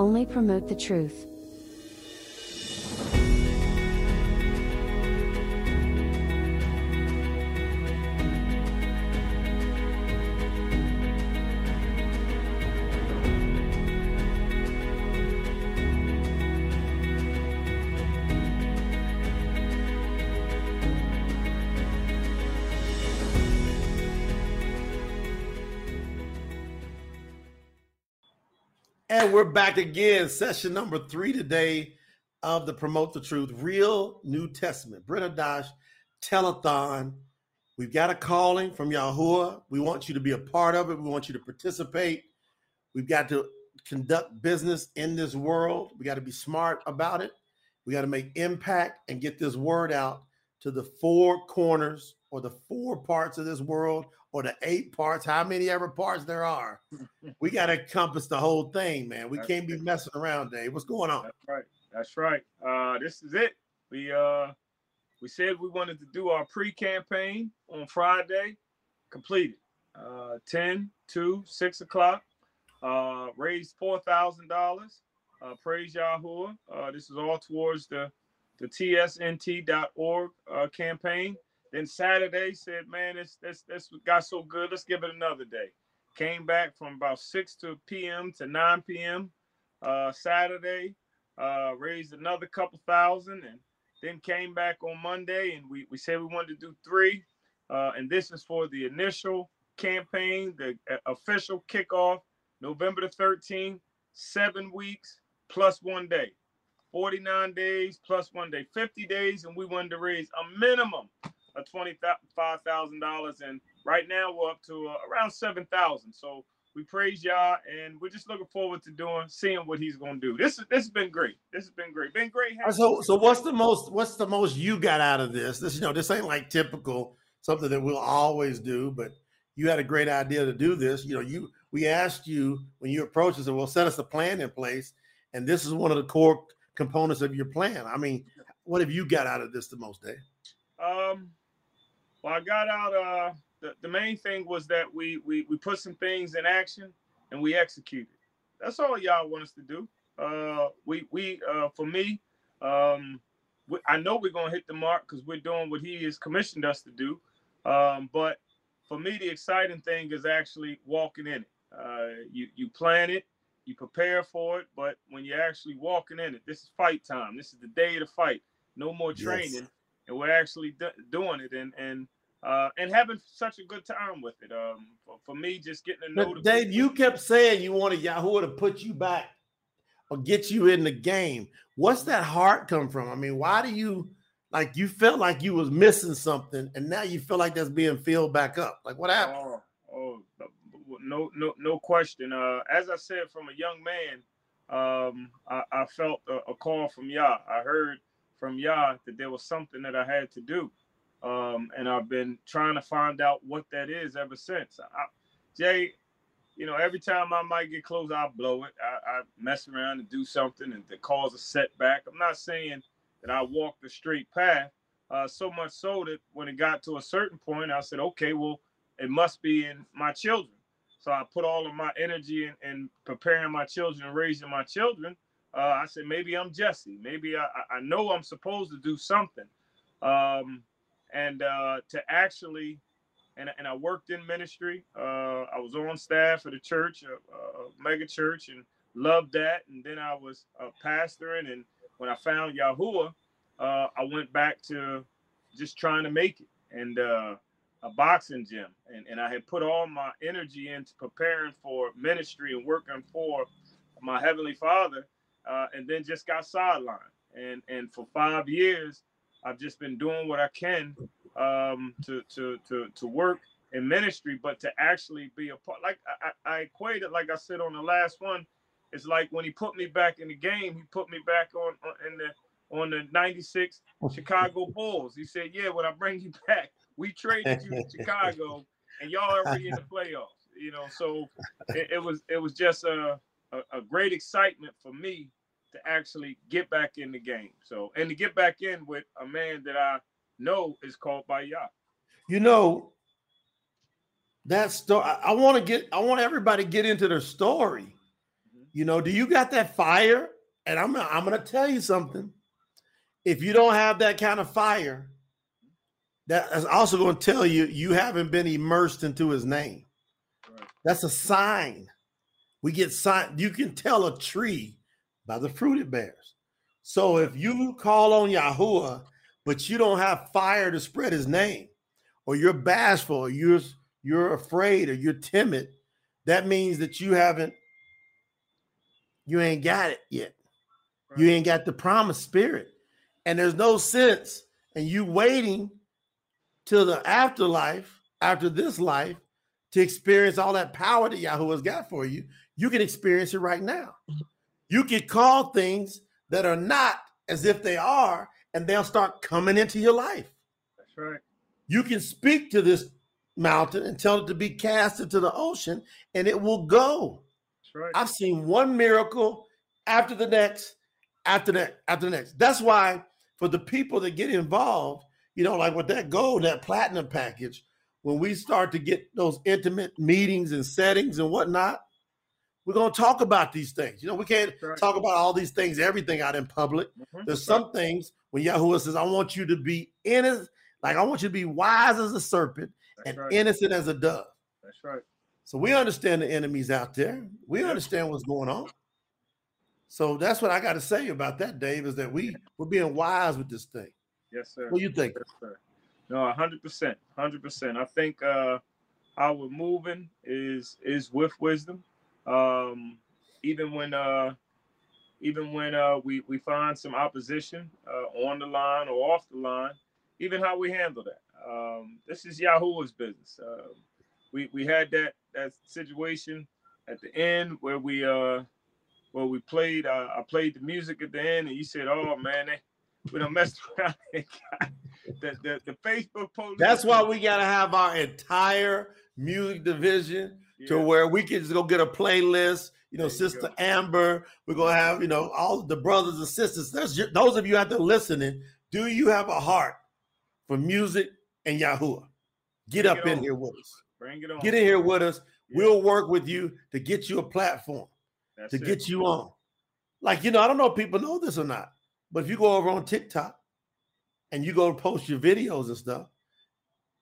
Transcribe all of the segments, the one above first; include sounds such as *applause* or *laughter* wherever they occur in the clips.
only promote the truth. We're back again, session number three today of the Promote the Truth Real New Testament, Brit Hadash Telethon. We've got a calling from Yahuwah. We want you to be a part of it. We want you to participate. We've got to conduct business in this world. We got to be smart about it. We got to make impact and get this word out to the four corners or the four parts of this world or the eight parts, how many ever parts there are. we *laughs* got to encompass the whole thing, man. We That's can't be messing around, Dave. What's going on? That's right. That's right. Uh, this is it. We uh, we said we wanted to do our pre-campaign on Friday. Completed. Uh, 10 to 6 o'clock. Uh, raised four thousand dollars. Uh, praise Yahuwah. Uh, this is all towards the the tsnt.org uh, campaign. Then Saturday said, man, this this this got so good. Let's give it another day. Came back from about 6 to p.m. to 9 p.m. Uh, Saturday uh, raised another couple thousand, and then came back on Monday, and we, we said we wanted to do three. Uh, and this is for the initial campaign, the uh, official kickoff, November the 13th, seven weeks plus one day, 49 days plus one day, 50 days, and we wanted to raise a minimum of $25,000. And right now we're up to uh, around 7,000. So we praise y'all, and we're just looking forward to doing, seeing what he's going to do. This is this has been great. This has been great. Been great. So, so what's the most? What's the most you got out of this? This, you know, this ain't like typical something that we'll always do, but you had a great idea to do this. You know, you we asked you when you approached us, and we'll set us a plan in place, and this is one of the core components of your plan. I mean, what have you got out of this the most, Dave? Um, well, I got out. Uh, the, the main thing was that we we we put some things in action and we executed. That's all y'all want us to do. Uh, we we uh, for me, um, we, I know we're gonna hit the mark because we're doing what he has commissioned us to do. Um, but for me, the exciting thing is actually walking in it. Uh, you you plan it, you prepare for it, but when you're actually walking in it, this is fight time. This is the day of the fight. No more Yes. And we're actually do- doing it and and uh, and having such a good time with it. Um, for, for me, just getting to know But Dave, people- you kept saying you wanted Yahoo to put you back or get you in the game. What's that heart come from? I mean, why do you like you felt like you was missing something, and now you feel like that's being filled back up? Like what happened? Oh, oh, no, no, no question. Uh, as I said, from a young man, um, I, I felt a, a call from Yah. I heard from Yah that there was something that I had to do, um, and I've been trying to find out what that is ever since. I, Jay, you know, every time I might get close, I blow it. I, I mess around and do something and that cause a setback. I'm not saying that I walk the straight path. Uh, so much so that when it got to a certain point, I said, okay, well, it must be in my children. So I put all of my energy in, in preparing my children and raising my children. Uh, I said, maybe I'm Jesse. Maybe I, I- know I'm supposed to do something. Um, and uh, to actually, and, and I worked in ministry. Uh, I was on staff at a church, a, a mega church, and loved that. And then I was uh, pastoring. And when I found Yahuwah, uh, I went back to just trying to make it. And uh, a boxing gym, and, and I had put all my energy into preparing for ministry and working for my heavenly Father, uh, and then just got sidelined. And and for five years, I've just been doing what I can um, to to to to work in ministry, but to actually be a part. Like I, I equate it, like I said on the last one, it's like when he put me back in the game, he put me back on, on in the on the '96 Chicago *laughs* Bulls. He said, "Yeah, when I bring you *laughs* back." we traded you to *laughs* Chicago, and y'all already in the playoffs. You know, so it, it was it was just a, a a great excitement for me to actually get back in the game. So and to get back in with a man that I know is called by Yah. You know, that story. I want to get. I want everybody to get into their story. Mhm. You know, do you got that fire? And I'm I'm gonna tell you something. If you don't have that kind of fire, that is also going to tell you you haven't been immersed into his name. Right. That's a sign. We get sign. You can tell a tree by the fruit it bears. So if you call on Yahuwah, but you don't have fire to spread his name, or you're bashful, or you're you're afraid, or you're timid, that means that you haven't, you ain't got it yet. Right. You ain't got the promised spirit. And there's no sense in you waiting till the afterlife, after this life, to experience all that power that Yahweh has got for you. You can experience it right now. You can call things that are not as if they are, and they'll start coming into your life. That's right. You can speak to this mountain and tell it to be cast into the ocean, and it will go. That's right. I've seen one miracle after the next, after that, after the next. That's why for the people that get involved, you know, like with that gold, that platinum package, when we start to get those intimate meetings and settings and whatnot, we're going to talk about these things. You know, we can't right. talk about all these things, everything out in public. Mm-hmm. There's some things when Yahuwah says, I want you to be innocent, like I want you to be wise as a serpent that's and right. innocent as a dove. That's right. So we understand the enemies out there. We understand what's going on. So that's what I got to say about that, Dave, is that we we're being wise with this thing. Yes, sir. What do you think? Yes, sir. No, hundred percent, hundred percent. I think uh, how we're moving is is with wisdom. Um, even when uh, even when uh, we we find some opposition uh, on the line or off the line, even how we handle that. Um, this is Yahuwah's business. Uh, we we had that that situation at the end where we uh where we played. Uh, I played the music at the end, and you said, "Oh man, they, we don't mess *laughs* around." the, the the Facebook post. That's why we gotta have our entire music division yeah. to where we can just go get a playlist. You know, Sister. Amber. We're gonna have you know all the brothers and sisters. There's those of you out there listening. Do you have a heart for music and Yahuwah? Get Bring up in on. here with us. Bring it on. Get in here with us. Yeah. We'll work with you to get you a platform That's to it. get you on. Like you know, I don't know if people know this or not, but if you go over on TikTok and you go post your videos and stuff,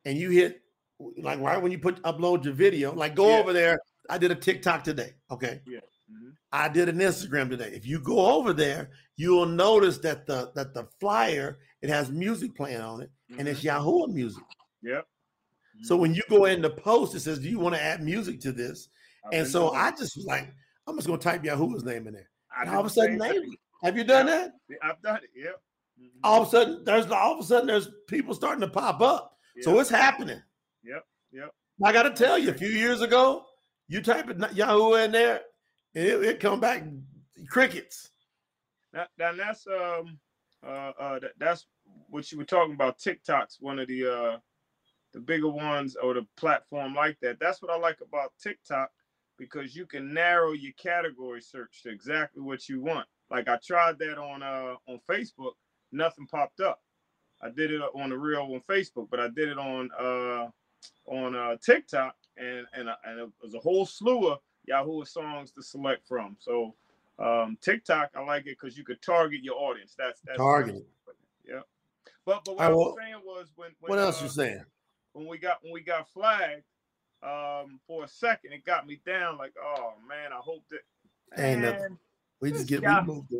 and you hit like right when you put upload your video, like go yeah. over there. I did a TikTok today. Okay. Yeah. Mm-hmm. I did an Instagram today. If you go over there, you will notice that the that the flyer it has music playing on it, mm-hmm. and it's mm-hmm. Music. Yep. Mm-hmm. So when you go in the post, it says, "Do you want to add music to this?" I and so I just was like, "I'm just gonna type Yahoo's name in there." And all of a sudden, name. Have you done that? I've done it. Yep. Mm-hmm. All of a sudden, there's all of a sudden there's people starting to pop up. Yep. So it's happening. Yep. Yep. I got to tell you, a few years ago, you type it Yahoo in there, it, it come back crickets. That, that that's um uh uh that, that's what you were talking about. TikTok's one of the uh the bigger ones or the platform like that. That's what I like about TikTok because you can narrow your category search to exactly what you want. Like I tried that on uh on Facebook nothing popped up. I did it on the real on Facebook, but I did it on uh on uh TikTok and and, uh, and it was a whole slew of Yahoo songs to select from. So um TikTok, I like it because you could target your audience. That's that's targeted. Yeah. But but what I, I was saying was when, when what else uh, you saying? When we got when we got flagged, um, for a second, it got me down. Like, oh man, I hope that. Ain't nothing. We just get Yahoo, moved.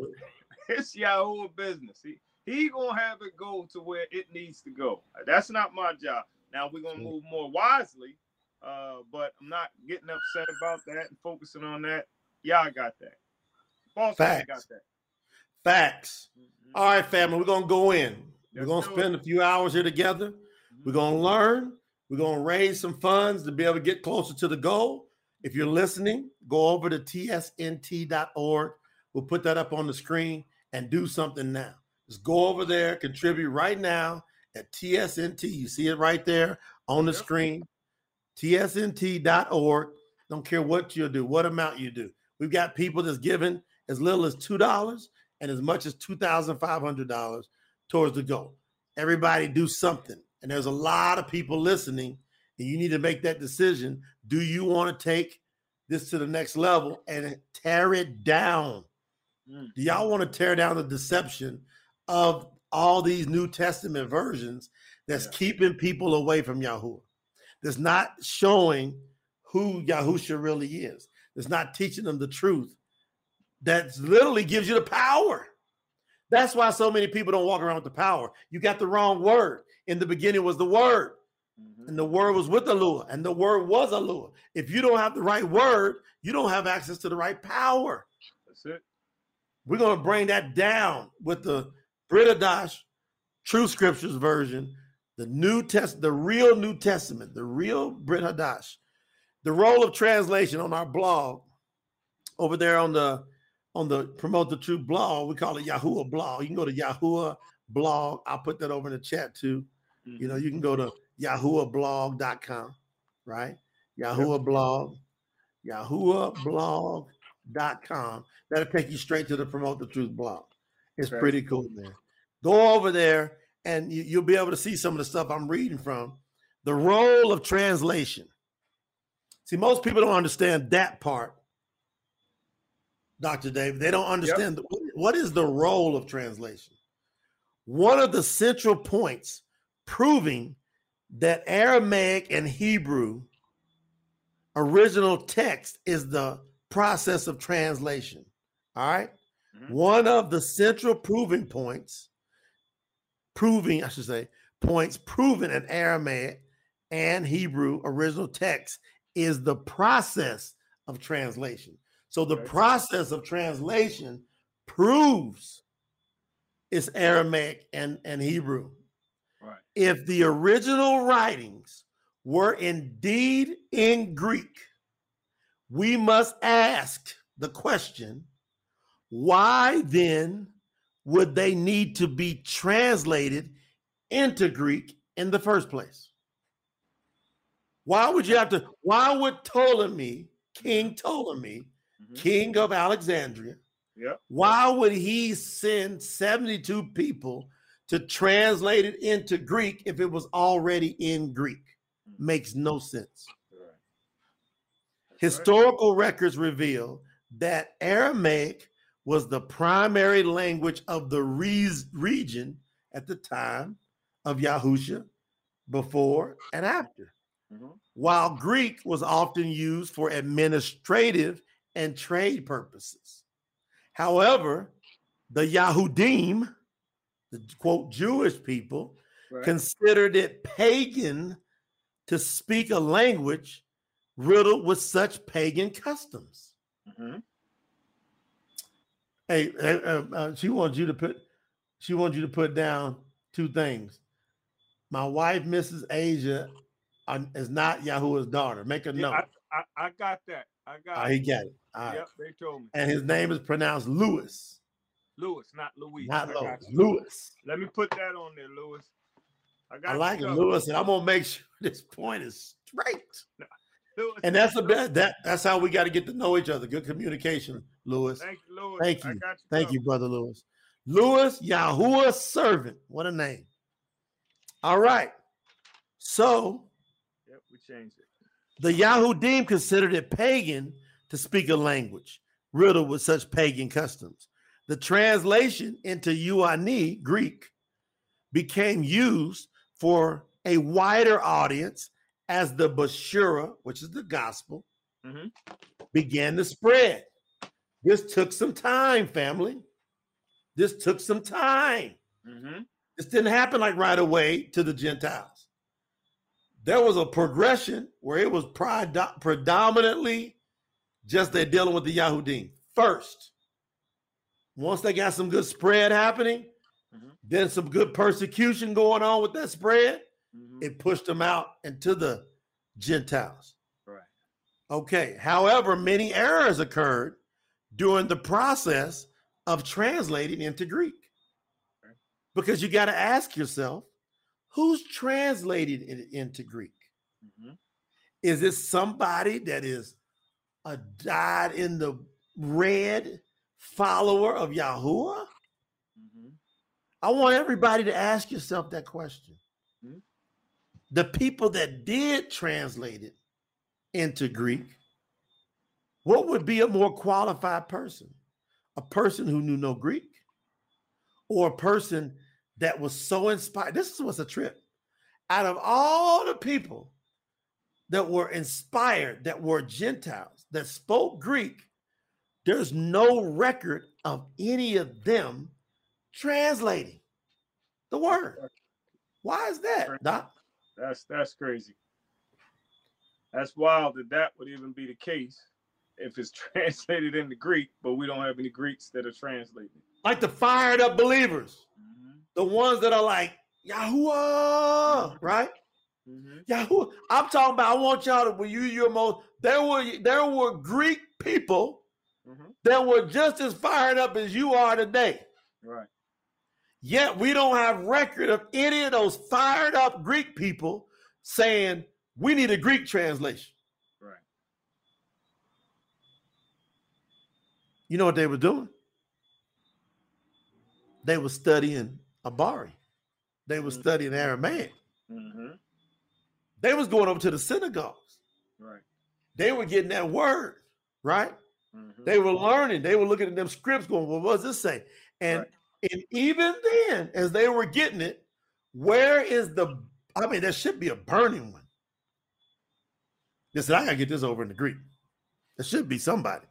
It's *laughs* Yahoo business. He, he gonna have it go to where it needs to go. That's not my job. Now we're gonna move more wisely, uh, but I'm not getting upset about that and focusing on that. Y'all got that. Boss Facts. got that. Facts. Mm-hmm. All right, family. We're gonna go in. We're gonna spend a few hours here together. Mm-hmm. We're gonna learn. We're gonna raise some funds to be able to get closer to the goal. If you're listening, go over to tsnt.org. We'll put that up on the screen and do something now. Just go over there, contribute right now at TSNT. You see it right there on the yep. screen. TSNT.org. Don't care what you do, what amount you do. We've got people that's giving as little as $2 and as much as $2,500 towards the goal. Everybody do something. And there's a lot of people listening, and you need to make that decision. Do you want to take this to the next level and tear it down. Mm. Do y'all want to tear down the deception of all these New Testament versions that's Yeah. keeping people away from Yahuwah? That's not showing who Yahusha really is. That's not teaching them the truth. That literally gives you the power. That's why so many people don't walk around with the power. You got the wrong word. In the beginning was the word, Mhm. and the word was with Alua, and the word was Alua. If you don't have the right word, you don't have access to the right power. That's it. We're going to bring that down with the Britadosh Truth Scriptures version, the New Test, the real New Testament, the real Brit Hadash. The role of translation on our blog over there on the on the Promote the Truth blog, we call it Yahuwah blog. You can go to Yahuwah blog. I'll put that over in the chat too. You know, mm-hmm. you can go to yahuwahblog.com, right? Yahuwah blog, yahuwahblog.com. That'll take you straight to the Promote the Truth blog. It's pretty cool, man. Go over there and you, you'll be able to see some of the stuff I'm reading from. The role of translation. See, most people don't understand that part, Dr. David. They don't understand the- what is the role of translation. One of the central points proving that Aramaic and Hebrew original text is the process of translation. All right. Mhm. One of the central proving points, proving, I should say, points proven in Aramaic and Hebrew original text is the process of translation. So the process of translation proves it's Aramaic and, and Hebrew Right. if the original writings were indeed in Greek, we must ask the question why then would they need to be translated into Greek in the first place? Why would you have to? Why would Ptolemy, King Ptolemy, Mhm. king of Alexandria, Yep. why would he send 72 people to translate it into Greek if it was already in Greek? Makes no sense. Right. That's right. Historical records reveal that Aramaic was the primary language of the re- region at the time of Yahusha, before and after, Mhm. while Greek was often used for administrative and trade purposes. However, the Yahudim, the quote Jewish people, Right. considered it pagan to speak a language riddled with such pagan customs. Mhm. Hey, uh, uh, uh, she wants you to put she wants you to put down two things. My wife, Mrs. Asia, uh, is not Yahuwah's daughter. Make a Yeah, note. I, I, I got that. I got it. he got it. All right. Yep, they told me. And his name is pronounced Lewis, Lewis, not Louis. not I Lois. got you. Lewis. Let me put that on there, Lewis. I got I like it. Lewis, and I'm gonna make sure *laughs* this point is straight. Lewis. And that's the best. That that's how we got to get to know each other. Good communication, Lewis. Thank you, Lewis. Thank you. you Thank you, brother Lewis. Lewis Yahuwah servant. What a name. All right. So Yep, we changed it. the Yahudim considered it pagan to speak a language riddled with such pagan customs. The translation into Yuani, Greek, became used for a wider audience as the Bashura, which is the gospel, Mhm. began to spread. This took some time, family. This took some time. Mm-hmm. This didn't happen like right away to the Gentiles. There was a progression where it was predo- predominantly just they're dealing with the Yahudim first. Once they got some good spread happening, Mhm. then some good persecution going on with that spread, Mm-hmm. it pushed them out into the Gentiles. Right. Okay. However, many errors occurred during the process of translating into Greek. Okay. Because you got to ask yourself, who's translated it into Greek? Mm-hmm. Is it somebody that is a dyed in the red follower of Yahuwah? Mm-hmm. I want everybody to ask yourself that question. The people that did translate it into Greek, What would be a more qualified person? A person who knew no Greek or a person that was so inspired? This is what's a trip. Out of all the people that were inspired, that were Gentiles, that spoke Greek, there's no record of any of them translating the word. Why is that, Doc? That's that's crazy. That's wild that that would even be the case if it's *laughs* translated into Greek, but we don't have any Greeks that are translating. Like the fired up believers, mm-hmm. the ones that are like Yahuwah, mm-hmm. right? Mm-hmm. Yahoo. I'm talking about. I want y'all to when you your most. There were there were Greek people mm-hmm. that were just as fired up as you are today. Right. Yet we don't have record of any of those fired up Greek people saying we need a Greek translation. Right. You know what they were doing? They were studying Abari. They were mm-hmm. studying Aramaic. Mm-hmm. They was going over to the synagogues. Right. They were getting that word, right? Mm-hmm. They were learning. They were looking at them scripts going, well, what does this say? And right. And even then, as they were getting it, where is the I mean, there should be a burning one. They said, I gotta get this over in the Greek. There should be somebody.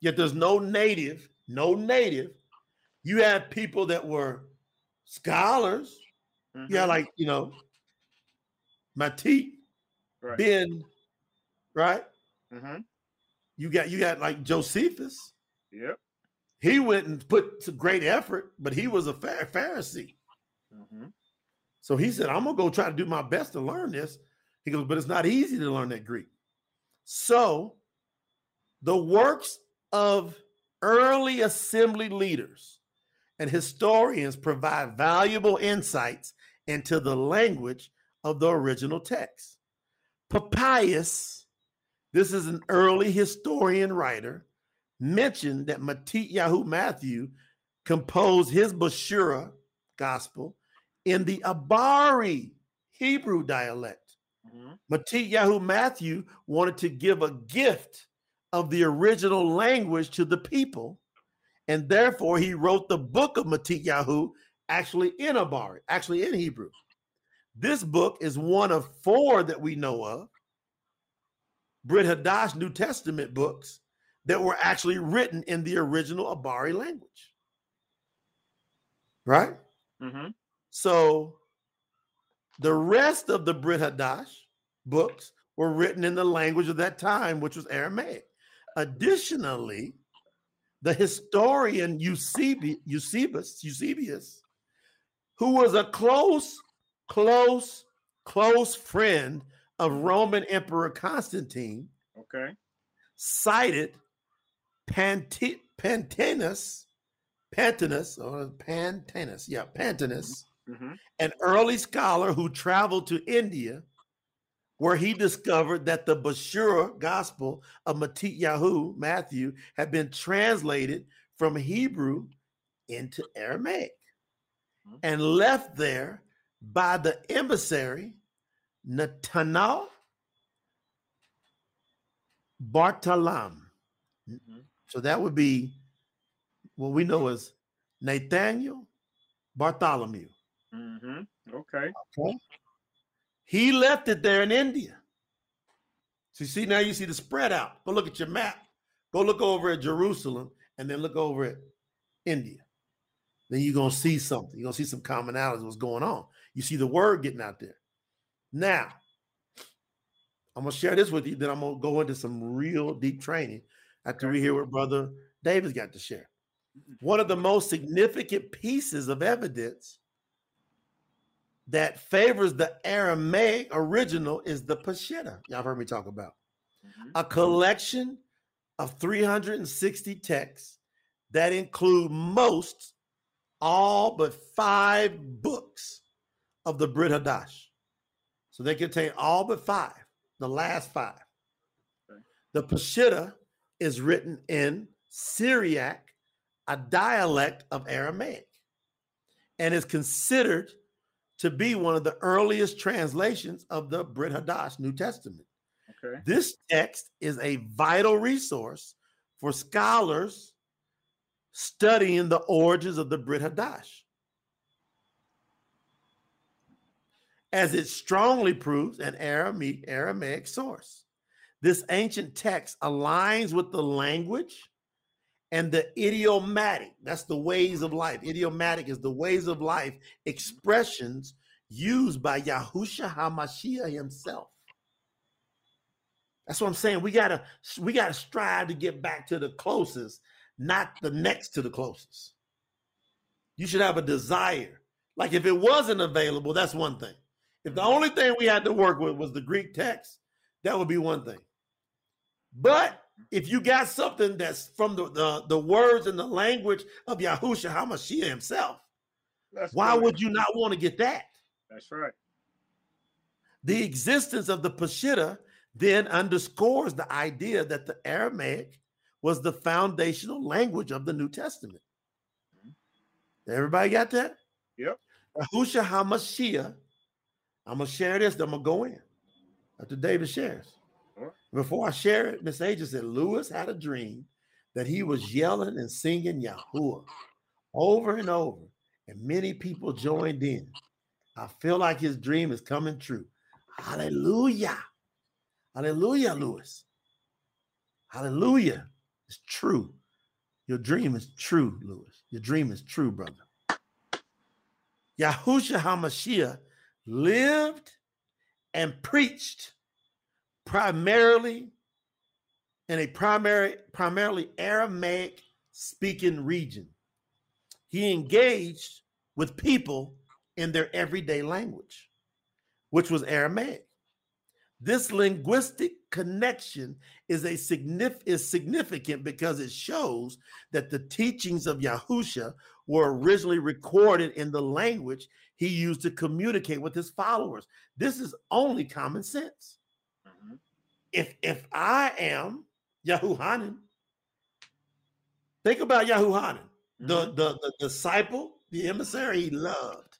Yet there's no native, no native. You have people that were scholars. Mm-hmm. Yeah, like you know, Matit, right. Ben, right? Mm-hmm. You got you got like Josephus. Yep. He went and put some great effort, but he was a Pharisee. Mm-hmm. So he said, I'm gonna go try to do my best to learn this. He goes, but it's not easy to learn that Greek. So the works of early assembly leaders and historians provide valuable insights into the language of the original text. Papias, this is an early historian writer, mentioned that Matityahu Matthew composed his Bashura gospel in the Abari Hebrew dialect. Mm-hmm. Matityahu Matthew wanted to give a gift of the original language to the people, and therefore he wrote the book of Matityahu actually in Abari, actually in Hebrew. This book is one of four that we know of, Brit Hadash New Testament books that were actually written in the original Abari language. Right? Mm-hmm. So the rest of the Brit Hadash books were written in the language of that time, which was Aramaic. Additionally, the historian Eusebius, Eusebius, who was a close close, close friend of Roman Emperor Constantine, okay, cited Pant- Pantanus, Pantanus, or Pantanus, yeah, Pantanus, mm-hmm. an early scholar who traveled to India, where he discovered that the Bashura Gospel of Matityahu, Matthew, had been translated from Hebrew into Aramaic mm-hmm. and left there by the emissary Nathanael Bartalam. Mm-hmm. So that would be what we know as Nathaniel Bartholomew. Mm-hmm. Okay. okay. He left it there in India. So you see, now you see the spread out. Go look at your map. Go look over at Jerusalem and then look over at India. Then you're gonna see something. You're gonna see some commonalities, what's going on. You see the word getting out there. Now, I'm gonna share this with you. Then I'm gonna go into some real deep training after we hear what Brother David's got to share. One of the most significant pieces of evidence that favors the Aramaic original is the Peshitta. Y'all heard me talk about mm-hmm. a collection of 360 texts that include most, all but five books of the Brit Hadash. So they contain all but five, the last five. Okay. The Peshitta is written in Syriac, a dialect of Aramaic, and is considered to be one of the earliest translations of the Brit Hadash New Testament. Okay. This text is a vital resource for scholars studying the origins of the Brit Hadash. As it strongly proves an Aramaic, Aramaic source. This ancient text aligns with the language and the idiomatic, that's the ways of life. Idiomatic is the ways of life expressions used by Yahusha HaMashiach himself. That's what I'm saying. We gotta we gotta strive to get back to the closest, not the next to the closest. You should have a desire. Like if it wasn't available, that's one thing. If the only thing we had to work with was the Greek text, that would be one thing. But if you got something that's from the, the, the words and the language of Yahusha HaMashiach himself, that's why would you not want to get that? That's right. The existence of the Peshitta then underscores the idea that the Aramaic was the foundational language of the New Testament. Mm-hmm. Everybody got that? Yep. Yahusha HaMashiach. I'm to share this, then I'm going to go in after David shares. Before I share it, Miss Asia said Lewis had a dream that he was yelling and singing Yahuwah over and over, and many people joined in. I feel like his dream is coming true. Hallelujah. Hallelujah, Lewis. Hallelujah. It's true. Your dream is true, Lewis. Your dream is true, brother. Yahushua HaMashiach lived and preached primarily in a primary, primarily Aramaic speaking region. He engaged with people in their everyday language, which was Aramaic. This linguistic connection is a is significant because it shows that the teachings of Yahusha were originally recorded in the language he used to communicate with his followers. This is only common sense if if I am Yahuhanan, think about Yahuhanan, mm-hmm. the, the the disciple, the emissary he loved,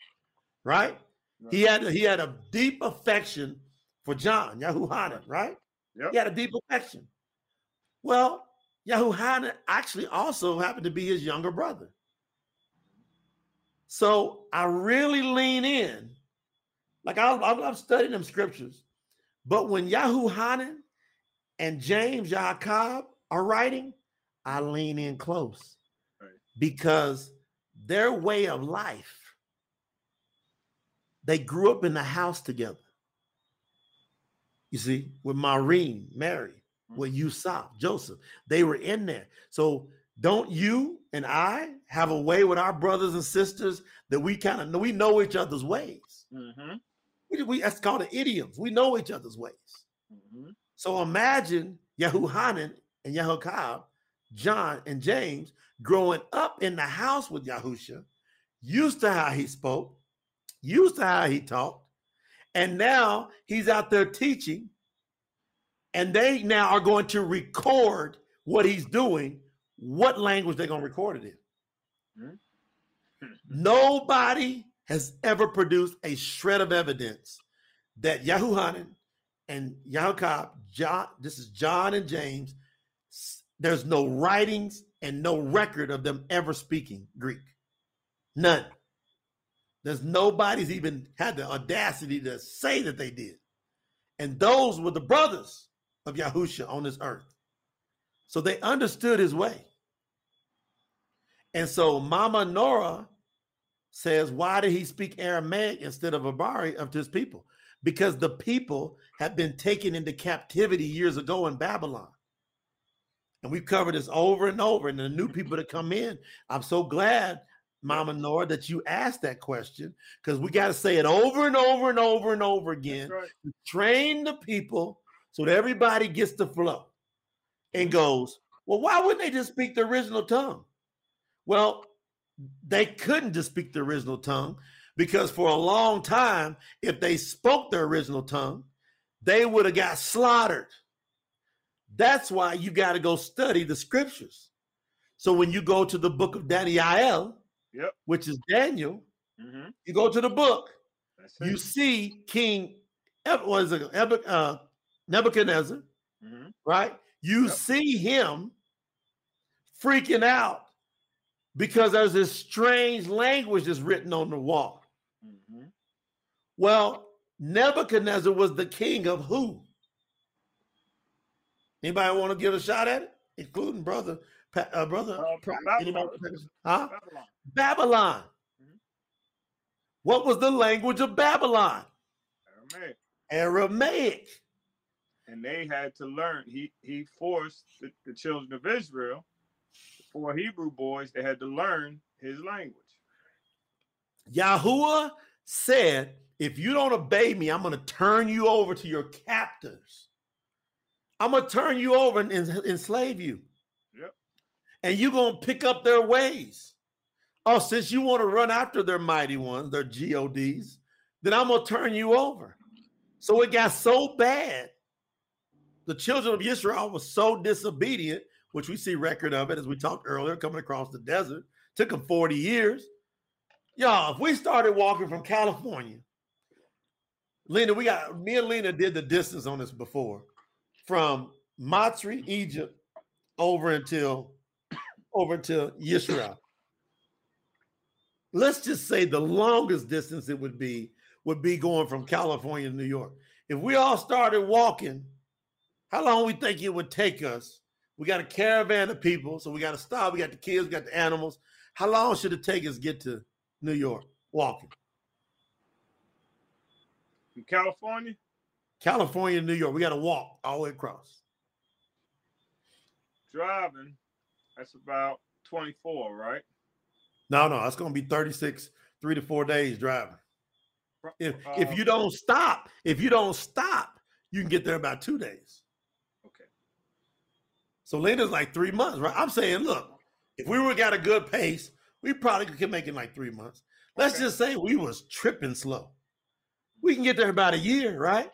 right? right? He had he had a deep affection for John, Yahuhanan, right? Yep. He had a deep affection. Well, Yahuhanan actually also happened to be his younger brother. So I really lean in. Like I, I'm studying them scriptures. But when Yahuhanan and James Jacob are writing, I lean in close right. because their way of life, they grew up in the house together. You see, with Maureen, Mary, mm-hmm. with Yusuf, Joseph, they were in there. So don't you and I have a way with our brothers and sisters that we kind of know we know each other's ways. Mm-hmm. We, we, that's called the idioms. We know each other's ways. So imagine Yahuhanan and Yahukab, John and James growing up in the house with Yahusha, used to how he spoke, used to how he talked, and now he's out there teaching, and they now are going to record what he's doing, what language they're going to record it in. Mm-hmm. *laughs* Nobody has ever produced a shred of evidence that Yahuhanan and Yaakov, John, this is John and James. There's no writings and no record of them ever speaking Greek. None. There's nobody's even had the audacity to say that they did. And those were the brothers of Yahusha on this earth. So they understood his way. And so Mama Nora says, why did he speak Aramaic instead of Abari of his people? Because the people have been taken into captivity years ago in Babylon. And we've covered this over and over. And the new people that come in, I'm so glad, Mama Nora, that you asked that question because we got to say it over and over and over and over again. Right. To train the people so that everybody gets the flow and goes, well, why wouldn't they just speak the original tongue? Well, they couldn't just speak the original tongue because for a long time, if they spoke their original tongue, they would have got slaughtered. That's why you got to go study the scriptures. So when you go to the book of Daniel, yep. which is Daniel, mm-hmm. you go to the book, you see King was it uh, Nebuchadnezzar, Mhm. right? You Yep. see him freaking out because there's this strange language that's written on the wall. Mhm. Well, Nebuchadnezzar was the king of who? Anybody want to give a shot at it, including brother, uh, brother, Uh? Babylon. Huh? Babylon. Babylon. Mhm. What was the language of Babylon? Aramaic. Aramaic. and they had to learn. He he forced the, the children of Israel, the four Hebrew boys, they had to learn his language. Yahuwah said, if you don't obey me, I'm going to turn you over to your captors. I'm going to turn you over and, and enslave you. Yep. And you're going to pick up their ways. Oh, since you want to run after their mighty ones, their GODs, then I'm going to turn you over. So it got so bad. The children of Israel was so disobedient, which we see record of it as we talked earlier, coming across the desert. Took them 40 years. Y'all, if we started walking from California, Lena, we got me and Lena did the distance on this before from Matri, Egypt, over until over until Yisrael. Let's just say the longest distance it would be would be going from California to New York. If we all started walking, how long we think it would take us? We got a caravan of people, so we got to stop. We got the kids, we got the animals. How long should it take us to get to New York walking? In California, California, New York. We got to walk all the way across. driving, that's about 24, right? No, no, that's going to be 36, three to four days driving. If if Um, you don't stop, if you don't stop, you can get there about two days. Okay. So Lena's like three months, right? I'm saying, look, if we were got a good pace, we probably could make it in like three months. Let's Okay. just say we was tripping slow. We can get there about a year, right?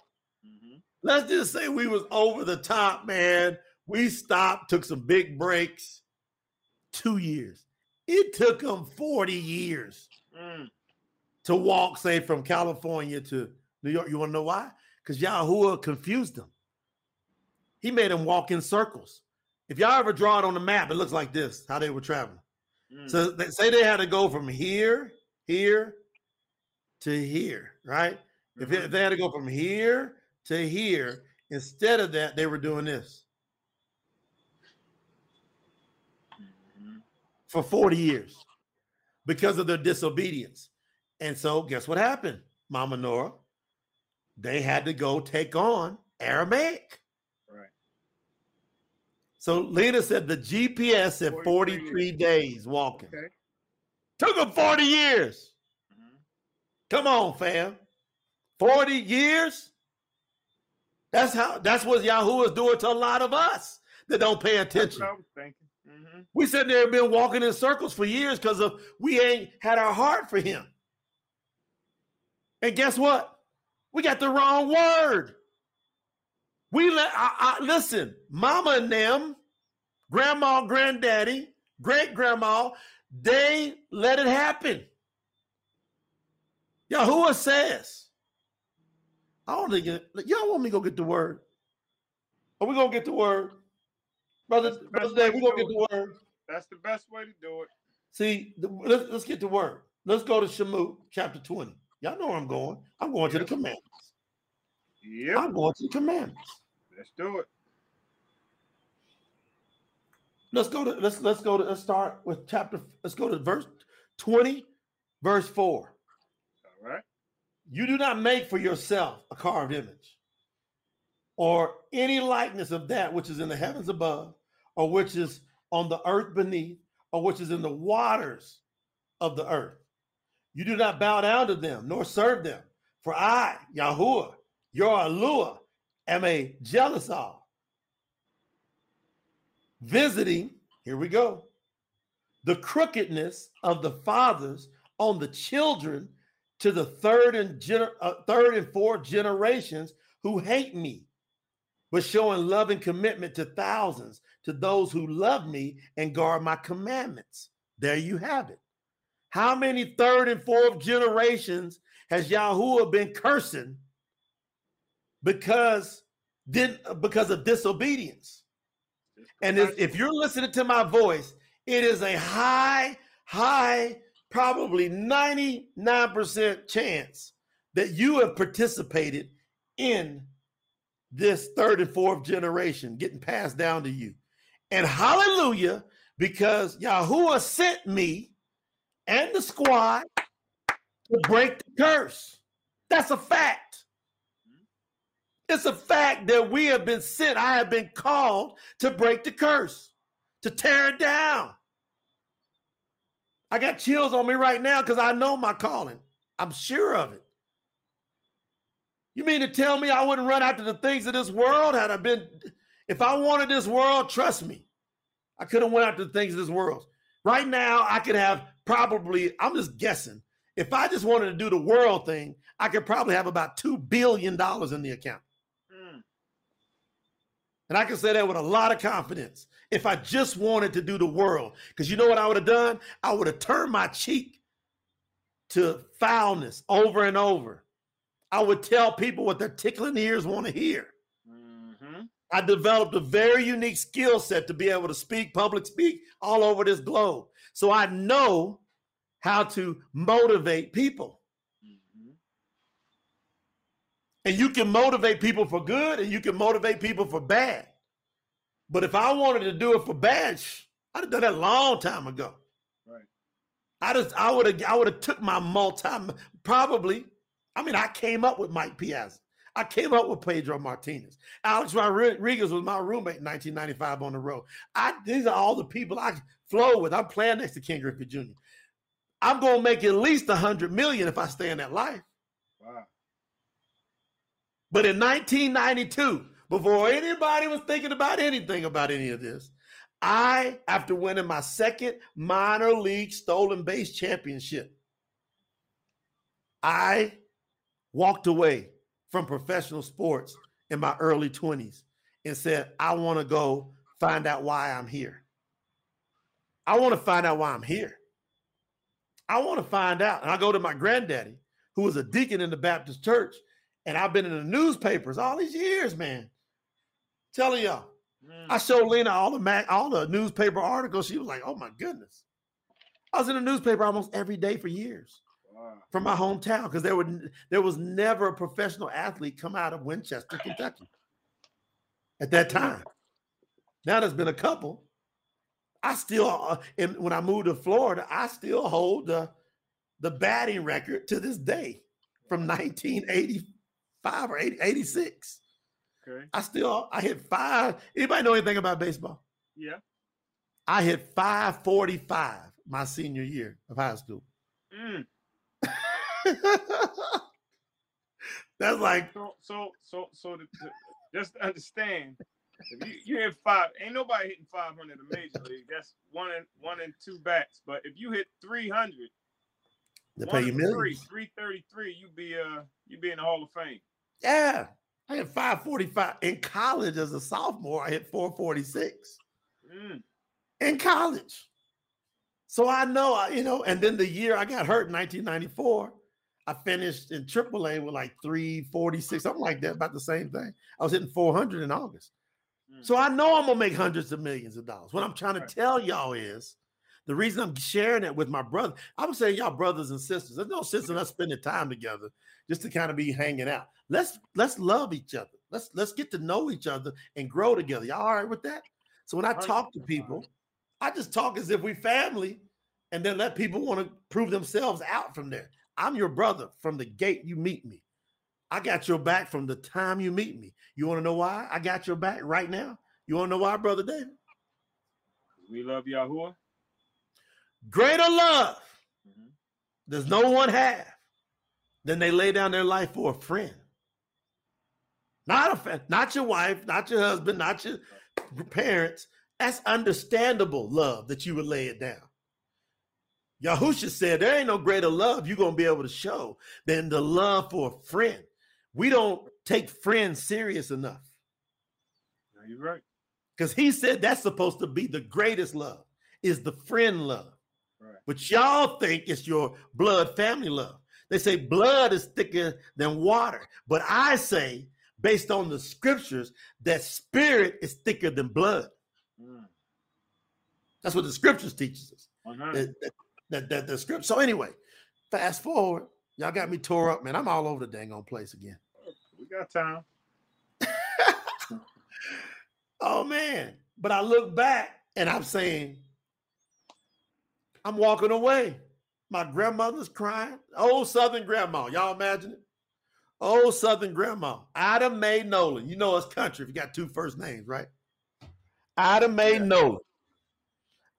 Mhm. Let's just say we was over the top, man. We stopped, took some big breaks. Two years. It took them 40 years Mm. to walk, say, from California to New York. You want to know why? Because Yahuwah confused them. He made them walk in circles. If y'all ever draw it on the map, it looks like this, how they were traveling. Mm. So they say they had to go from here, here to here, right? If, Mhm. if they had to go from here to here, instead of that, they were doing this Mhm. for 40 years because of their disobedience. And so, guess what happened, Mama Nora? They had to go take on Aramaic. Right. So Lena said the GPS said 43 43 days walking. Okay. Took them 40 years. Mhm. Come on, fam. 40 years? That's how that's what Yahoo is doing to a lot of us that don't pay attention. I was thinking. hmm We sitting there and been walking in circles for years because of we ain't had our heart for him. And guess what? We got the wrong word. We let I, I, listen, mama and them, grandma, granddaddy, great grandma, they let it happen. Yahuwah says, I don't think it, y'all want me to go get the word. Are we gonna get the word? Brother, the Brother Dave, we to gonna get the word. That's the best way to do it. See, the, let's, let's get to word. Let's go to Shemot chapter 20. Y'all know where I'm going. I'm going to the commandments. Yep. I'm going to the commandments. Let's do it. Let's go to let's let's go to let's start with chapter. Let's go to verse 20, verse 4. All right. You do not make for yourself a carved image or any likeness of that which is in the heavens above, or which is on the earth beneath, or which is in the waters of the earth. You do not bow down to them, nor serve them. For I, Yahuwah, your Alua, am a jealous of. Visiting, here we go, the crookedness of the fathers on the children to the third and gener- uh, third and fourth generations who hate me, but showing love and commitment to thousands to those who love me and guard my commandments. There you have it. How many third and fourth generations has Yahuwah been cursing because then because of disobedience. And if, if you're listening to my voice, it is a high, high, probably 99% chance that you have participated in this third and fourth generation getting passed down to you. And hallelujah, because Yahuwah sent me and the squad to break the curse. That's a fact. It's a fact that we have been sent. I have been called to break the curse, to tear it down. I got chills on me right now because I know my calling. I'm sure of it. You mean to tell me I wouldn't run after the things of this world had I been if I wanted this world, trust me, I could have went after the things of this world. Right now, I could have probably, I'm just guessing, if I just wanted to do the world thing, I could probably have about $2 billion in the account. Mm. And I can say that with a lot of confidence. If I just wanted to do the world, because you know what I would have done? I would have turned my cheek to foulness over and over. I would tell people what their tickling ears want to hear. Mm-hmm. I developed a very unique skill set to be able to speak, public speak all over this globe. So I know how to motivate people. Mm-hmm. And you can motivate people for good and you can motivate people for bad. But if I wanted to do it for bad, I'd have done that a long time ago. Right. I just I would have I would have took my multi probably. I mean, I came up with Mike Piazza. I came up with Pedro Martinez. Alex Rodriguez was my roommate in 1995 on the road. I these are all the people I flow with. I'm playing next to Ken Griffey Jr. I'm going to make at least a hundred million if I stay in that life. Wow. But in 1992, before anybody was thinking about anything about any of this, I, after winning my second minor league stolen base championship, I walked away from professional sports in my early 20s and said, I want to go find out why I'm here. I want to find out why I'm here. I want to find out. And I go to my granddaddy, who was a deacon in the Baptist church, and I've been in the newspapers all these years, man. Telling y'all. Mm. I showed Lena all the Mac, all the newspaper articles. She was like, "Oh my goodness!" I was in the newspaper almost every day for years wow. from my hometown because there would there was never a professional athlete come out of Winchester, Kentucky at that time. Now there's been a couple, I still, uh, and when I moved to Florida, I still hold the the batting record to this day from 1985 or 80, 86. Okay. I still I hit five. Anybody know anything about baseball? Yeah. I hit 545 my senior year of high school. Mm. *laughs* That's like so so so so to, to, just to understand if you, you hit five, ain't nobody hitting 500 in the major league. That's one and one and two bats. But if you hit 300, they pay you millions. Three, 333, you be uh you be in the Hall of Fame. Yeah. I hit 545 in college as a sophomore. I hit 446 mm. in college. So I know, I, you know, and then the year I got hurt in 1994, I finished in AAA with like 346, something like that, about the same thing. I was hitting 400 in August. So I know I'm gonna make hundreds of millions of dollars. What I'm trying to right. tell y'all is the reason I'm sharing it with my brother. I would say y'all brothers and sisters. There's no sense in us spending time together just to kind of be hanging out. Let's let's love each other. Let's let's get to know each other and grow together. Y'all all right with that? So when I talk to people, I just talk as if we family, and then let people want to prove themselves out from there. I'm your brother from the gate you meet me. I got your back from the time you meet me. You want to know why I got your back right now? You want to know why, Brother David? We love Yahuwah. Greater love mm-hmm. does no one have than they lay down their life for a friend. Not a friend, not your wife, not your husband, not your parents. That's understandable love that you would lay it down. Yahusha said, There ain't no greater love you're going to be able to show than the love for a friend. We don't take friends serious enough. No, you're right. Because he said that's supposed to be the greatest love, is the friend love. But y'all think it's your blood family love. They say blood is thicker than water. But I say based on the scriptures that spirit is thicker than blood. Mm. That's what the scriptures teaches us. Uh-huh. That, that, that, that, the script. So anyway, fast forward, y'all got me tore up, man. I'm all over the dang on place again. We got time. *laughs* oh man. But I look back and I'm saying, I'm walking away. My grandmother's crying. Old Southern grandma. Y'all imagine it? Old Southern grandma. Ida Mae Nolan. You know it's country if you got two first names, right? Ida Mae yeah. Nolan.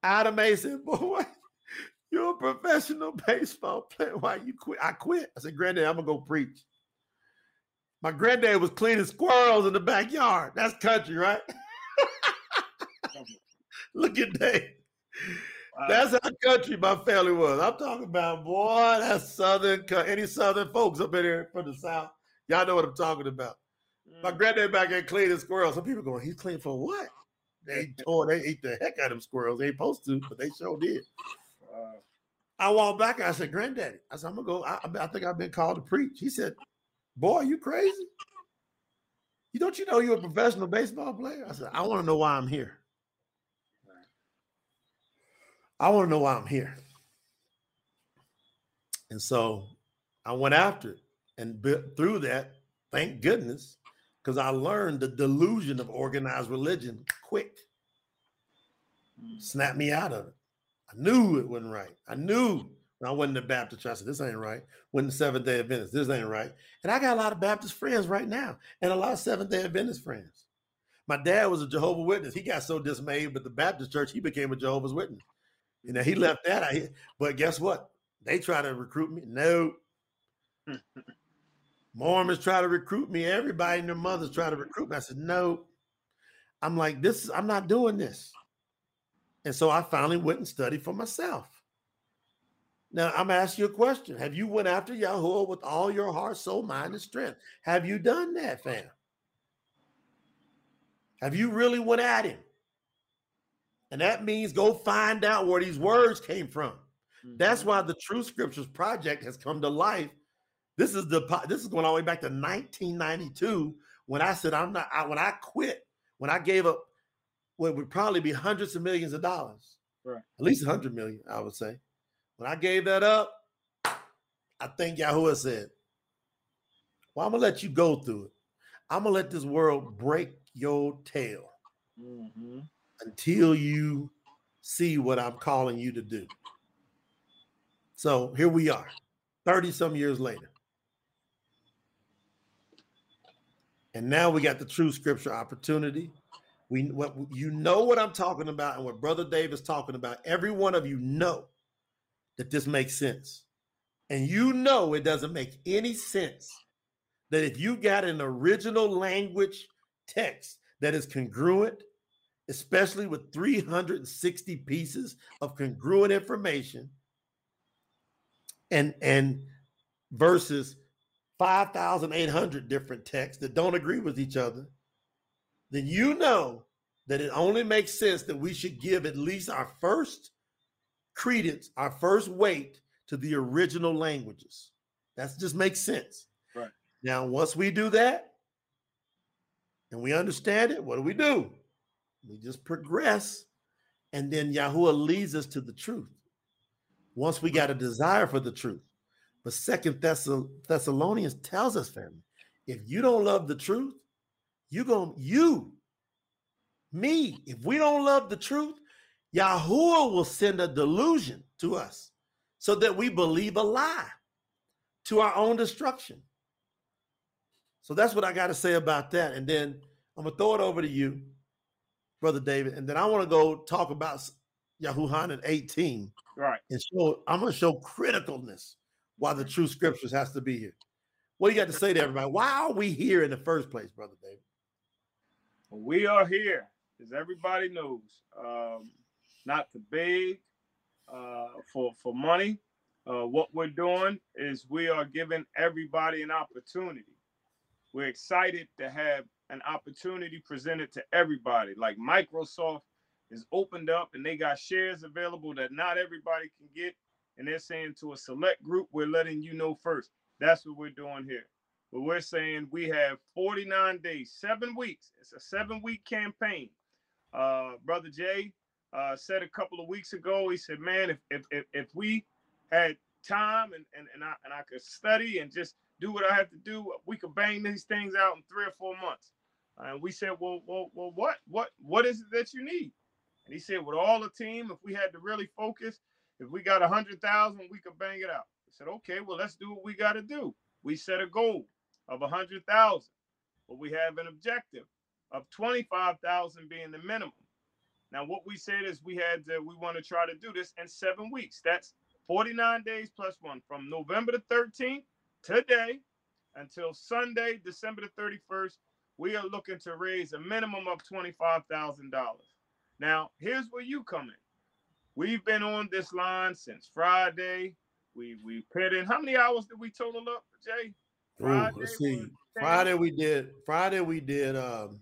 Ida Mae said, Boy, *laughs* you're a professional baseball player. Why you quit? I quit. I said, Granddad, I'm gonna go preach. My granddad was cleaning squirrels in the backyard. That's country, right? *laughs* Look at that. Wow. That's how country my family was. I'm talking about, boy, that's southern. Any southern folks up in here from the south, y'all know what I'm talking about. Mm. My granddad back there cleaning squirrels. Some people going, he's clean for what? They *laughs* tore, they ate the heck out of them squirrels. They ain't supposed to, but they sure did. Wow. I walked back. and I said, Granddaddy, I said, I'm gonna go. I, I think I've been called to preach. He said, Boy, you crazy? You don't you know you're a professional baseball player? I said, I want to know why I'm here. I want to know why I'm here. And so I went after it. And through that, thank goodness, because I learned the delusion of organized religion quick. Mm. Snap me out of it. I knew it wasn't right. I knew when I wasn't a Baptist I said, this ain't right. When the Seventh day Adventist, this ain't right. And I got a lot of Baptist friends right now and a lot of Seventh day Adventist friends. My dad was a Jehovah Witness. He got so dismayed with the Baptist church, he became a Jehovah's Witness. You know, he left that out. But guess what? They try to recruit me. No. Mormons try to recruit me. Everybody and their mothers try to recruit me. I said, no. I'm like, this is, I'm not doing this. And so I finally went and studied for myself. Now I'm asking you a question. Have you went after Yahuwah with all your heart, soul, mind, and strength? Have you done that, fam? Have you really went at him? And that means go find out where these words came from. Mm-hmm. That's why the True Scriptures Project has come to life. This is the this is going all the way back to 1992 when I said I'm not I, when I quit when I gave up what would probably be hundreds of millions of dollars, right. at least 100 million, I would say. When I gave that up, I think Yahuwah said, Well, I'm gonna let you go through it. I'm gonna let this world break your tail. Mm-hmm until you see what I'm calling you to do. So here we are, 30 some years later. And now we got the true scripture opportunity. We what you know what I'm talking about and what Brother Dave is talking about. Every one of you know that this makes sense. And you know it doesn't make any sense that if you got an original language text that is congruent especially with 360 pieces of congruent information and and versus 5800 different texts that don't agree with each other then you know that it only makes sense that we should give at least our first credence our first weight to the original languages. That just makes sense. Right. Now once we do that and we understand it what do we do we just progress, and then Yahuwah leads us to the truth. Once we got a desire for the truth. But Second Thessalonians tells us, family, if you don't love the truth, you going you, me, if we don't love the truth, Yahuwah will send a delusion to us so that we believe a lie to our own destruction. So that's what I got to say about that. And then I'm gonna throw it over to you brother David, and then I want to go talk about Yahuhanan 18. Right. And show I'm going to show criticalness why the true scriptures has to be here. What do you got to say to everybody? Why are we here in the first place, brother David? We are here, as everybody knows, um, not to beg uh, for for money. Uh, what we're doing is we are giving everybody an opportunity. We're excited to have an opportunity presented to everybody. Like Microsoft is opened up and they got shares available that not everybody can get. And they're saying to a select group, we're letting you know first. That's what we're doing here. but we're saying we have 49 days, seven weeks. It's a seven week campaign. Uh, Brother Jay uh, said a couple of weeks ago, he said, man, if, if, if, if we had time and, and, and, I, and I could study and just do what I have to do, we could bang these things out in three or four months. And we said, well, well, well, what, what, what is it that you need? And he said, with all the team, if we had to really focus, if we got a hundred thousand, we could bang it out. I said, okay, well, let's do what we got to do. We set a goal of a hundred thousand, but we have an objective of twenty-five thousand being the minimum. Now, what we said is we had to, we want to try to do this in seven weeks. That's 49 days plus one from November the 13th today until Sunday, December the 31st. We are looking to raise a minimum of $25,000. Now, here's where you come in. We've been on this line since Friday. We we put in how many hours did we total up, Jay? Friday Ooh, let's see. Friday we did Friday we did um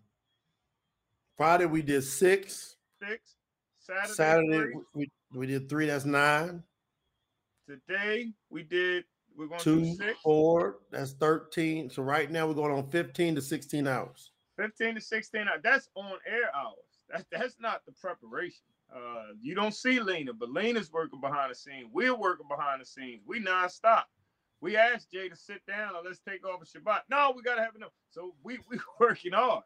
Friday we did six. Six. Saturday, Saturday we, we did three, that's nine. Today we did we're going two, four, that's 13. So right now we're going on 15 to 16 hours. 15 to 16 hours. That's on air hours. That, that's not the preparation. Uh, you don't see Lena, but Lena's working behind the scenes. We're working behind the scenes. We nonstop. We asked Jay to sit down and let's take off a Shabbat. No, we gotta have enough. So we *laughs* we working hard,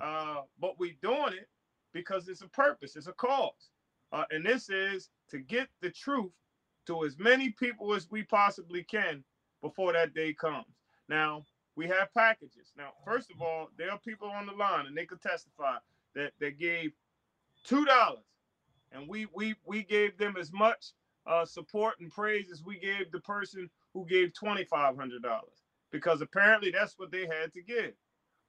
uh, but we doing it because it's a purpose, it's a cause, uh, and this is to get the truth to as many people as we possibly can before that day comes. Now we have packages. Now, first of all, there are people on the line and they could testify that they gave two dollars, and we we we gave them as much uh, support and praise as we gave the person who gave twenty five hundred dollars, because apparently that's what they had to give.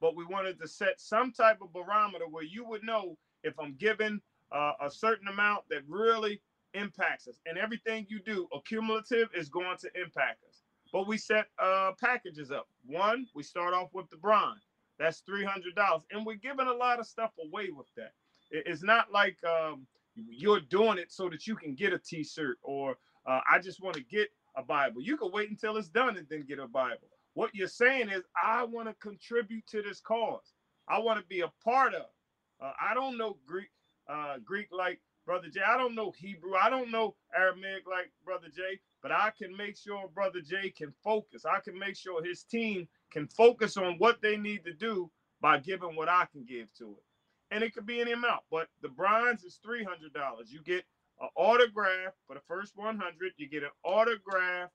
But we wanted to set some type of barometer where you would know if I'm giving uh, a certain amount that really impacts us, and everything you do, accumulative, is going to impact us. But we set uh, packages up. One, we start off with the bronze. That's three hundred dollars, and we're giving a lot of stuff away with that. It's not like um, you're doing it so that you can get a T-shirt or uh, I just want to get a Bible. You can wait until it's done and then get a Bible. What you're saying is, I want to contribute to this cause. I want to be a part of. Uh, I don't know Greek, uh, Greek like Brother Jay. I don't know Hebrew. I don't know Aramaic like Brother Jay. But I can make sure Brother Jay can focus. I can make sure his team can focus on what they need to do by giving what I can give to it. And it could be any amount, but the bronze is $300. You get an autograph for the first 100. You get an autograph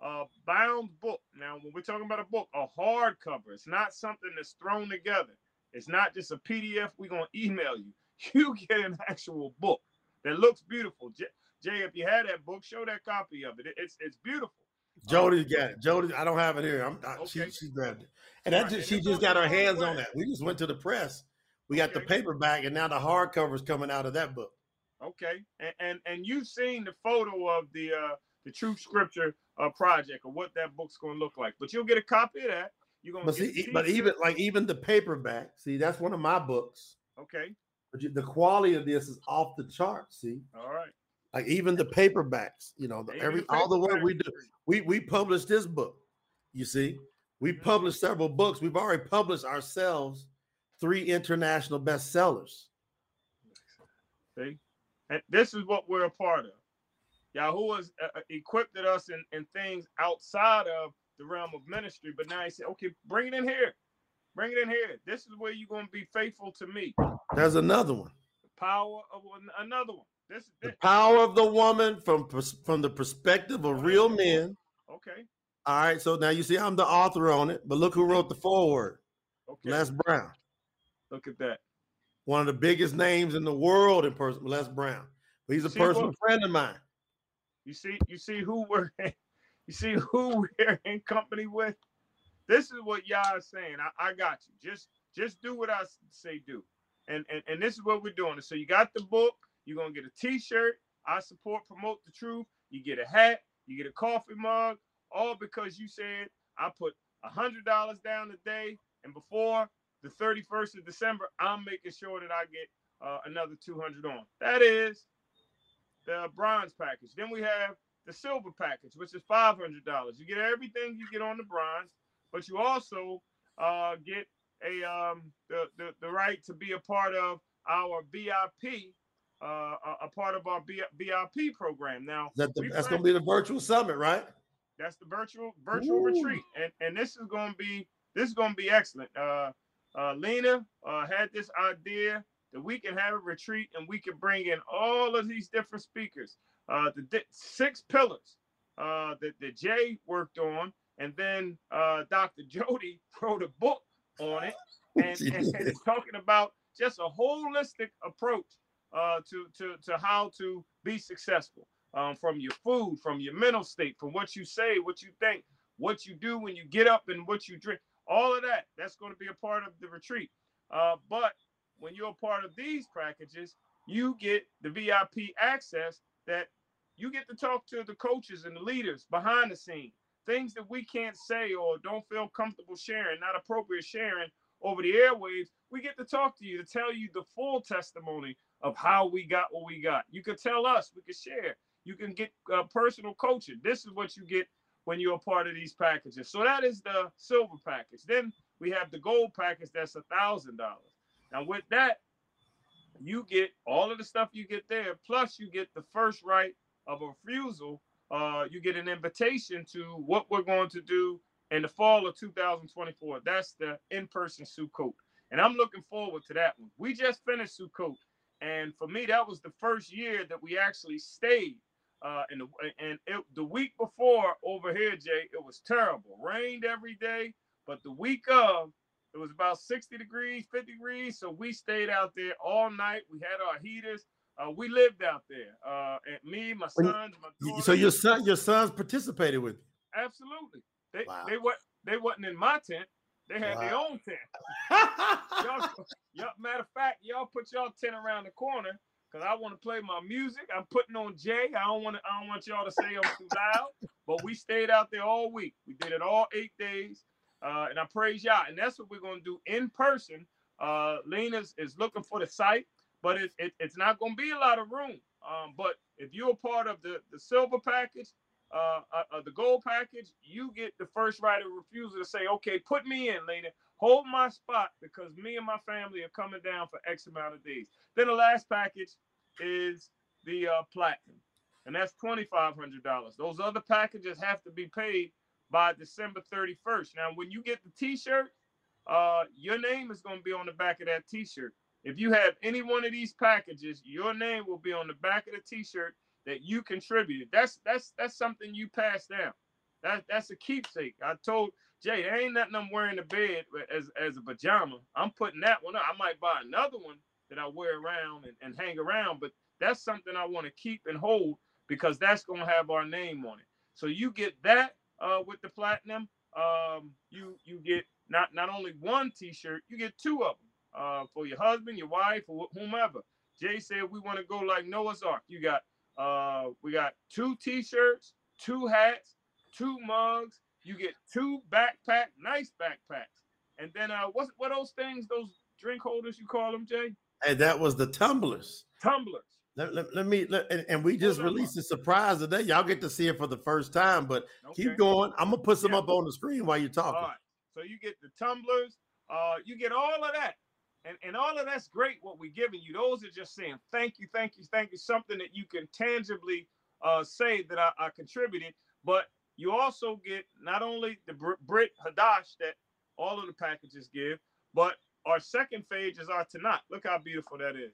uh, bound book. Now, when we're talking about a book, a hardcover, it's not something that's thrown together. It's not just a PDF we're going to email you. *laughs* You get an actual book that looks beautiful. Jay, if you had that book, show that copy of it. It's it's beautiful. Jody um, got it. Jody, I don't have it here. I'm I, okay. she she grabbed it, and that just, she just got her hands on that. We just went to the press. We got okay. the paperback, and now the hardcover is coming out of that book. Okay, and and, and you've seen the photo of the uh the Truth Scripture uh, project or what that book's going to look like, but you'll get a copy of that. You're gonna but see, but even like even the paperback. See, that's one of my books. Okay. But the quality of this is off the chart. See. All right. Like even the paperbacks, you know, the, every the all the work we do. We we published this book. You see, we mm-hmm. published several books. We've already published ourselves three international bestsellers. See, and this is what we're a part of. Yahoo has uh, uh, equipped us in, in things outside of the realm of ministry, but now he said, okay, bring it in here. Bring it in here. This is where you're going to be faithful to me. There's another one. The power of another one. This, this the power of the woman from from the perspective of real men. Okay. All right. So now you see I'm the author on it, but look who wrote the foreword. Okay. Les Brown. Look at that. One of the biggest names in the world in person, Les Brown. He's a personal what, friend of mine. You see, you see who we're *laughs* you see who we're in company with. This is what y'all are saying. I, I got you. Just just do what I say do. And, and and this is what we're doing. So you got the book, you're gonna get a t-shirt. I support promote the truth. You get a hat, you get a coffee mug, all because you said I put a hundred dollars down today, and before the 31st of December, I'm making sure that I get uh, another 200 on. That is the bronze package. Then we have the silver package, which is $500. You get everything you get on the bronze, but you also uh, get a um, the, the the right to be a part of our VIP, uh, a, part of our VIP program. Now that the, that's going to be the virtual summit, right? That's the virtual virtual Ooh. retreat, and and this is going to be this is going to be excellent. Uh, uh, Lena uh, had this idea that we can have a retreat and we can bring in all of these different speakers. Uh, the di- six pillars uh, that, that Jay worked on, and then uh, Dr. *laughs* Jody wrote a book on it, and, and, *laughs* and talking about just a holistic approach uh, to, to, to how to be successful um, from your food, from your mental state, from what you say, what you think, what you do when you get up, and what you drink. All of that, that's going to be a part of the retreat. Uh, but when you're a part of these packages, you get the VIP access that you get to talk to the coaches and the leaders behind the scene. Things that we can't say or don't feel comfortable sharing, not appropriate sharing over the airwaves. We get to talk to you to tell you the full testimony of how we got what we got. You can tell us, we can share. You can get uh, personal coaching. This is what you get when you're a part of these packages. So that is the silver package. Then we have the gold package that's a thousand dollars. Now with that, you get all of the stuff you get there, plus you get the first right of refusal. Uh, you get an invitation to what we're going to do in the fall of 2024. That's the in-person Sukkot. And I'm looking forward to that one. We just finished Sukkot. And for me, that was the first year that we actually stayed. Uh, and the, and it, the week before over here, Jay, it was terrible. Rained every day. But the week of, it was about 60 degrees, 50 degrees. So we stayed out there all night. We had our heaters. Uh, we lived out there. Uh, and me, my sons, my daughter. So your son, your sons participated with you. Absolutely. They wow. they what they wasn't in my tent. They had wow. their own tent. *laughs* y'all, y'all, matter of fact, y'all put y'all tent around the corner because I want to play my music. I'm putting on Jay. I don't want to. I don't want y'all to say I'm too loud. But we stayed out there all week. We did it all eight days, uh, and I praise y'all. And that's what we're gonna do in person. Uh, Lena's is looking for the site, but it, it, it's not gonna be a lot of room. Um, but if you're a part of the the silver package, uh, uh, the gold package, you get the first right of refusal to say, okay, put me in, lady. Hold my spot because me and my family are coming down for X amount of days. Then the last package is the uh, platinum, and that's $2,500. Those other packages have to be paid by December 31st. Now, when you get the t shirt, uh, your name is going to be on the back of that t shirt. If you have any one of these packages, your name will be on the back of the t shirt that you contributed. That's that's that's something you pass down. That that's a keepsake. I told Jay, there ain't nothing I'm wearing to bed as as a pajama. I'm putting that one up. I might buy another one that I wear around and, and hang around, but that's something I want to keep and hold because that's gonna have our name on it. So you get that uh, with the platinum. Um, you you get not not only one T-shirt, you get two of them uh, for your husband, your wife, or whomever. Jay said we want to go like Noah's Ark. You got uh, we got two T-shirts, two hats, two mugs. You get two backpack, nice backpacks, and then uh, what what those things? Those drink holders you call them, Jay? Hey, that was the tumblers. Tumblers. Let, let, let me let, and, and, we just released a surprise today. Y'all get to see it for the first time, but okay. keep going. I'm gonna put some yeah. up on the screen while you're talking. All right. So you get the tumblers. Uh, you get all of that. And, and all of that's great what we're giving you. Those are just saying thank you, thank you, thank you. Something that you can tangibly uh, say that I, I contributed. But you also get not only the Brit Hadash that all of the packages give, but our second phase is our Tanakh. Look how beautiful that is.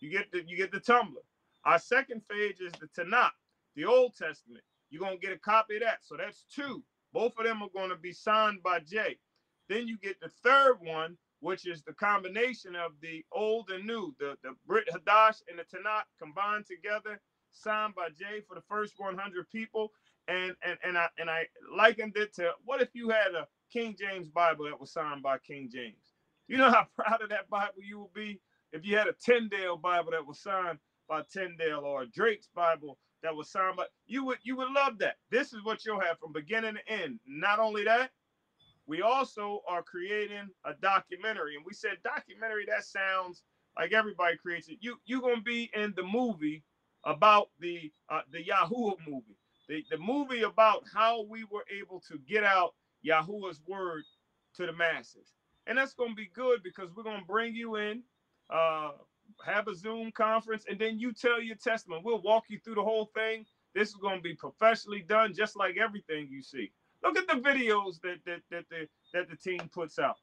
You get the you get the tumbler. Our second phase is the Tanakh, the Old Testament. You're gonna get a copy of that. So that's two. Both of them are going to be signed by Jay. Then you get the third one, which is the combination of the old and new, the, the Brit Hadash and the Tanakh combined together, signed by Jay for the first 100 people. And and and I and I likened it to what if you had a King James Bible that was signed by King James? You know how *laughs* proud of that Bible you would be if you had a Tyndale Bible that was signed by Tyndale or a Drake's Bible that was signed by you would you would love that. This is what you'll have from beginning to end. Not only that, we also are creating a documentary, and we said documentary. That sounds like everybody creates it. You you're gonna be in the movie about the uh, the Yahoo movie, the the movie about how we were able to get out Yahuwah's word to the masses. And that's to be good because we're to bring you in, uh, have a Zoom conference, and then you tell your testimony. We'll walk you through the whole thing. This is to be professionally done, just like everything you see. Look at the videos that that that the that the team puts out.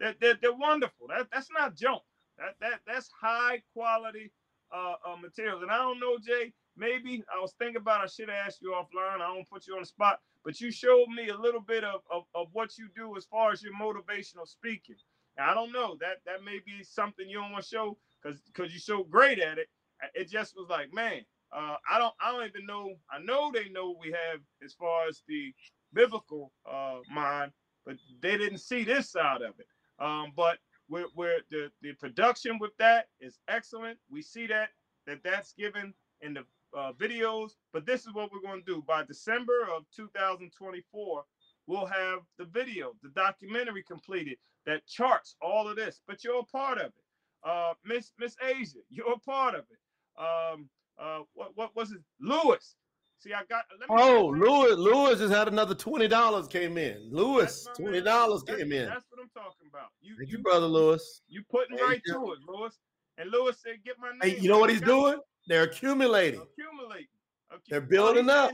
That they're, they're, wonderful. That that's not junk. That that that's high quality uh, uh, materials. And I don't know, Jay. Maybe I was thinking about I should have asked you offline. I don't put you on the spot, but you showed me a little bit of, of, of what you do as far as your motivational speaking. And I don't know that that may be something you don't want to show because because you're so great at it. It just was like, man, uh, I don't I don't even know. I know they know we have as far as the biblical uh, mind, but they didn't see this side of it. Um, but where, where the, the production with that is excellent. We see that that that's given in the uh, videos. But this is what we're going to do by December of 2024. We'll have the video, the documentary completed that charts all of this. But you're a part of it. Uh, Miss Miss Asia, you're a part of it. Um, uh, what what was it? Lewis. See, I got. oh, Lewis, Lewis just had another twenty dollars came in. Lewis, twenty dollars came in. That's what I'm talking about. You, Thank you, you brother Lewis. You putting hey, right to it, Lewis. And Lewis said, "Get my name." Hey, you know what he's doing? They're accumulating. Accumulating. Okay. They're building up.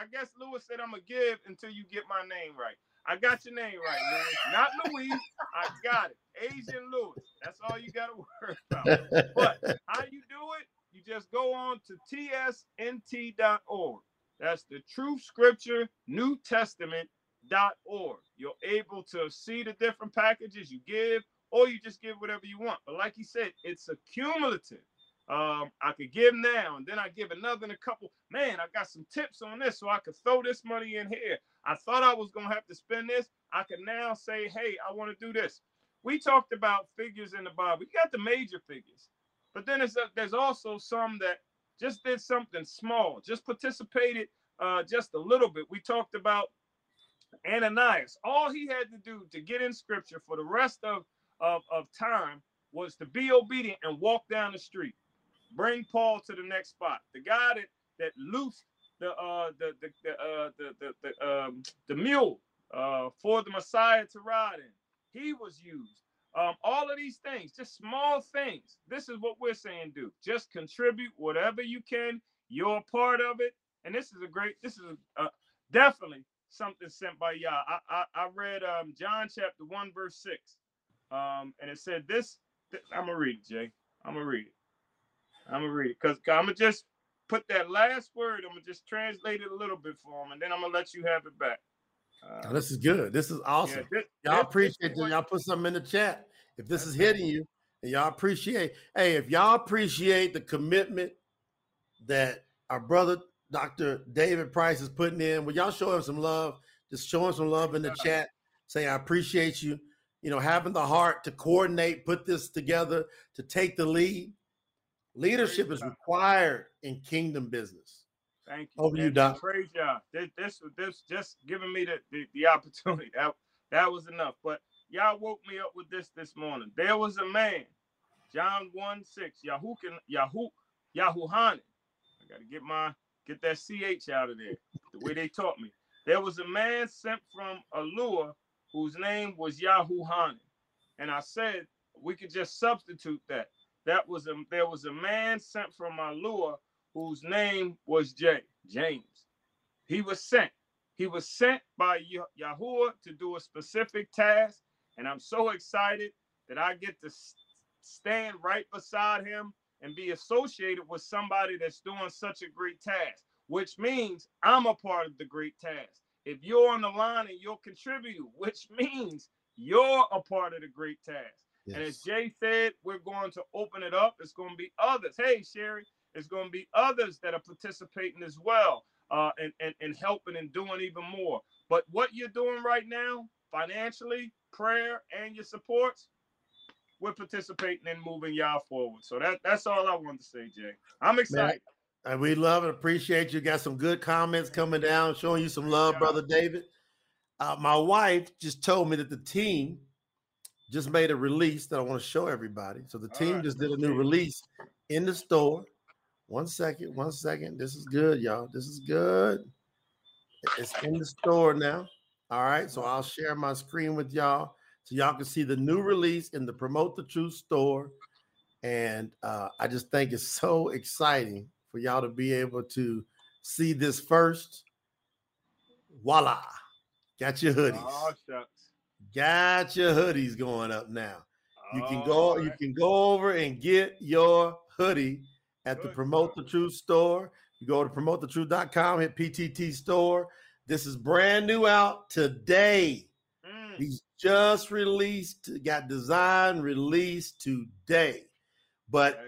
I guess Lewis said, "I'm gonna give until you get my name right." I got your name right, Lewis. Not Louise. I got it. Asian Lewis. That's all you got to *laughs* worry about. But how you do it? You just go on to tsnt.org. That's the True Scripture New Testament.org. You're able to see the different packages you give, or you just give whatever you want. But like he said, it's accumulative. Um, I could give now and then I give another in a couple. Man, I got some tips on this, so I could throw this money in here. I thought I was gonna have to spend this. I can now say, hey, I want to do this. We talked about figures in the Bible. We got the major figures, but then there's, a, there's also some that just did something small, just participated uh, just a little bit. We talked about Ananias. All he had to do to get in scripture for the rest of, of, of time was to be obedient and walk down the street. Bring Paul to the next spot. The guy that that loosed the uh the the the uh the the, the um the mule uh for the Messiah to ride in. He was used. Um, all of these things, just small things. This is what we're saying, do. Just contribute whatever you can. You're a part of it, and this is a great. This is a, uh, definitely something sent by Yah. I, I I read um John chapter one verse six, um, and it said this. Th- I'm gonna read it, Jay. I'm gonna read it. I'm gonna read it because I'm gonna just put that last word. I'm gonna just translate it a little bit for him, and then I'm gonna let you have it back. Uh, this is good. This is awesome. Yeah, y'all appreciate this, Y'all put something in the chat if this is hitting you, and y'all appreciate. Hey, if y'all appreciate the commitment that our brother Dr. David Price is putting in, will y'all show him some love? Just show him some love in the chat. Say I appreciate you. You know, having the heart to coordinate, put this together, to take the lead. Leadership is required in kingdom business. Thank you. Over you, Doc. Praise y'all. This, this, this just giving me the, the, the *laughs* opportunity. That, that was enough. But y'all woke me up with this this morning. There was a man, John 1 6, Yahoo, can, Yahoo, Yahuhanan. I got to get my, get that CH out of there, the way they taught me. There was a man sent from Allur whose name was Yahuhanan. And I said, we could just substitute that that was a there was a man sent from Allur whose name was Jay, James. He was sent. He was sent by Yahuwah to do a specific task. And I'm so excited that I get to stand right beside him and be associated with somebody that's doing such a great task, which means I'm a part of the great task. If you're on the line and you'll contribute, *laughs* which means you're a part of the great task. Yes. And as Jay said, we're going to open it up. It's going to be others. Hey, Sherry, it's going to be others that are participating as well uh, and, and, and helping and doing even more. But what you're doing right now, financially, prayer, and your supports, we're participating and moving y'all forward. So that, that's all I wanted to say, Jay. I'm excited. Man, and we love and appreciate you. Got some good comments coming down, showing you some love, brother David. Uh, my wife just told me that the team – just made a release that I want to show everybody. So the team right, just did a new release in the store. One second, one second. This is good, y'all. This is good. It's in the store now. All right. So I'll share my screen with y'all so y'all can see the new release in the Promote the Truth store. And uh, I just think it's so exciting for y'all to be able to see this first. Voila. Got your hoodies. Oh, shucks. Got your hoodies going up now. You can go, right. you can go over and get your hoodie at the Promote the Truth store. You go to promotethetruth.com, hit PTT store. This is brand new out today. Mm. He's just released, got design released today. But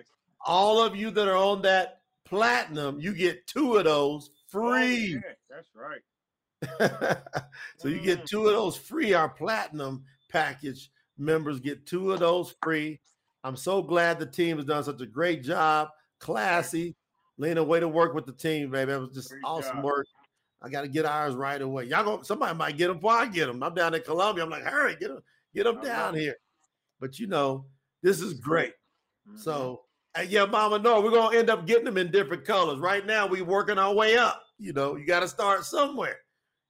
all of you that are on that platinum, you get two of those free. Oh, yeah, that's right. *laughs* so you get mm. two of those free. Our platinum package members get two of those free. I'm so glad the team has done such a great job. Classy. Lena, way to work with the team, baby. That was just great awesome job. work. I got to get ours right away. Y'all go. Somebody might get them before I get them. I'm down in Columbia. I'm like, hurry, get them, get them down here. But you know, this is great. Mm-hmm. So, yeah, Mama, no, we're gonna end up getting them in different colors. Right now, we working our way up. You know, you got to start somewhere.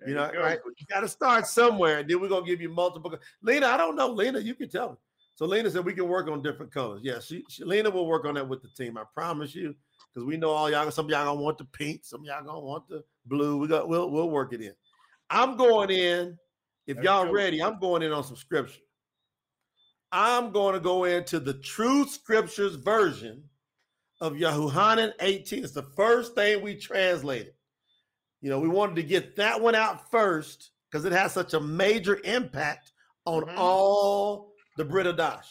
There you know, you right? You got to start somewhere, and then we're gonna give you multiple. Lena, I don't know, Lena, you can tell me. So Lena said we can work on different colors. Yeah, she, she Lena will work on that with the team. I promise you, because we know all y'all. Some y'all gonna want the pink, some y'all gonna want the blue. We got we'll we'll work it in. I'm going in. If y'all ready, I'm going in on some scripture. I'm going to go into the true scriptures version of Yahuhanan 18. It's the first thing we translated. You know, we wanted to get that one out first because it has such a major impact on mm-hmm. all the Brit Hadash.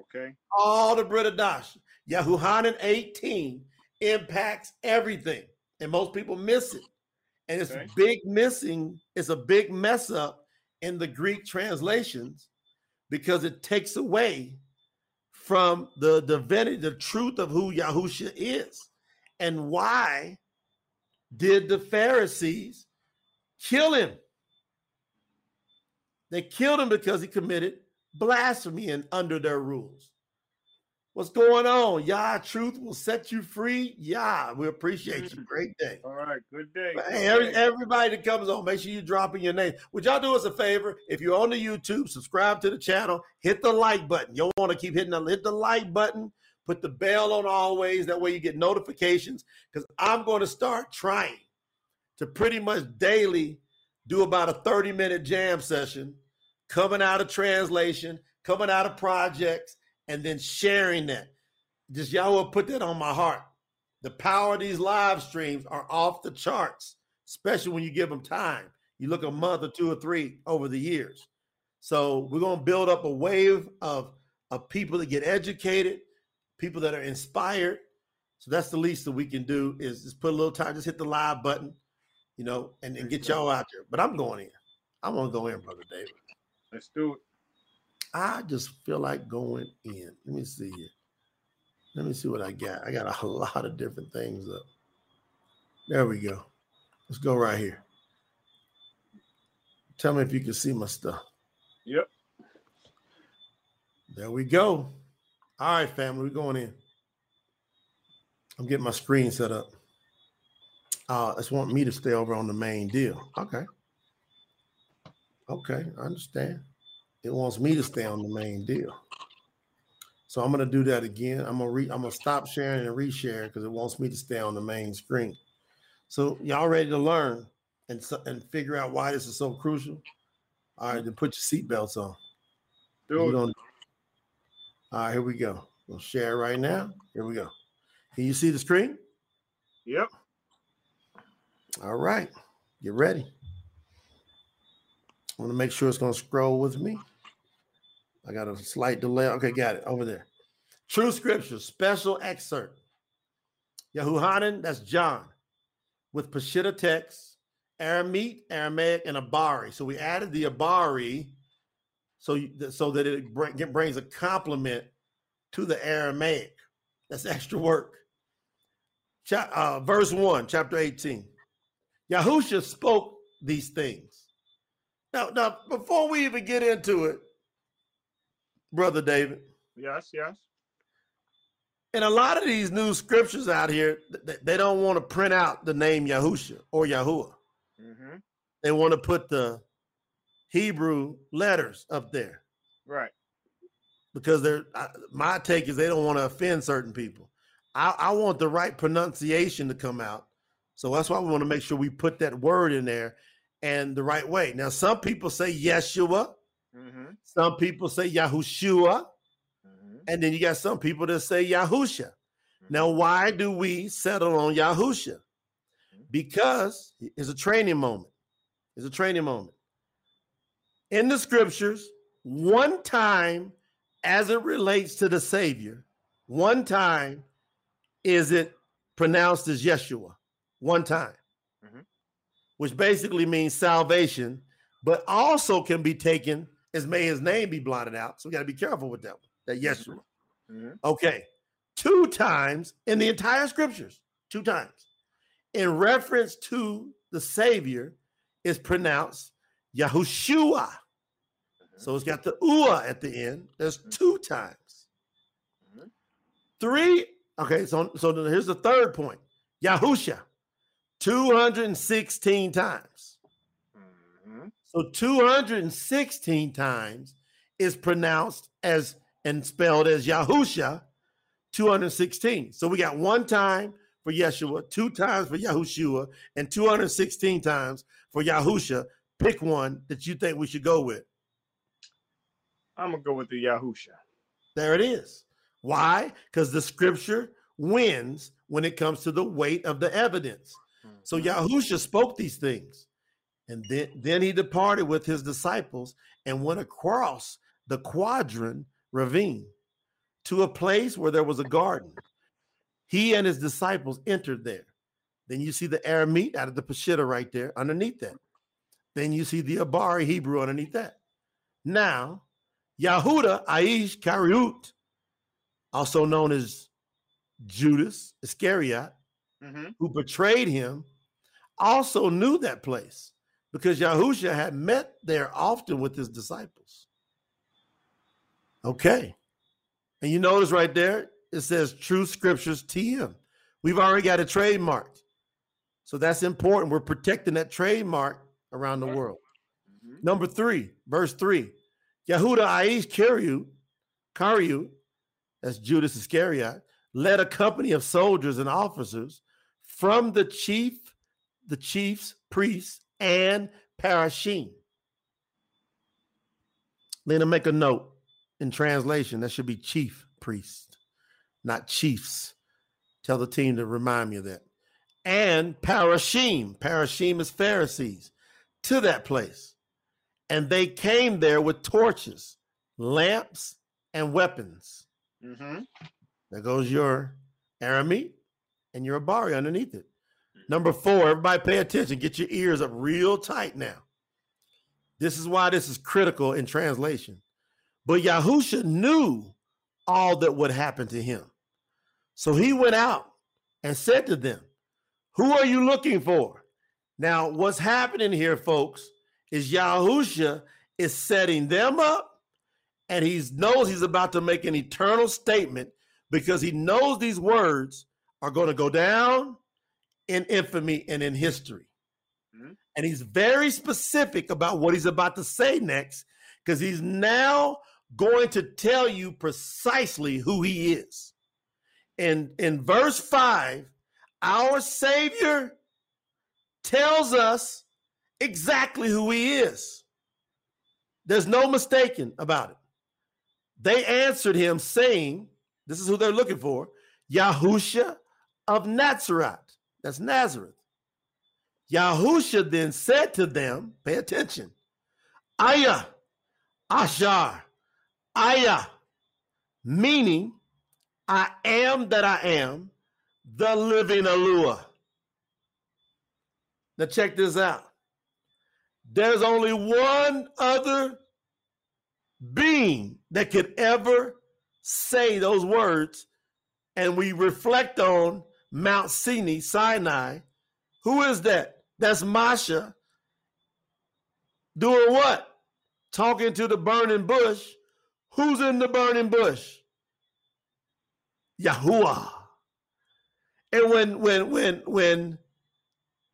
Okay. All the Brit Hadash. Yahuhanan 18 impacts everything. And most people miss it. And it's okay. big missing, it's a big mess up in the Greek translations because it takes away from the divinity, the truth of who Yahusha is and why did the Pharisees kill him? They killed him because he committed blasphemy and under their rules. What's going on? Yah, truth will set you free. Yeah, we appreciate you. Mm. Great day. All right, good day. Hey, every, everybody that comes on, make sure you drop in your name. Would y'all do us a favor? If you're on the YouTube, subscribe to the channel, hit the like button. You'll want to keep hitting the hit the like button Put the bell on always. That way you get notifications because I'm going to start trying to pretty much daily do about a 30 minute jam session coming out of translation, coming out of projects, and then sharing that. Just y'all will put that on my heart. The power of these live streams are off the charts, especially when you give them time. You look a month or two or three over the years. So we're going to build up a wave of, of people that get educated, people that are inspired. So that's the least that we can do is just put a little time, just hit the live button, you know, and, and get y'all out there. But I'm going in. I'm going to go in, brother David. Let's do it. I just feel like going in. Let me see here. Let me see what I got. I got a *laughs* lot of different things up. There we go. Let's go right here. Tell me if you can see my stuff. Yep. There we go. All right, family, we're going in. I'm getting my screen set up. Uh, it's want me to stay over on the main deal. Okay. Okay, I understand. It wants me to stay on the main deal. So I'm gonna do that again. I'm gonna re I'm gonna stop sharing and reshare because it wants me to stay on the main screen. So y'all ready to learn and and figure out why this is so crucial? All right, then put your seatbelts on. Do it. Gonna, all right, here we go. We'll share right now. Here we go. Can you see the screen? Yep. All right. Get ready. Want to make sure it's going to scroll with me. I got a slight delay. Okay, got it over there. True Scripture, special excerpt. Yahuhanan, that's John, with Peshitta text, Aramite, Aramaic, and Abari. So we added the Abari so so that it brings a complement to the Aramaic. That's *laughs* extra work. Uh, verse 1, chapter 18. Yahusha spoke these things. Now, now, before we even get into it, Brother David. Yes, yes. And a lot of these new scriptures out here, they don't want to print out the name Yahusha or Yahuwah. Mm-hmm. They want to put the Hebrew letters up there. Right. Because they're my take is they don't want to offend certain people. I, I want the right pronunciation to come out. So that's why we want to make sure we put that word in there and the right way. Now, some people say Yeshua, Mm-hmm. some people say Yahushua, Mm-hmm. and then you got some people that say Yahusha. Now, why do we settle on Yahusha? Because it's a training moment. It's a training moment. In the scriptures, one time as it relates to the Savior, one time is it pronounced as Yeshua. One time, Mhm. Which basically means salvation, but also can be taken as may his name be blotted out. So we got to be careful with that one, that Yeshua. Mm-hmm. mm-hmm. Okay. Two times in the entire scriptures, two times, in reference to the Savior, is pronounced Yahushua. Mm-hmm. So it's got the ua at the end. There's mm-hmm. two times. Three. Okay, so, so here's the third point. Yahusha, 216 times. Mm-hmm. So 216 times is pronounced as and spelled as Yahusha, 216. So we got one time for Yeshua, two times for Yahushua, and 216 times for Yahusha. Pick one that you think we should go with. I'm gonna go with the Yahusha. There it is. Why? Because the scripture wins when it comes to the weight of the evidence. So Mhm. Yahusha spoke these things. And then, then he departed with his disciples and went across the Kidron ravine to a place where there was a garden. He and his disciples entered there. Then you see the Aramite out of the Peshitta right there underneath that. Then you see the Abari Hebrew underneath that. Now, Yahuda Aish Kariut, also known as Judas Iscariot, Mhm. who betrayed him, also knew that place because Yahusha had met there often with his disciples. Okay. And you notice right there, it says Truth Scriptures TM. We've already got a trademark. So that's important. We're protecting that trademark around the world. Mhm. Number three, verse three. Yehuda Aish Kariut, Kariut, that's Judas Iscariot, led a company of soldiers and officers from the chief, the chiefs, priests, and parashim. Lena, make a note in translation. That should be chief priest, not chiefs. Tell the team to remind me of that. And parashim. Parashim is Pharisees to that place. And they came there with torches, lamps, and weapons. Mhm. There goes your Aramite and your Abari underneath it. Mm-hmm. Number four, everybody pay attention. Get your ears up real tight now. This is why this is critical in translation. But Yahusha knew all that would happen to him. So he went out and said to them, Who are you looking for? Now, what's happening here, folks, is Yahusha is setting them up and he knows he's about to make an eternal statement because he knows these words are going to go down in infamy and in history. Mhm. And he's very specific about what he's about to say next because he's now going to tell you precisely who he is. And in verse 5, our Savior tells us exactly who he is. There's no mistaking about it. They answered him, saying, This is who they're looking for Yahusha of Nazareth. That's Nazareth. Yahusha then said to them, Pay attention, Aya, Ashar, Aya, meaning, I am that I am, the living Alua. Now, check this out. There's only one other being that could ever say those words, and we reflect on Mount Sinai, Sinai. Who is that? That's Masha. Doing what? Talking to the burning bush. Who's in the burning bush? Yahuwah. And when when when when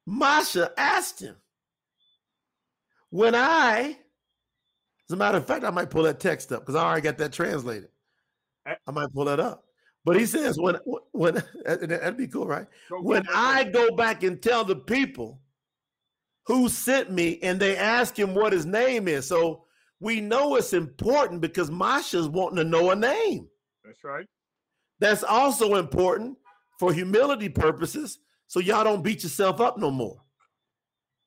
Masha asked him, when I As a matter of fact, I might pull that text up because I already got that translated. I might pull that up. But he says, when when that'd be cool, right? When I go back and tell the people who sent me, and they ask him what his name is. So we know it's important because Masha's wanting to know a name. That's right. That's also important for humility purposes, so y'all don't beat yourself up no more.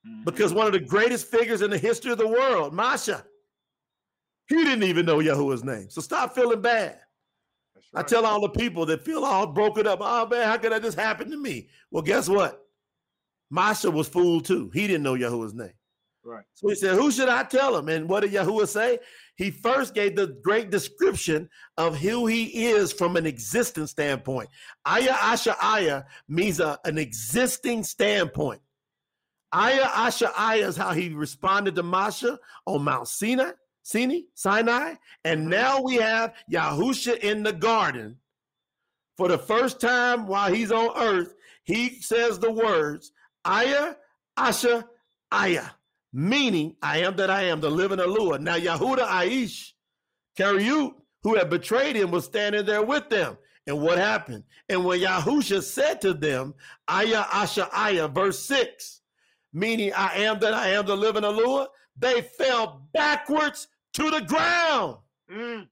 Mm-hmm. Because one of the greatest figures in the history of the world, Masha, he didn't even know Yahuwah's name. So stop feeling bad. Right. I tell all the people that feel all broken up, oh man, how could that just happen to me? Well, guess what? Masha was fooled too. He didn't know Yahuwah's name. Right. So he said, Who should I tell him? And what did Yahuwah say? He first gave the great description of who he is from an existing standpoint. Aya Asha Aya means a, an existing standpoint. Aya Asha Aya is how he responded to Masha on Mount Sinai, Sinai, Sinai. And mm-hmm. now we have Yahusha in the garden. For the first time while he's on earth, he says the words, Aya, Asha, Aya, meaning I am that I am, the living Alua. Now Yahuda Aish, Kariut, who had betrayed him, was standing there with them. And what happened? And when Yahusha said to them, Aya, Asha, Aya, verse 6, meaning I am that I am, the living Alua, they fell backwards to the ground. Mm.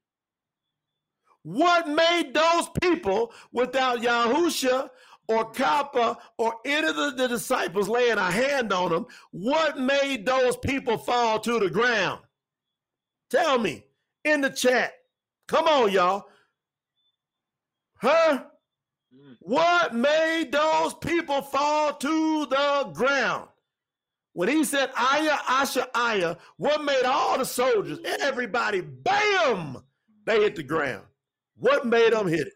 What made those people without Yahusha or Kepha or any of the, the disciples laying a hand on them, what made those people fall to the ground? Tell me in the chat. Come on, y'all. Huh? Mm. What made those people fall to the ground? When he said Aya, Asha, Aya, what made all the soldiers, everybody, bam, they hit the ground? What made them hit it?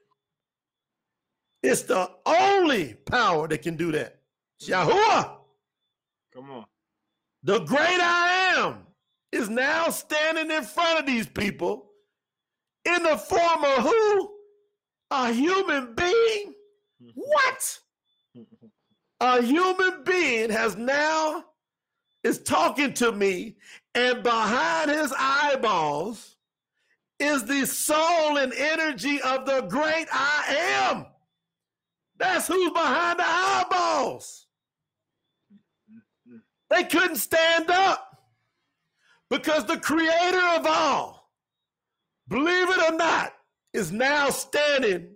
It's the only power that can do that. Yahuwah. Come on. The great I am is now standing in front of these people in the form of who? A human being? *laughs* What? A human being has now is talking to me, and behind his eyeballs is the soul and energy of the great I am. That's who's behind the eyeballs. They couldn't stand up because the creator of all, believe it or not, is now standing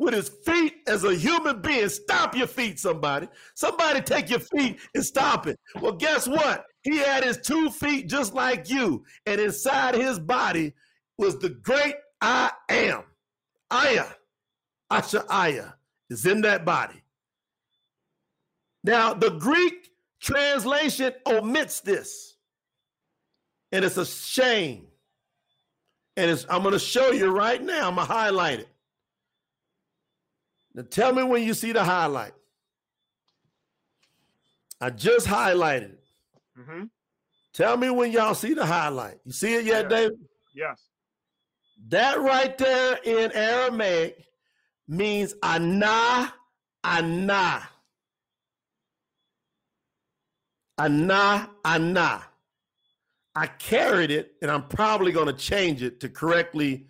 with his feet as a human being. Stomp your feet, somebody. Somebody take your feet and stomp it. Well, guess what? He had his two feet just like you, and inside his body was the great I am. Aya, Asha Aya is in that body. Now, the Greek translation omits this, and it's a shame. And I'm going to show you right now. I'm going to highlight it. Now, tell me when you see the highlight. I just highlighted it. Mm-hmm. Tell me when y'all see the highlight. You see it yet, yes. David? Yes. That right there in Aramaic means ana, ana. Ana, ana. I carried it and I'm probably going to change it to correctly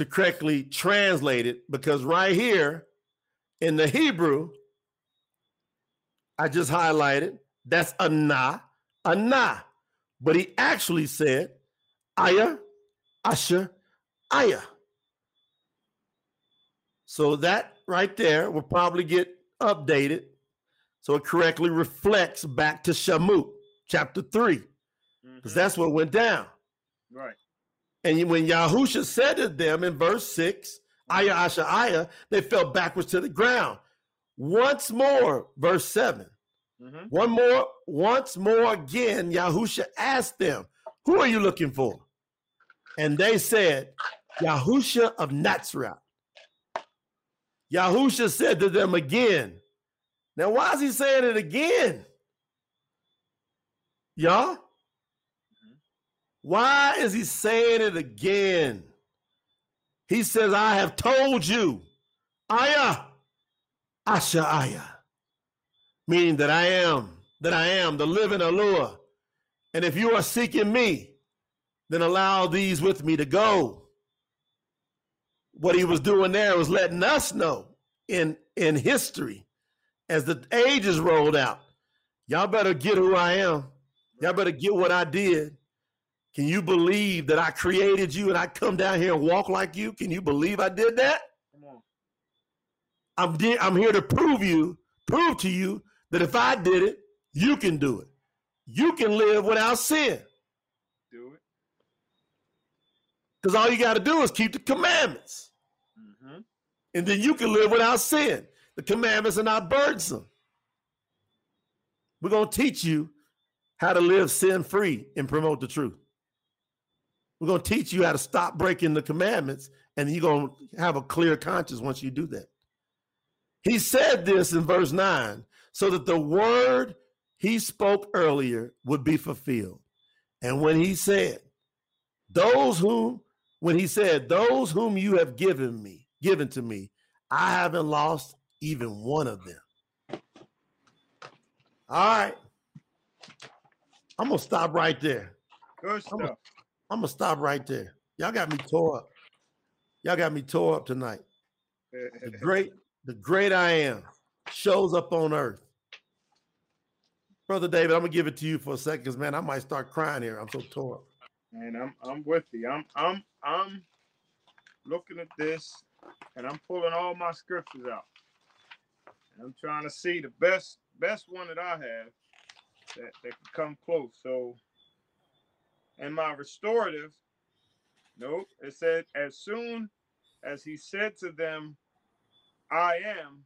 to correctly translate it because right here in the Hebrew I just highlighted that's ana, ana. But he actually said aya, asher, aya. So that right there will probably get updated so it correctly reflects back to Shamut, chapter 3, because mm-hmm. that's what went down. Right. And when Yahusha said to them in verse 6, Aya Asha Aya, they fell backwards to the ground. Once more, verse 7. Mm-hmm. One more, once more again, Yahusha asked them, Who are you looking for? And they said, Yahusha of Nazareth. Yahusha said to them again. Now, why is he saying it again? Y'all? Why is he saying it again? He says, I have told you, Aya, Asha Aya, meaning that I am, that I am the living Alua. And if you are seeking me, then allow these with me to go. What he was doing there was letting us know in, in history as the ages rolled out. Y'all better get who I am. Y'all better get what I did. Can you believe that I created you and I come down here and walk like you? Can you believe I did that? Come on. I'm de- I'm here to prove you, prove to you that if I did it, you can do it. You can live without sin. Do it. Because all you got to do is keep the commandments. Mm-hmm. And then you can live without sin. The commandments are not burdensome. We're going to teach you how to live sin free and promote the truth. We're going to teach you how to stop breaking the commandments, and you're going to have a clear conscience once you do that. He said this in verse 9 so that the word he spoke earlier would be fulfilled. And when he said, Those whom, when he said, Those whom you have given me, given to me, I haven't lost even one of them. All right. I'm gonna stop right there. Good stuff. I'm, gonna stop right there. Y'all got me tore up. Y'all got me tore up tonight. The *laughs* great, the great I am shows up on earth. Brother David, I'm gonna give it to you for a second, because man, I might start crying here. I'm so tore up. Man, I'm I'm with you. I'm I'm I'm looking at this and I'm pulling all my scriptures out. And I'm trying to see the best best one that I have that, that can come close. So in my restorative, nope, it said as soon as he said to them, I am,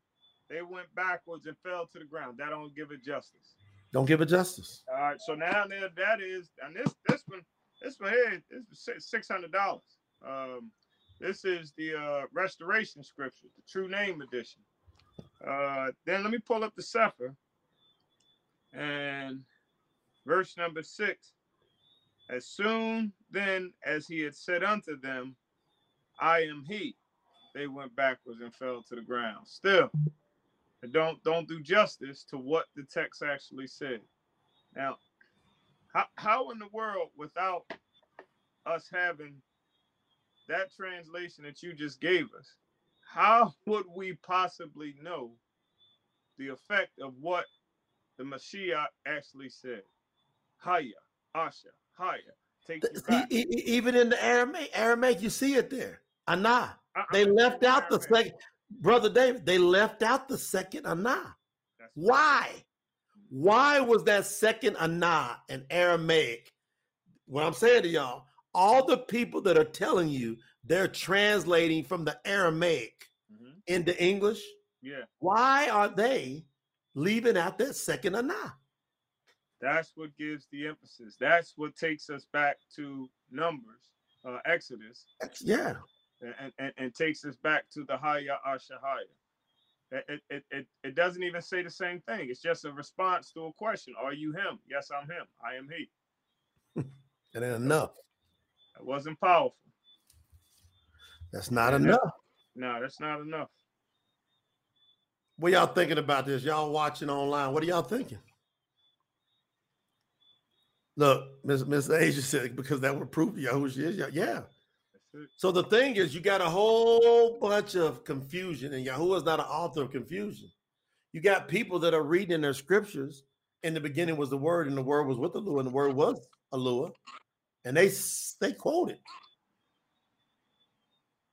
they went backwards and fell to the ground. That don't give it justice. Don't give it justice. All right. So now there that is, and this this one, this one here is six hundred dollars. Um, this is the uh, restoration scripture, the true name edition. Uh, then let me pull up the Sefer and verse number six. As soon then as he had said unto them, I am he, they went backwards and fell to the ground. Still, don't don't do justice to what the text actually said. Now, how, how in the world, without us having that translation that you just gave us, how *laughs* would we possibly know the effect of what the Mashiach actually said? Haya, Asha, Haya. Take you back. Even in the Aramaic, Aramaic, you see it there. Anah. They left out the second. Brother David, they left out the second Anah. Why? Why was that second Anah in Aramaic? What I'm saying to y'all, all the people that are telling you they're translating from the Aramaic mm-hmm. into English, yeah. Why are they leaving out that second Anah? That's what gives the emphasis. That's what takes us back to Numbers, uh, Exodus. Yeah and, and, and takes us back to the Haya Ashahaya. It, it, it, it doesn't even say the same thing. It's just a response to a question. Are you him? Yes, I'm him. I am he. it ain't enough. That wasn't powerful. That's not and enough. That, no, that's not enough. What y'all thinking about this? Y'all watching online. What are y'all thinking? Look, Miss Miss Asia said because that would prove who she is. Yeah, so the thing is, you got a whole bunch of confusion, and Yahuwah is not an author of confusion. You got people that are reading their scriptures. In the beginning was the word, and the word was with Alua, and the word was Alua, and they they quote it.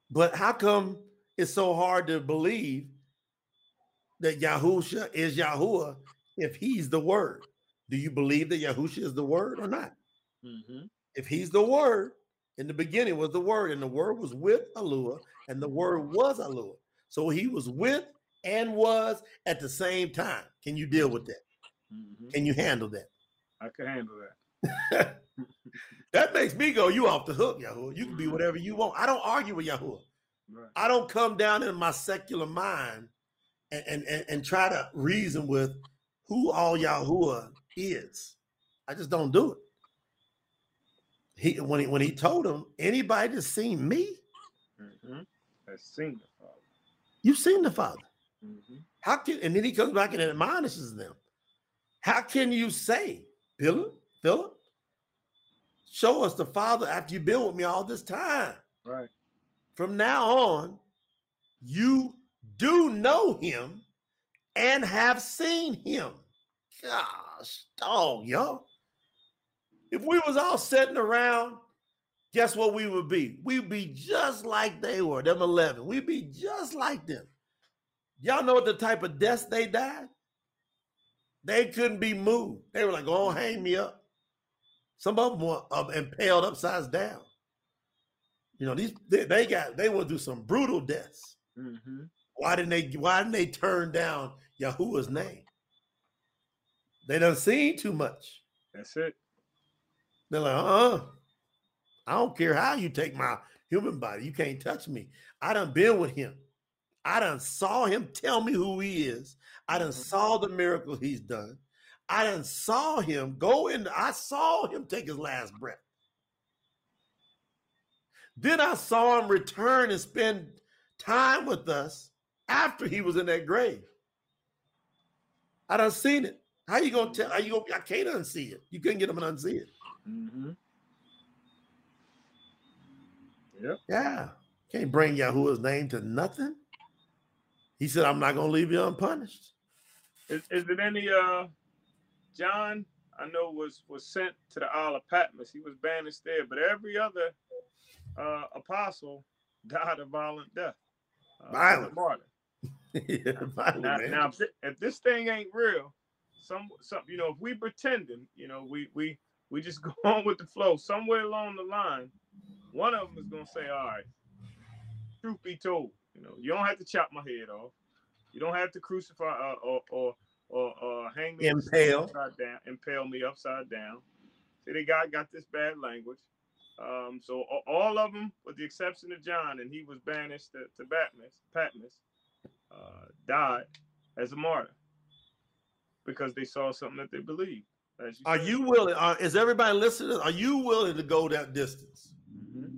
But how come it's so hard to believe that Yahusha is Yahuwah if he's the word? Do you believe that Yahusha is the word or not? Mm-hmm. If he's the word, in the beginning was the word, and the word was with Alua, and the word was Alua. So he was with and was at the same time. Can you deal with that? Mm-hmm. Can you handle that? I can handle that. *laughs* that makes me go, you off the hook, Yahoo. You can be whatever you want. I don't argue with Yahoo. Right. I don't come down in my secular mind and, and, and, and try to reason with who all Yahuwah is. I just don't do it he when he when he told him anybody that's seen me mm-hmm. has seen the father you've seen the father mm-hmm. how can and then he comes back and admonishes them how can you say philip philip show us the Father after you've been with me all this time. Right. From now on, you do know him and have seen him. Gosh, dog, y'all. If we was all sitting around, guess what we would be? We'd be just like they were, them 11. We'd be just like them. Y'all know what the type of deaths they died? They couldn't be moved. They were like, "Oh, hang me up." Some of them were um, impaled upside down. You know, these they, they got they will do some brutal deaths. Mm-hmm. Why didn't they? Why didn't they turn down Yahuwah's name? They done seen too much. That's it. They're like, uh, I don't care how you take my human body. You can't touch me. I done been with him. I done saw him tell me who he is. I done Mhm. saw the miracle he's done. I done saw him go in. I saw him take his last breath. Then I saw him return and spend time with us after he was in that grave. I done seen it. How you gonna tell? How you gonna? I can't unsee it. You couldn't get him to unsee it. Mm-hmm. Yeah, can't bring Yahuwah's name to nothing. He said, "I'm not gonna leave you unpunished." Is, is it any uh John? I know was was sent to the Isle of Patmos. He was banished there, but every other uh apostle *laughs* died a violent death. Uh, Violent. martyr. *laughs* yeah, violent, Now, man. now if, thi- if this thing ain't real, some some you know if we pretending, you know, we we we just *laughs* go on with the flow. Somewhere along the line, one of them is gonna say, "All right, truth be told, you know, you don't have to chop my head off. You don't have to crucify uh, or or or, or hang me Impale. upside down, impale me upside down." See, they got got this bad language. Um, so all of them, with the exception of John, and he was banished to, to Patmos, Patmos, uh, died as a martyr because they saw something that they believed. as Are said. you willing? Are, is everybody listening? Are you willing to go that distance? Mhm.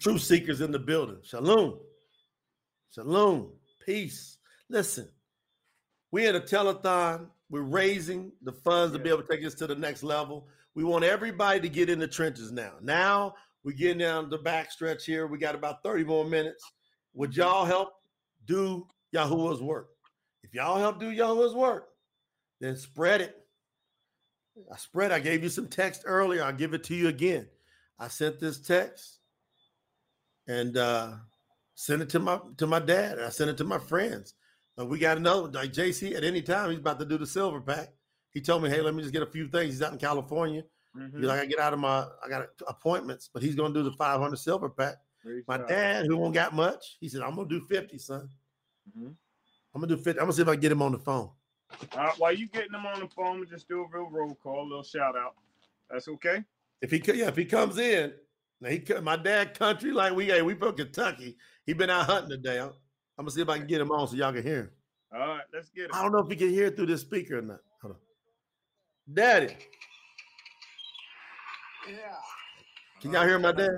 Truth seekers in the building. Shalom. Shalom. Peace. Listen, we're in a telethon. We're raising the funds to be able to take us to the next level. We want everybody to get in the trenches now. Now we're getting down the back stretch here. We got about 30 more minutes. Would y'all help do Yahuwah's work? If y'all help do Yahuwah's work, then spread it. I spread. I gave you some text earlier. I'll give it to you again. I sent this text and uh sent it to my to my dad. And I sent it to my friends. Uh, we got another like JC at any time. He's about to do the silver pack. He told me, "Hey, let me just get a few things." He's out in California. Mhm. He's like, "I get out of my, I got appointments, but he's gonna do the 500 silver pack." My dad, who won't got much, he said, "I'm gonna do 50, son. Mhm. I'm gonna do 50. I'm gonna see if I can get him on the phone." All right, while you getting him on the phone, we just do a real roll call, a little shout out. That's okay. If he co- yeah, if he comes in, now he co- my dad country like we hey, we from Kentucky. He been out hunting today. I'm, I'm gonna see if I can get him on so y'all can hear him. All right, let's get it. I don't know if he can hear through this speaker or not. Hold on. Daddy, Yeah. can y'all hear my dad?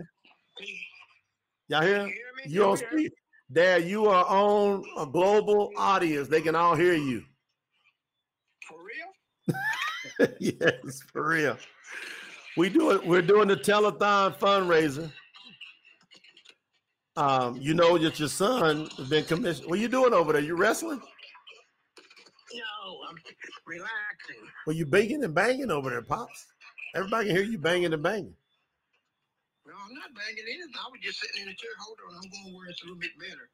Y'all hear him? You hear me? You on Yeah. Dad, you are on a global audience. They can all hear you. For real? *laughs* yes, for real. We do it. We're doing the telethon fundraiser. Um, you know that your son has been commissioned. What are you doing over there? You wrestling? No, I'm relaxing. Well, you banging and banging over there, pops. Everybody can hear you banging and banging. I'm not banging anything. I was just sitting in a chair. Hold on. I'm going where it's a little bit better.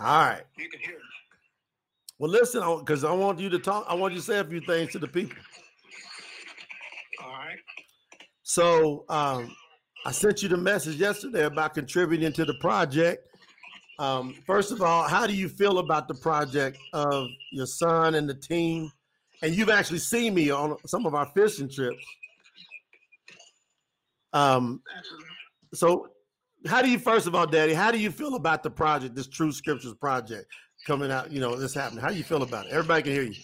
All right. You can hear me. Well, listen, because I want you to talk. I want you to say a few things to the people. All right. So um, I sent you the message yesterday about contributing to the project. Um, first of all, how do you feel about the project of your son and the team? And you've actually seen me on some of our fishing trips. Um, Absolutely. So how do you first of all, Daddy, how do you feel about the project, this Truth Scriptures project coming out? You know, this happening. How do you feel about it? Everybody can hear you.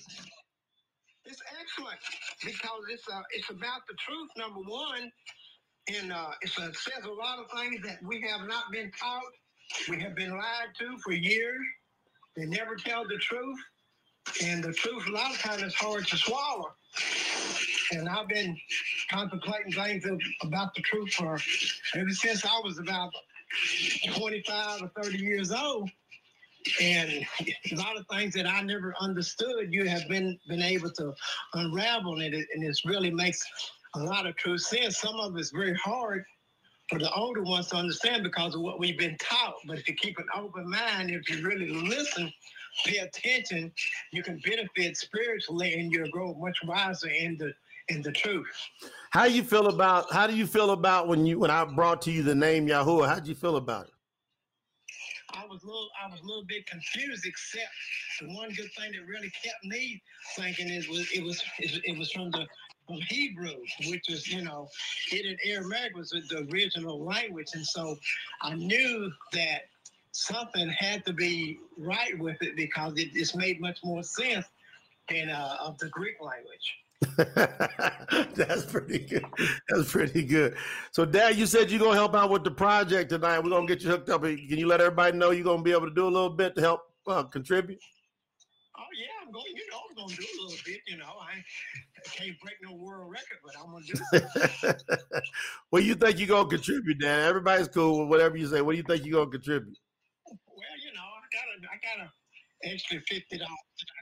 It's excellent because it's uh, it's about the truth, number one. And uh, it says a lot of things that we have not been taught. We have been lied to for years. They never tell the truth. And the truth, a lot of times, is hard to swallow. And I've been contemplating things about the truth for ever since I was about 25 or 30 years old. And a lot of things that I never understood, you have been been able to unravel it, and it really makes a lot of true sense. Some of it's very hard for the older ones to understand because of what we've been taught. But if you keep an open mind, if you really listen, pay attention, you can benefit spiritually, and you'll grow much wiser in the in the truth. How you feel about how do you feel about when you when I brought to you the name Yahuwah? How did you feel about it? I was a little I was a little bit confused, except the one good thing that really kept me thinking is was it was it, it was from the from Hebrew, which is you know, it in Aramaic was the original language, and so I knew that something had to be right with it because it just made much more sense than uh, of the Greek language. *laughs* That's pretty good. That's pretty good. So, Dad, you said you're gonna help out with the project tonight. We're gonna get you hooked up. Can you let everybody know you're gonna be able to do a little bit to help uh, contribute? Oh yeah, I'm going. You know, I'm gonna do a little bit. You know, I, I can't break no world record, but I'm gonna do. *laughs* what do you think you're gonna contribute, Dad? Everybody's cool with whatever you say. What do you think you're gonna contribute? Well, you know, I got a, I got a extra fifty dollars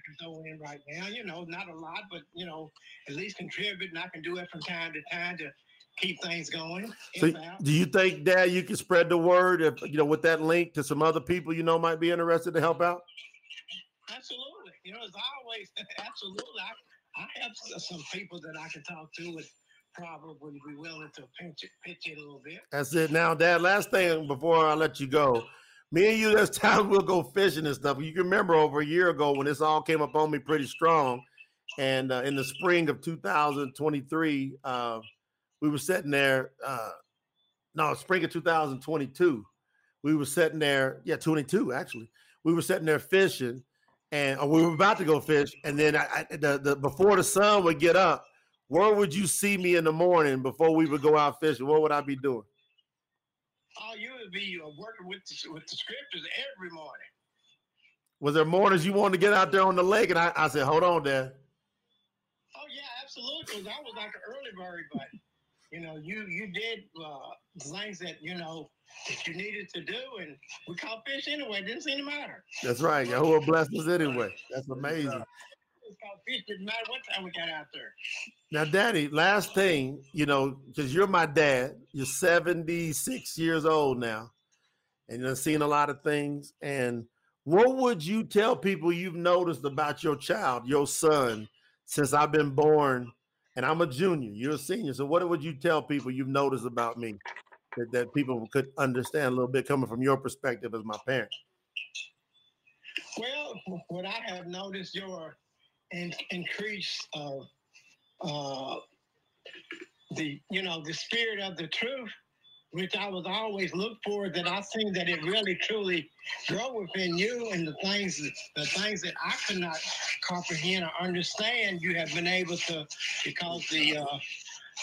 can throw in right now. You know, not a lot, but you know, at least contribute, and I can do it from time to time to keep things going. So, do you think, Dad, you can spread the word if you know with that link to some other people you know might be interested to help out? Absolutely. You know, as always, *laughs* absolutely. I, I have some people that I can talk to with probably be willing to pinch it, pitch it a little bit. That's it. Now, Dad, last thing before I let you go. Me and you, there's times *laughs* we'll go fishing and stuff. You can remember over a year ago when this all came up on me pretty strong. And uh, in the spring of 2023, uh, we were sitting there. Uh, no, spring of 2022, we were sitting there. Yeah, 22 actually. We were sitting there fishing, and we were about to go fish. And then I, I, the, the before the sun would get up, where would you see me in the morning before we would go out fishing? What would I be doing? Oh, you be uh, working with the, with the scriptures every morning. Was there mornings you wanted to get out there on the lake? And I, I said, hold on, Dad. Oh yeah, absolutely. Because I was like an early bird, but you know, you you did uh, things that you know that you needed to do, and we caught fish anyway. It didn't seem to matter. That's right. Yahuwah blessed us anyway. That's amazing. Fish didn't matter what time we got out there. Now, Daddy, last thing, you know, because you're my dad. You're 76 years old now, and you've seen a lot of things. And what would you tell people you've noticed about your child, your son, since I've been born? And I'm a junior. You're a senior. So, what would you tell people you've noticed about me that, that people could understand a little bit coming from your perspective as my parent? Well, what I have noticed your in, increase of uh, the you know the spirit of the truth, which I was always look for. That I think that it really truly grow within you, and the things the things that I could not comprehend or understand, you have been able to because the uh,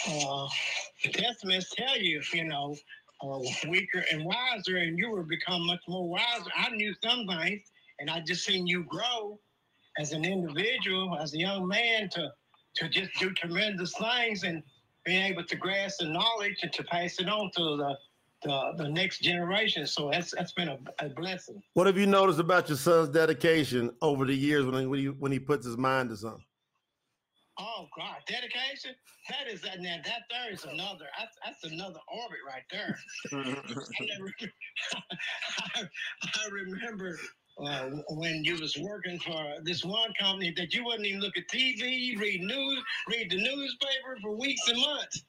uh, the testaments tell you, you know, uh, weaker and wiser, and you will become much more wiser. I knew some things, and I just seen you grow as an individual, as a young man, to to just do tremendous things and being able to grasp the knowledge and to pass it on to the the, the next generation. So that's that's been a, a, blessing. What have you noticed about your son's dedication over the years when he, when he when he puts his mind to something? Oh God, dedication! That is that. Now that there is another. That's, that's another orbit right there. I, *laughs* *laughs* I, remember uh, when you was working for this one company that you wouldn't even look at TV, read news, read the newspaper for weeks and months.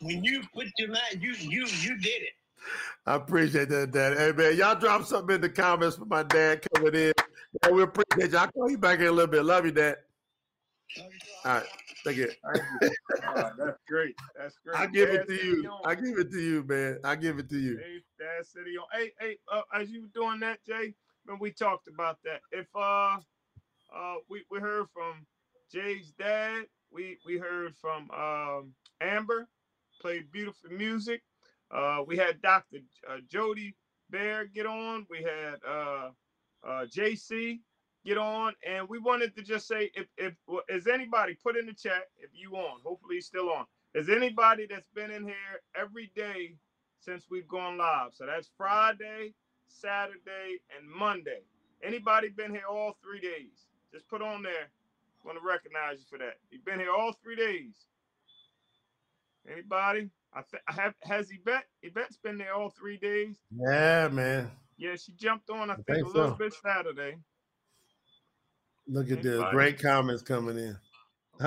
When you put your mind, you you you did it. I appreciate that, Dad. Hey man, y'all drop something in the comments for my dad coming in. Man, we appreciate you. I'll call you back in a little bit. Love you, Dad. Love you, All right. Thank you. Thank you. Oh, that's great. That's great. I give Dad it to you. On. I give it to you, man. I give it to you. Hey, Dad City on. Hey, hey, uh, as you were doing that, Jay, when we talked about that. If uh uh we, we heard from Jay's dad, we we heard from um Amber, played beautiful music. Uh we had Dr. Uh, Jody Bear get on. We had uh uh JC get on and we wanted to just say if if is anybody put in the chat if you on hopefully he's still on is anybody that's been in here every day since we've gone live. So that's Friday, Saturday, and Monday. Anybody been here all three days? Just put on there. Want to recognize you for that. You've been here all three days. Anybody? I th- have has Yvette. Yvette's been there all three days. Yeah, man. Yeah, she jumped on. I think, think a little so. bit Saturday. Look at. Anybody? Great comments coming in.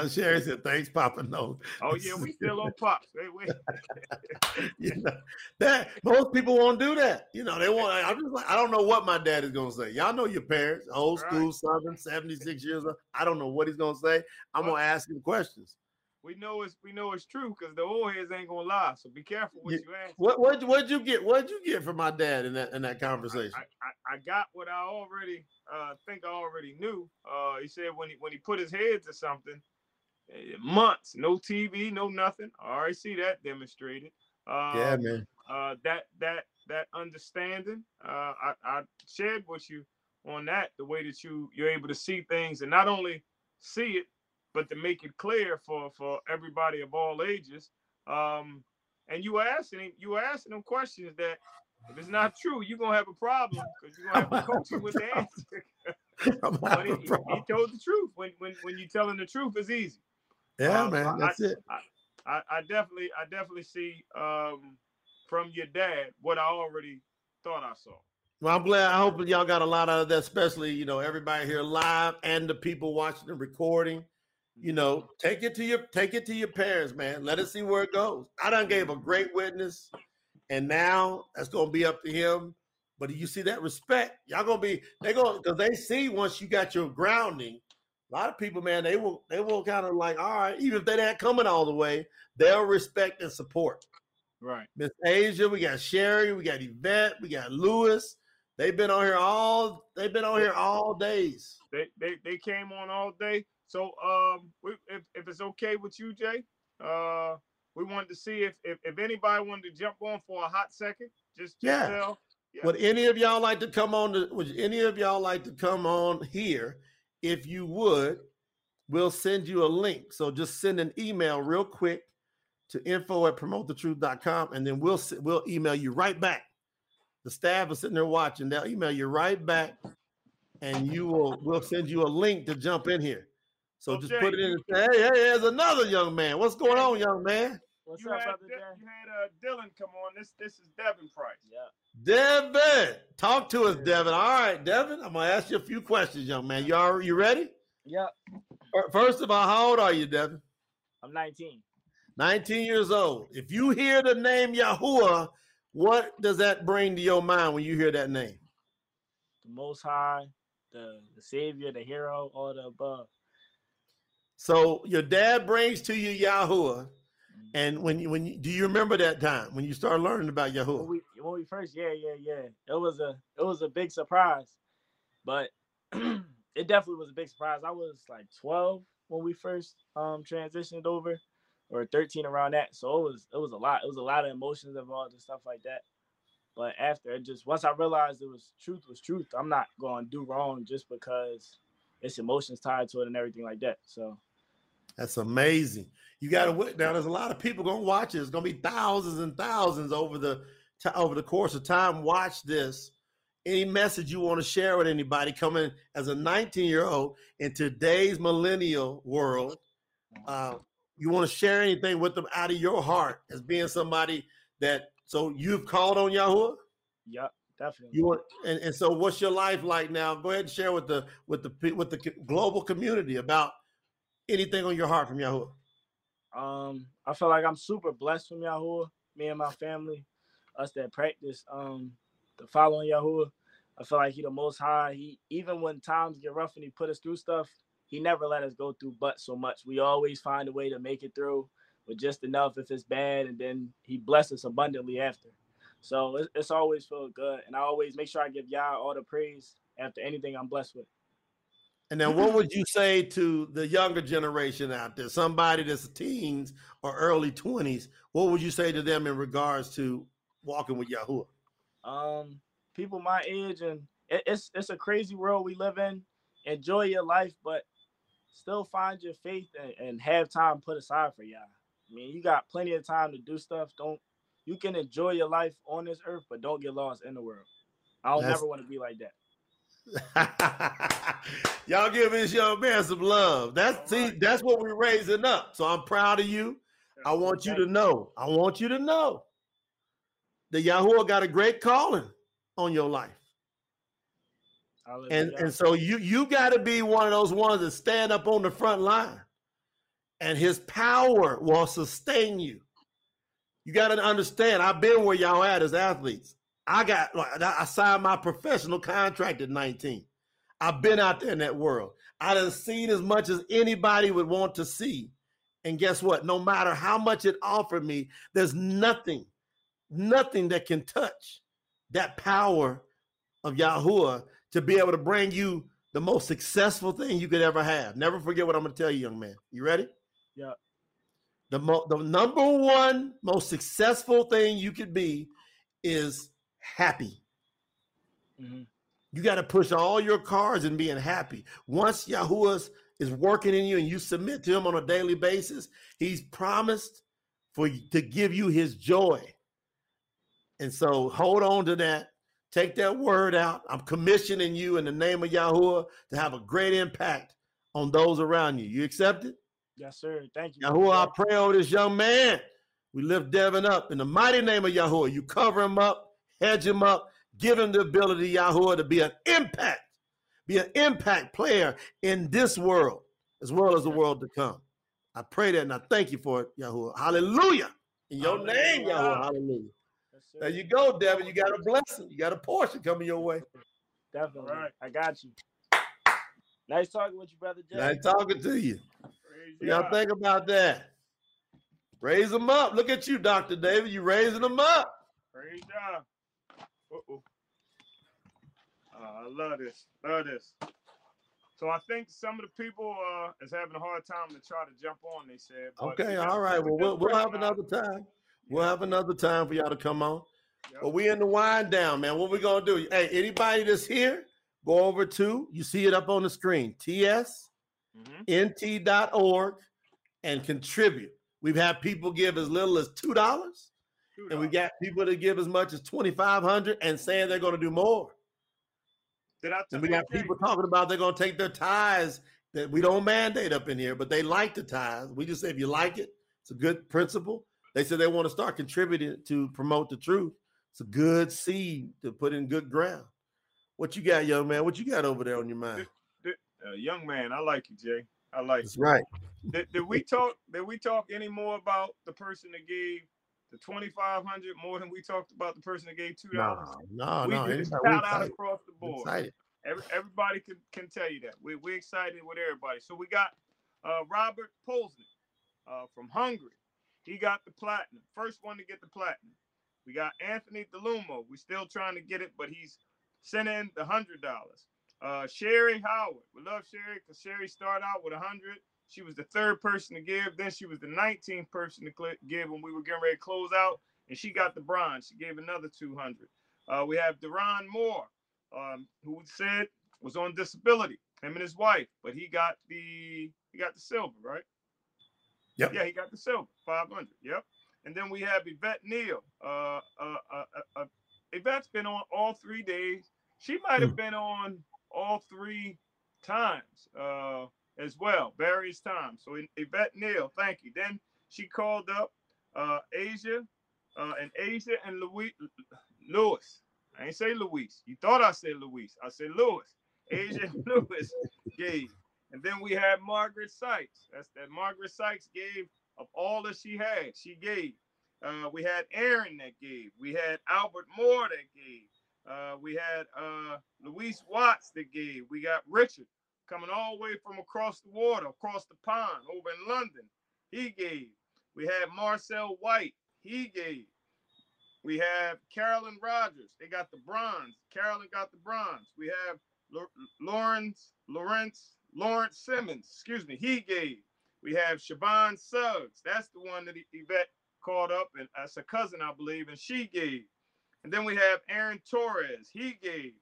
Sherry said, thanks, Papa. No. Oh yeah, we still on pops. Wait, wait. *laughs* you know, that most people won't do that. You know, they want I'm just like, I don't know what my dad is gonna say. Y'all know your parents, old Right. school, southern, 76 years old. I don't know what he's gonna say. I'm Well- gonna ask him questions. We know it's we know it's true because the old heads ain't gonna lie. So be careful what Yeah. you ask. What what what'd you get? What'd you get from my dad in that in that conversation? I, I, I got what I already uh, think I already knew. Uh, he said when he when he put his head to something, months, no TV, no nothing. I already see that demonstrated. Uh, yeah, man. uh, that that that understanding, uh, I, I shared with you on that the way that you you're able to see things and not only see it, but to make it clear for for everybody of all ages. Um, and you were asking him, you were asking them questions that if it's not true, you're gonna have a problem because you're gonna have to *laughs* coach him with the answer. *laughs* But he- he told the truth. When when when you're telling the truth, it's easy. Yeah, uh, man. I- That's it. I, I definitely I definitely see um, from your dad what I already thought I saw. Well, I'm glad. I hope y'all got a lot out of that, especially you know everybody here live and the people watching the recording. You know, take it to your take it to your parents, man. Let us see where it goes. I done gave a great witness, and now that's gonna be up to him. But you see that respect, y'all gonna be they gonna because they see once you got your grounding. A lot of people, man, they will they will kind of like, all right, even if they ain't coming all the way, they'll respect and support. Right. Miss Asia, we got Sherry, we got Yvette, we got Lewis. They've been on here all they've been on here all days. They they, they came on all day. So um, we, if if it's okay with you, Jay, uh, we wanted to see if if, if anybody wanted to jump on for a hot second. Just, just Yeah. tell. Yeah. Would any of y'all like to come on to would any of y'all like to come on here? If you would, we'll send you a link. So just send an email real quick to info at promotethetruth.com and then we'll we'll email you right back. The staff is sitting there watching, they'll email you right back and you will we'll send you a link to jump in here. So just put it in and say, hey, hey, there's another young man. What's going on, young man? What's you up, had, brother Di- Jay? you had uh, Dylan come on. This this is Devin Price. Yeah. Devin, talk to us, Devin. All right, Devin, I'm gonna ask you a few questions, young man. You are you ready? Yeah. First of all, how old are you, Devin? I'm 19. 19 years old. If you hear the name Yahuwah, what does that bring to your mind when you hear that name? The Most High, the the Savior, the Hero, all the above. So your dad brings to you Yahuwah, and when you when you, do you remember that time when you started learning about Yahoo? When we when we first, yeah, yeah, yeah. It was a it was a big surprise, but *clears throat* it definitely was a big surprise. I was like 12 when we first um transitioned over, or 13 around that. So it was it was a lot. It was a lot of emotions involved and stuff like that. But after just once I realized it was truth was truth, I'm not going to do wrong just because it's emotions tied to it and everything like that. So That's amazing. You got to now. There's a lot of people gonna watch it. It's gonna be thousands and thousands over the over the course of time. Watch this. Any message you want to share with anybody coming as a 19 year old in today's millennial world? Uh, you want to share anything with them out of your heart as being somebody that so you've called on Yahuwah? yeah, definitely. You want and, and so what's your life like now? Go ahead and share with the with the with the global community about anything on your heart from Yahuwah. Um, I feel like I'm super blessed from Yahuwah, me and my family, us that practice um the following Yahuwah. I feel like he the most high. He even when times get rough and he put us through stuff, he never let us go through but so much. We always find a way to make it through with just enough if it's bad, and then he bless us abundantly after. So it's, it's always feel good, and I always make sure I give Yah all the praise after anything I'm blessed with. And then what would you say to the younger generation out there, somebody that's teens or early 20s? What would you say to them in regards to walking with Yahuwah? um people my age and it, it's it's a crazy world we live in enjoy your life but still find your faith and, and have time put aside for y'all I mean, you got plenty of time to do stuff. Don't you can enjoy your life on this earth, but don't get lost in the world. I don't That's- never want to be like that. *laughs* *laughs* Y'all give this young man some love. That's see, that's what we're raising up. So I'm proud of you. I want you to know. I want you to know that Yahweh got a great calling on your life. And and so you you got to be one of those ones that stand up on the front line, and His power will sustain you. You got to understand. I've been where y'all at as athletes. I got like I signed my professional contract at 19. I've been out there in that world. I done seen as much as anybody would want to see. And guess what? No matter how much it offered me, there's nothing, nothing that can touch that power of Yahuwah to be able to bring you the most successful thing you could ever have. Never forget what I'm going to tell you, young man. You ready? Yeah. The, mo- the number one most successful thing you could be is happy. Mhm. You got to push all your cards and being happy. Once Yahuwah is working in you and you submit to him on a daily basis, he's promised for you to give you his joy. And so hold on to that. Take that word out. I'm commissioning you in the name of Yahuwah to have a great impact on those around you. You accept it? Yes, sir. Thank you. Yahuwah, I pray over this young man. We lift Devin up in the mighty name of Yahuwah. You cover him up, hedge him up, give him the ability, Yahuwah, to be an impact, be an impact player in this world as well as the world to come. I pray that and I thank you for it, Yahuwah. Hallelujah. In your name, Hallelujah. Yahuwah. Hallelujah. There you go, Devin. You got a blessing. You got a portion coming your way. Definitely. Right. I got you. Nice talking with you, brother Jay. Nice talking to you. Y'all think about that? Raise them up. Look at you, Dr. David. You raising them up. Praise Yah. Uh-oh. Uh, I love this. Love this. So I think some of the people uh, is having a hard time to try to jump on. They said. Okay, all right. Well, we'll, we'll have another time. We'll have another time for y'all to come on. Yep. But we in the wind down, man. What we gonna do? Hey, anybody that's here, go over to you see it up on the screen, Mhm. tsnt.org and contribute. We've had people give as little as two dollars, and we got people that give as much as twenty five hundred and saying they're gonna do more. Did I And we got people talking about they're gonna take their ties that we don't mandate up in here, but they like the ties. We just say if you like it, it's a good principle. They said they want to start contributing to promote the truth. It's a good seed to put in good ground. What you got, young man? What you got over there on your mind? Uh, young man, I like you, Jay. I like That's you. right. Did, did we talk? Did we talk any more about the person that gave the twenty five hundred more than we talked about the person that gave two No, dollars? no, we no. did a Anybody, we shout out excited. across the board. excited. Every, everybody can, can tell you that. We, we're excited with everybody. So we got uh, Robert Polsnik uh, from Hungary. He got the platinum. First one to get the platinum. We got Anthony DeLumo. We're still trying to get it, but he's sent in the hundred dollars. Uh, Sherry Howard. We love Sherry because Sherry started out with a hundred. She was the third person to give. Then she was the 19th person to cl- give when we were getting ready to close out, and she got the bronze. She gave another 200. Uh, we have Deron Moore, um, who said was on disability, him and his wife, but he got the he got the silver, right? Yep. Yeah, he got the silver, 500. Yep. And then we have Yvette Neal. Uh, uh, uh, uh, uh, Yvette's been on all three days. She might have been on all three times uh, as well, various times. So Yvette Neal, thank you. Then she called up uh, Asia uh, and Asia and Louis Lewis. I ain't say Luis. You thought I said Luis. I said Lewis. Asia Lewis *laughs* gave. And then we had Margaret Sykes. That's that Margaret Sykes gave of all that she had. She gave. Uh, we had Aaron that gave. We had Albert Moore that gave. Uh, we had uh, Watts that gave. We got Richard coming all the way from across the water, across the pond, over in London. He gave. We had Marcel White. He gave. We have Carolyn Rogers. They got the bronze. Carolyn got the bronze. We have Lawrence Lawrence Lawrence Simmons. Excuse me. He gave. We have Siobhan Suggs. That's the one that Yvette called up, and that's a cousin, I believe, and she gave. And then we have Aaron Torres. He gave.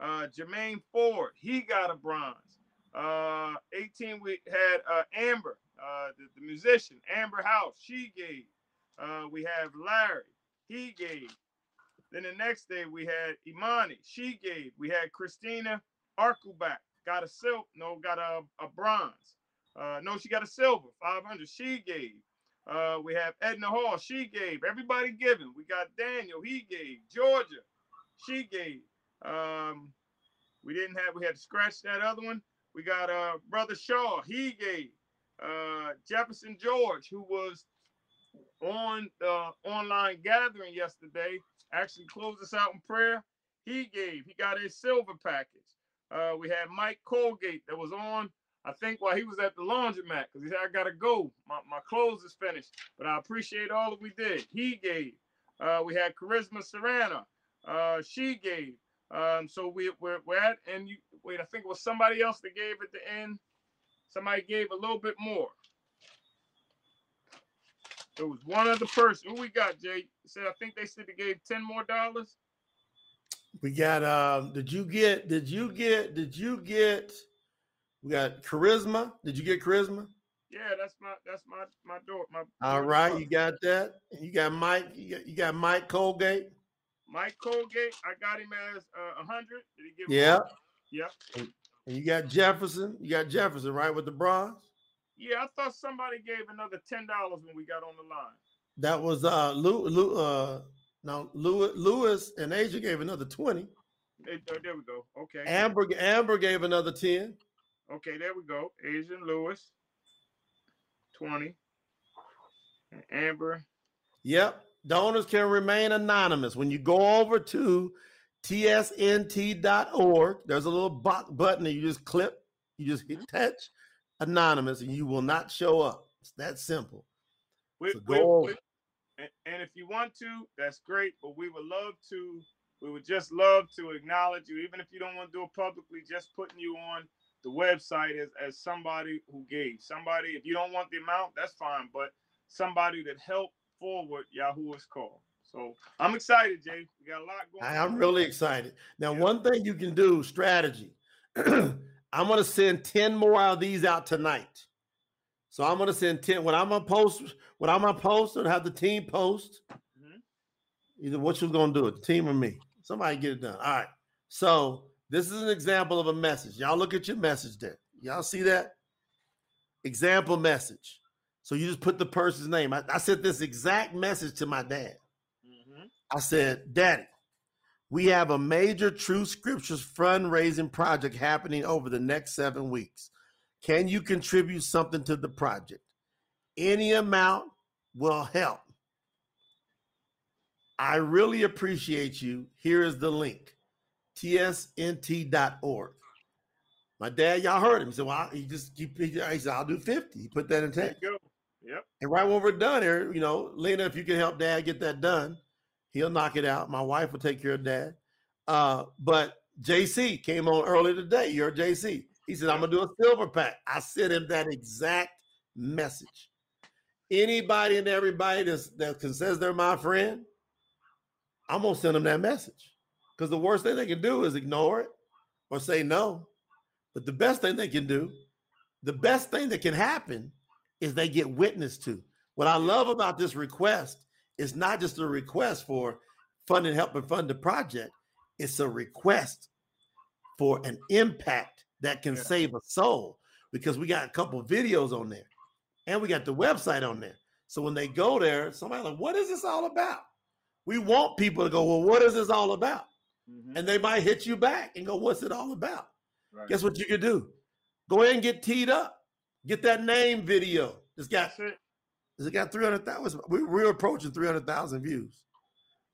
Uh, Jermaine Ford. He got a bronze. Uh, 18, we had uh, Amber. Uh, the, the musician Amber House, she gave. Uh, we have Larry, he gave. Then the next day we had Imani, she gave. We had Christina Arkuback, got a silver, no, got a, a bronze. Uh, no, she got a silver, 500. She gave. Uh, we have Edna Hall. She gave. Everybody giving. We got Daniel. He gave. Georgia. She gave. Um, we didn't have. We had to scratch that other one. We got uh brother Shaw. He gave. Uh, Jefferson George, who was on the online gathering yesterday, actually closed us out in prayer. He gave. He got a silver package. Uh, we had Mike Colgate that was on I think while he was at the laundromat, because he said, I gotta go. My, my clothes is finished. But I appreciate all that we did. He gave. Uh, we had Charisma Serrana. Uh, she gave. Um, so we, we're, we're at, and you wait, I think it was somebody else that gave at the end. Somebody gave a little bit more. It was one other person. Who we got, Jay? Said I think they said they gave 10 more dollars. We got um, did you get did you get did you get we got charisma. Did you get charisma? Yeah, that's my that's my my door. My all right, you got that. You got Mike. You got, you got Mike Colgate. Mike Colgate. I got him as uh, a uh, hundred. Did he give? Yeah. Yep. And, and you got Jefferson. You got Jefferson right with the bronze. Yeah, I thought somebody gave another ten dollars when we got on the line. That was uh Lou, Lou uh no Lewis, Lewis and Asia gave another twenty. There, there we go. Okay. Amber Amber gave another ten. Okay, there we go. Asian Lewis, 20. And Amber. Yep. Donors can remain anonymous. When you go over to tsnt.org, there's a little box button that you just clip, you just hit mm-hmm. touch anonymous, and you will not show up. It's that simple. We, so go and if you want to, that's great. But we would love to, we would just love to acknowledge you, even if you don't want to do it publicly, just putting you on the website as, as somebody who gave. Somebody, if you don't want the amount, that's fine, but somebody that helped forward Yahuwah's call. So I'm excited, Jay. We got a lot going on. I'm on. really excited. Now, yeah. one thing you can do, strategy. *clears throat* I'm gonna send 10 more of these out tonight. So I'm gonna send 10. When I'm gonna post, when I'm gonna post and have the team post, mm-hmm. either what you're gonna do it, the team or me. Somebody get it done. All right. So this is an example of a message. Y'all look at your message there. Y'all see that? Example message. So you just put the person's name. I, I sent this exact message to my dad. Mm-hmm. I said, Daddy, we have a major Truth Scriptures fundraising project happening over the next seven weeks. Can you contribute something to the project? Any amount will help. I really appreciate you. Here is the link tsnt.org. My dad, y'all heard him. He said, well, he just keep, he said, I'll do 50. He put that in text. Yep. And right when we're done here, you know, Lena, if you can help dad get that done, he'll knock it out. My wife will take care of dad. Uh, but JC came on early today. You're JC. He said, I'm gonna do a silver pack. I sent him that exact message. Anybody and everybody that's, that says they're my friend, I'm gonna send them that message. Because the worst thing they can do is ignore it or say no. But the best thing they can do, the best thing that can happen is they get witness to. What I love about this request is not just a request for funding, helping fund the project, it's a request for an impact that can yeah. save a soul because we got a couple videos on there and we got the website on there. So when they go there, somebody like, what is this all about? We want people to go, well, what is this all about? mm-hmm. and they might hit you back and go, "What's it all about?" Right. Guess what you could do? Go ahead and get teed up. Get that name video. It's got it got three hundred thousand. We, we're approaching three hundred thousand views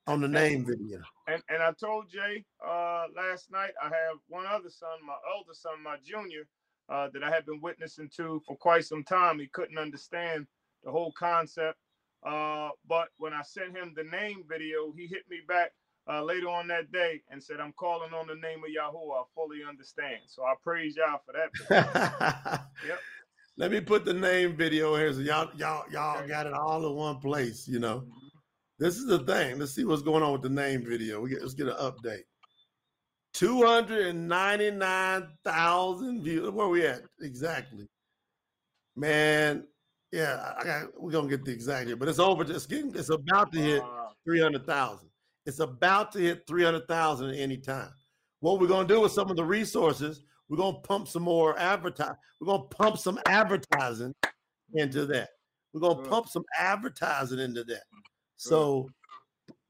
on the name video. And and I told Jay uh, last night I have one other son, my older son, my junior, uh, that I had been witnessing to for quite some time. He couldn't understand the whole concept. Uh, but when I sent him the name video, he hit me back uh, later on that day and said, I'm calling on the name of Yahweh. I fully understand. So I praise y'all for that. *laughs* yep. Let me put the name video here so y'all y'all y'all got it all in one place, you know. Mm-hmm. This is the thing. Let's see what's going on with the name video. We get let's get an update. 299,000 views. Where we at? Exactly. Man, Yeah, I got, we're gonna get the exact here, but it's over. It's getting. It's about to hit three hundred thousand. It's about to hit three hundred thousand at any time. What we're gonna do with some of the resources, we're gonna pump some more advertise. We're gonna pump some advertising into that. We're gonna Good. pump some advertising into that. So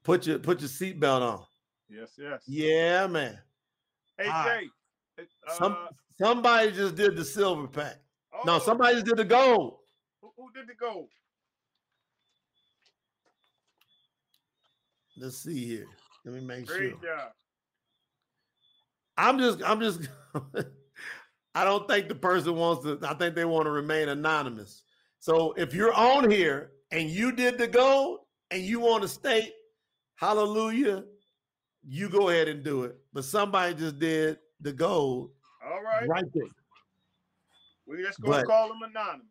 put your put your seatbelt on. Yes, yes. Yeah, man. Hey. Jay. it- Some uh, somebody just did the silver pack. No, oh, somebody just did the gold. Who, who did the gold? Let's see here. Let me make Great sure. job. I'm just, I'm just, *laughs* I don't think the person wants to, I think they want to remain anonymous. So if you're on here and you did the gold and you want to state hallelujah, you go ahead and do it. But somebody just did the gold All right. right there. We're just gonna But- call them anonymous.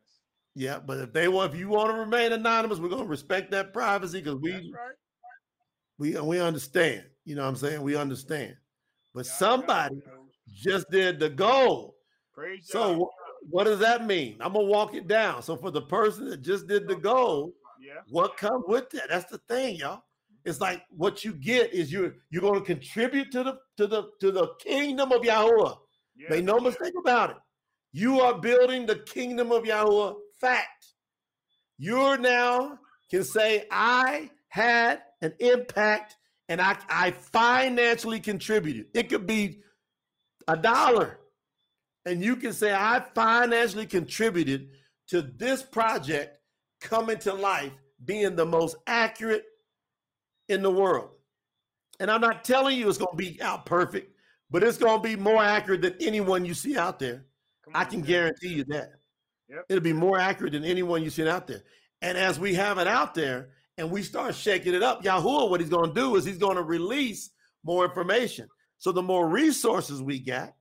Yeah, but if they want, if you want to remain anonymous, we're gonna respect that privacy because we right. we we understand. You know what I'm saying? We understand. But somebody just did the goal. Praise So God. what does that mean? I'm gonna walk it down. So for the person that just did the goal, Yeah. what comes with that? That's the thing, y'all. It's like what you get is you're you're going to contribute to the to the to the kingdom of Yahweh. Yeah. Make no mistake about it. You are building the kingdom of Yahweh. Fact. You're now can say I had an impact and I I financially contributed. It could be a dollar. And you can say I financially contributed to this project coming to life being the most accurate in the world. And I'm not telling you it's going to be out perfect, but it's going to be more accurate than anyone you see out there. Come I can Jay. guarantee you that. Yep. It'll be more accurate than anyone you see out there. And as we have it out there and we start shaking it up, Yahuwah, what he's going to do is he's going to release more information. So the more resources we got,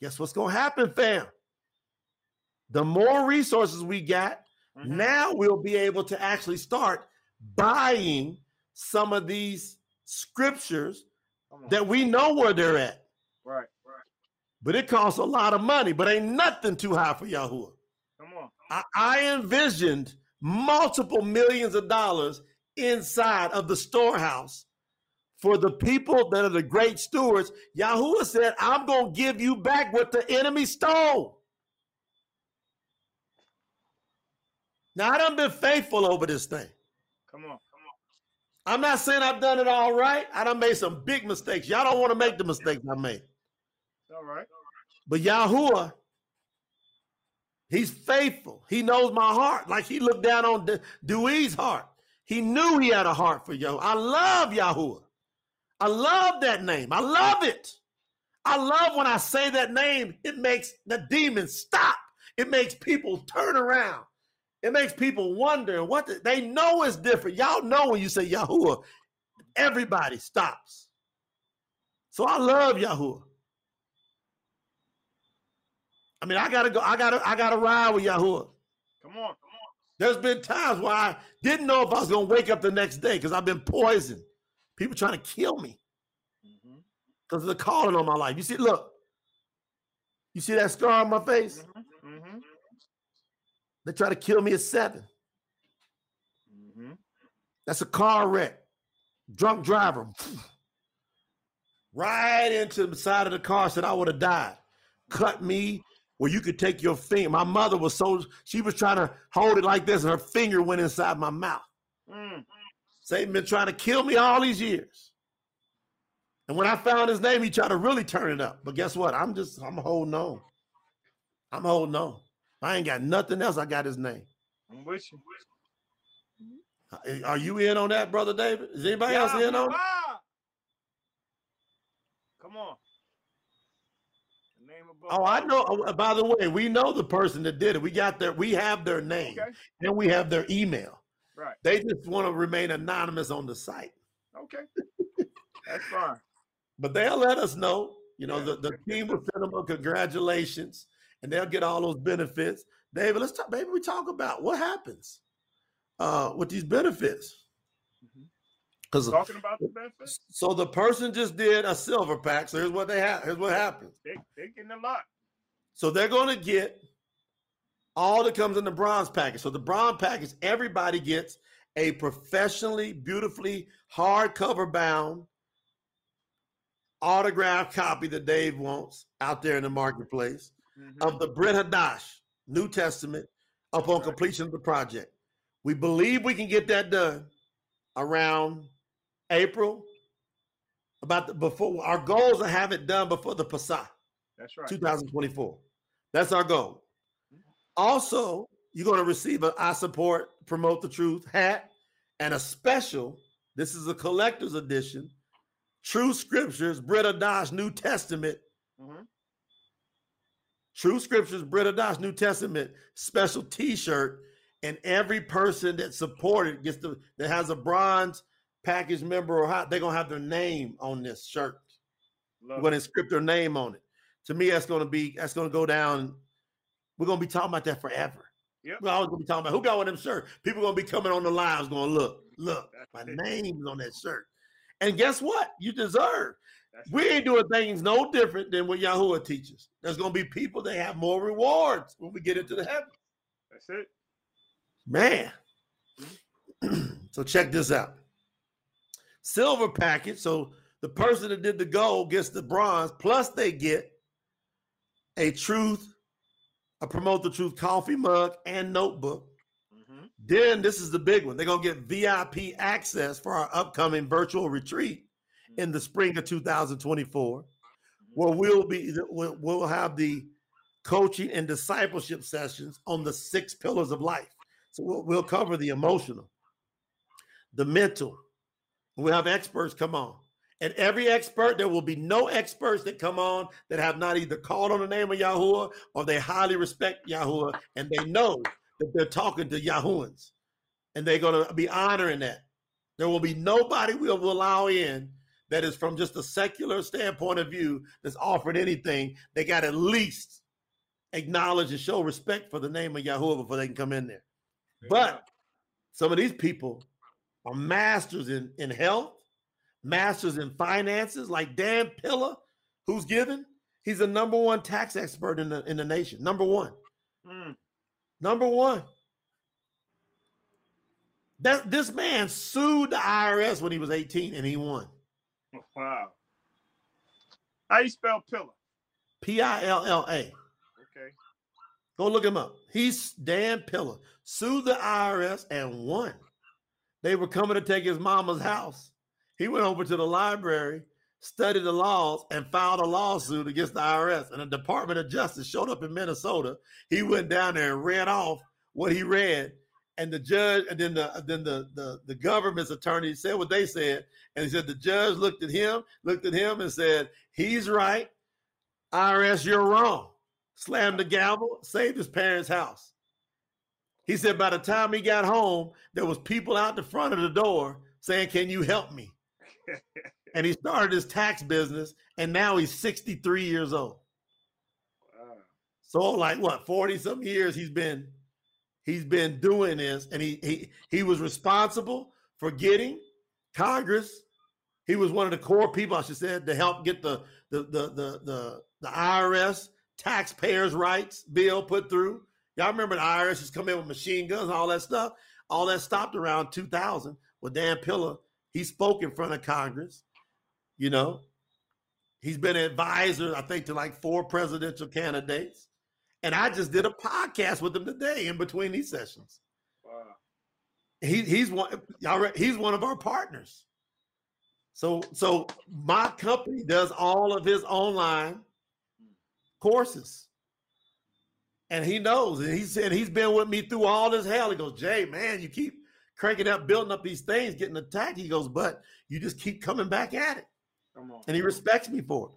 guess what's going to happen, fam? The more resources we got, Mhm. now we'll be able to actually start buying some of these scriptures that we know where they're at. right. Right. But it costs a lot of money, but ain't nothing too high for Yahuwah. Come on. I, I envisioned multiple millions of dollars inside of the storehouse for the people that are the great stewards. Yahuwah said, I'm going to give you back what the enemy stole. Now, I done been faithful over this thing. Come on. Come on. I'm not saying I've done it all right. I done made some big mistakes. Y'all don't want to make the mistakes I made. All right. But Yahuwah, he's faithful. He knows my heart. Like he looked down on De- Dewey's heart. He knew he had a heart for Yahuwah. I love Yahuwah. I love that name. I love it. I love when I say that name, it makes the demons stop. It makes people turn around. It makes people wonder what the- they know is different. Y'all know when you say Yahuwah, everybody stops. So I love Yahuwah. I mean, I gotta go. I gotta. I gotta ride with Yahuwah. Come on. There's been times where I didn't know if I was gonna wake up the next day because I've been poisoned. People trying to kill me because of the calling on my life. You see, look. You see that scar on my face? Mhm. Mhm. They try to kill me at seven. Mhm. That's a car wreck. Drunk driver. Right into the side of the car, said I would have died. Cut me where you could take your finger. My mother was so she was trying to hold it like this, and her finger went inside my mouth. Mm. Satan been trying to kill me all these years. And when I found his name, he tried to really turn it up. But guess what? I'm just I'm holding on. I'm holding on. I ain't got nothing else. I got his name. I'm with you. Are you in on that, brother David? Is anybody else in on it? Come on. The name above Oh, I know. oh, By the way, we know the person that did it. We got their, we have their name Okay. and we have their email. Right. They just want to remain anonymous on the site, Okay. That's fine. but they'll let us know. You know, Yeah. the, the team will send them a congratulations, and they'll get all those benefits. David, let's talk. Maybe we talk about what happens uh, with these benefits. Because Talking about the benefits, so the person just did a silver pack. So here's what they have. Here's what happens. they they getting a lot. So they're going to get All that comes in the bronze package. So the bronze package, everybody gets a professionally, beautifully hardcover bound autographed copy that Dave wants out there in the marketplace Mhm. of the Brit Hadash New Testament upon Right. completion of the project. We believe we can get that done around April. About the before our goal is to have it done before the Pesach That's right. 2024. That's our goal. Also, you're going to receive a I support promote the truth hat and a special. This is a collector's edition. Truth Scriptures, Brit Hadash New Testament Mhm. Truth Scriptures, Brit Hadash, New Testament special T-shirt, and every person that supported gets the that has a bronze package member or hot, they're gonna have their name on this shirt. Love We're gonna inscript their name on it. To me, that's gonna be that's gonna go down. We're gonna be talking about that forever. Yep. We're always gonna be talking about who got one of them shirts. People gonna be coming on the lives going, to look, look, That's my it. name's on that shirt. And guess what? You deserve. That's We ain't doing things no different than what Yahuwah teaches. There's gonna be people that have more rewards when we get into the heaven. That's it. Man. Mm-hmm. *clears throat* so check this out. Silver package. So the person that did the gold gets the bronze, plus they get a truth, a promote the truth coffee mug and notebook. Mhm. Then this is the big one. They're gonna get VIP access for our upcoming virtual retreat in the spring of 2024, where we'll be we'll, we'll have the coaching and discipleship sessions on the six pillars of life. So we'll, we'll cover the emotional, the mental. We'll have experts come on. And every expert, there will be no experts that come on that have not either called on the name of Yahuwah or they highly respect Yahuwah and they know that they're talking to Yahuans and they're going to be honoring that. There will be nobody we will allow in that is from just a secular standpoint of view that's offering anything. They got at least acknowledge and show respect for the name of Yahuwah before they can come in. There But some of these people are masters in, in health, masters in finances, like Dan Pilla, who's given. He's the number one tax expert in the in the nation. Number one. Mm. Number one. That this man sued the IRS when he was 18 and he won. Wow. How you spell Pilla? P-I-L-L-A. Okay. Go look him up. He's Dan Pilla. Sued the IRS and won. They were coming to take his mama's house. He went over to the library, studied the laws, and filed a lawsuit against the IRS. And the Department of Justice showed up in Minnesota. He went down there and read off what he read. And the judge, and then the then the the, the government's attorney said what they said. And he said the judge looked at him, looked at him, and said, He's right. IRS, you're wrong slammed the gavel, saved his parents' house. He said by the time he got home, there was people out the front of the door saying, "Can you help me?" *laughs* and he started his tax business, and now he's 63 years old. Wow. So like what, 40 some years he's been he's been doing this, and he he he was responsible for getting Congress. He was one of the core people, I should say, to help get the the the the the, the IRS taxpayers' rights bill put through. Y'all remember the IRS just come in with machine guns and all that stuff. All that stopped around 2000 with Dan Pilla. He spoke in front of Congress. You know, he's been an advisor, I think, to like four presidential candidates. And I just did a podcast with him today in between these sessions. Wow. He, he's one. Y'all, he's one of our partners. So, so my company does all of his online hmm. courses, and he knows. And he said he's been with me through all this hell. He goes, Jay, man, you keep cranking up, building up these things, getting attacked. He goes, but you just keep coming back at it, Come on. and he respects me for it.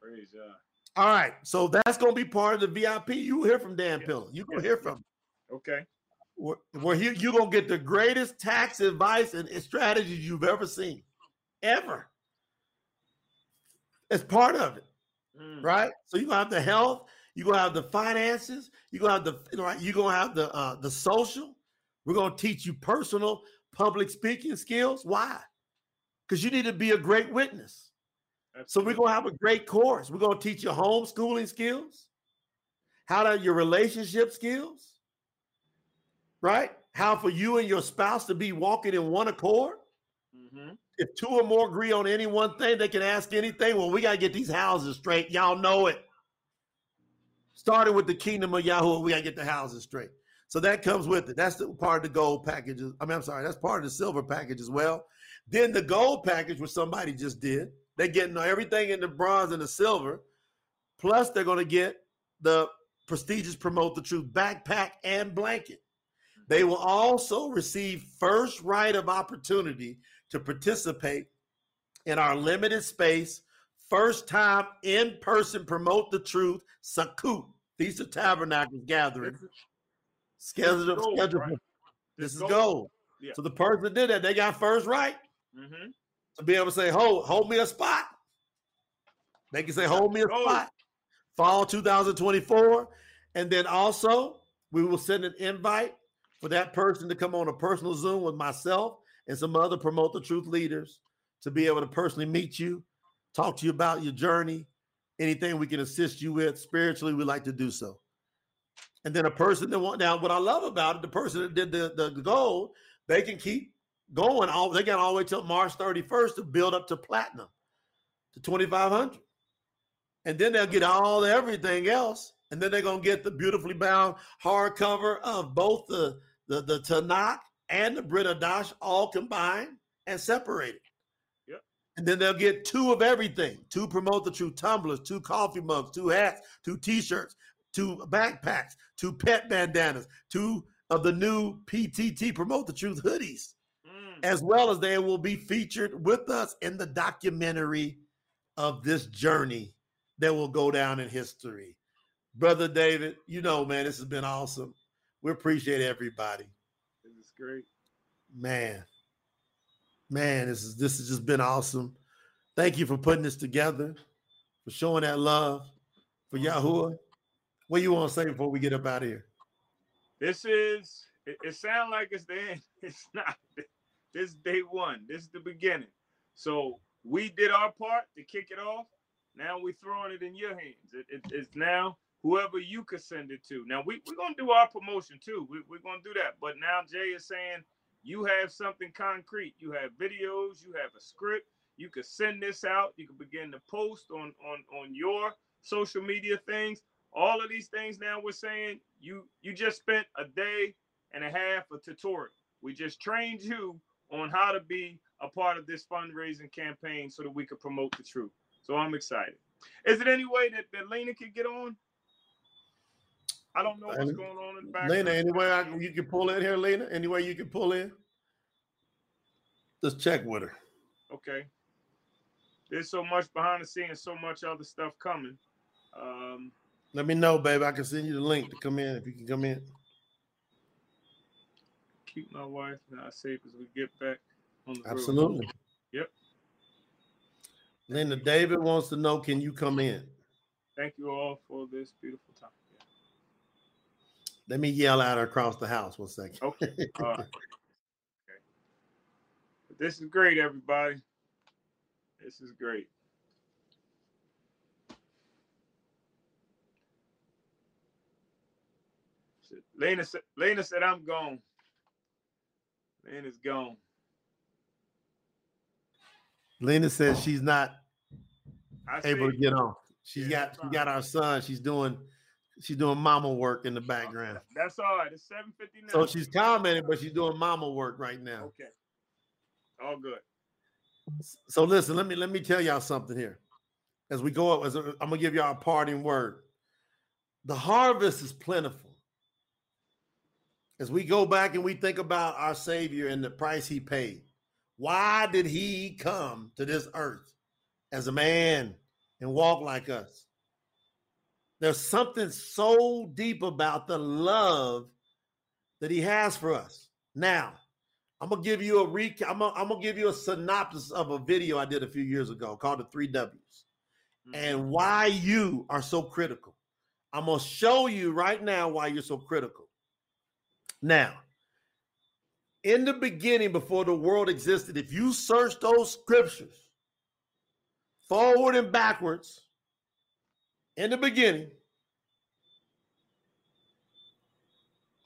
Praise God. All right, so that's gonna be part of the VIP. You hear from Dan Yeah. Pilla. You gonna Yeah. hear from him. Okay. where, where he, you're gonna get the greatest tax advice and strategies you've ever seen, ever. It's part of it, Mm. right? So you're gonna have the health, you're gonna have the finances, you're gonna have the you know, right, you're gonna have the uh, the social. We're gonna teach you personal public speaking skills. Why? Because you need to be a great witness. So we're gonna have a great course. We're gonna teach you homeschooling skills, how to your relationship skills, right? How for you and your spouse to be walking in one accord. Mm-hmm. If two or more agree on any one thing, they can ask anything. Well, we got to get these houses straight. Y'all know it. Starting with the kingdom of Yahweh, we got to get the houses straight. So that comes with it. That's the part of the gold package. I mean, I'm sorry, that's part of the silver package as well. Then the gold package, which somebody just did, they're getting everything in the bronze and the silver. Plus, they're to get the prestigious Promote the Truth backpack and blanket. They will also receive first right of opportunity to participate in our limited space, first time in person Promote the Truth Sukkot Feast of Tabernacles gathering. Scheduled, gold, scheduled right? this is gold. gold. Yeah. So the person that did that, they got first right Mm-hmm. to be able to say, hold, hold me a spot. They can say, hold me a Gold. spot. Fall 2024. And then also, we will send an invite for that person to come on a personal Zoom with myself and some other Promote the Truth leaders to be able to personally meet you, talk to you about your journey, anything we can assist you with spiritually, we like to do so. And then a person that want now, what I love about it, the person that did the, the, gold, they can keep going. All they got all the way till March 31st to build up to platinum to 2500. And then they'll get all everything else. And then they're gonna get the beautifully bound hardcover of both the the, the Tanakh and the Brit Hadash all combined and separated. And then they'll get two of everything: two promote the truth tumblers, two coffee mugs, two hats, two t-shirts, two backpacks, two pet bandanas, two of the new PTT promote the truth hoodies Mm. as well as they will be featured with us in the documentary of this journey that will go down in history. Brother David, you know, man, this has been awesome. We appreciate everybody. This is great. Man, man, this is this has just been awesome. Thank you for putting this together, for showing that love for mm-hmm. Yahuwah. What you want to say before we get up out of here? This is. It, it sounds like it's the end. *laughs* It's not. This is day one. This is the beginning. So we did our part to kick it off. Now we're throwing it in your hands. It, it- it's now whoever you can send it to. Now we, we're gonna do our promotion too. We, we're gonna do that. But now Jay is saying you have something concrete. You have videos. You have a script. You can send this out. You can begin to post on on on your social media things. All of these things now we're saying you you just spent a day and a half of tutorial. We just trained you on how to be a part of this fundraising campaign so that we could promote the truth. So I'm excited. Is it any way that, that Lena could get on? I don't know what's going on in the background. Lena, anywhere I, you can pull in here, Lena? Any way you can pull in? Just check with her. Okay. There's so much behind the scenes, so much other stuff coming. Um, Let me know, baby. I can send you the link to come in if you can come in. keep my wife and I safe as we get back on the road. Absolutely. Yep. Linda, David wants to know can you come in? Thank you all for this beautiful time. Let me yell out across the house one second. Okay. *laughs* All right. Okay. This is great, everybody. This is great. Lena said, Lena said, I'm gone. Lena's gone. Lena says she's not I able see. to get on. She's Yeah, got she got our son. She's doing she's doing mama work in the background. That's all right. It's 759. So she's commenting, but she's doing mama work right now. okay. All good. So listen, let me let me tell y'all something here. As we go up, as a, I'm gonna give y'all a parting word. The harvest is plentiful. As we go back and we think about our Savior and the price He paid, why did He come to this earth as a man and walk like us? There's something so deep about the love that He has for us. Now, I'm gonna give you a recap. I'm gonna, I'm gonna give you a synopsis of a video I did a few years ago called the Three W's Mhm. and why you are so critical. I'm gonna show you right now why you're so critical. Now, in the beginning, before the world existed, if you search those scriptures forward and backwards, in the beginning,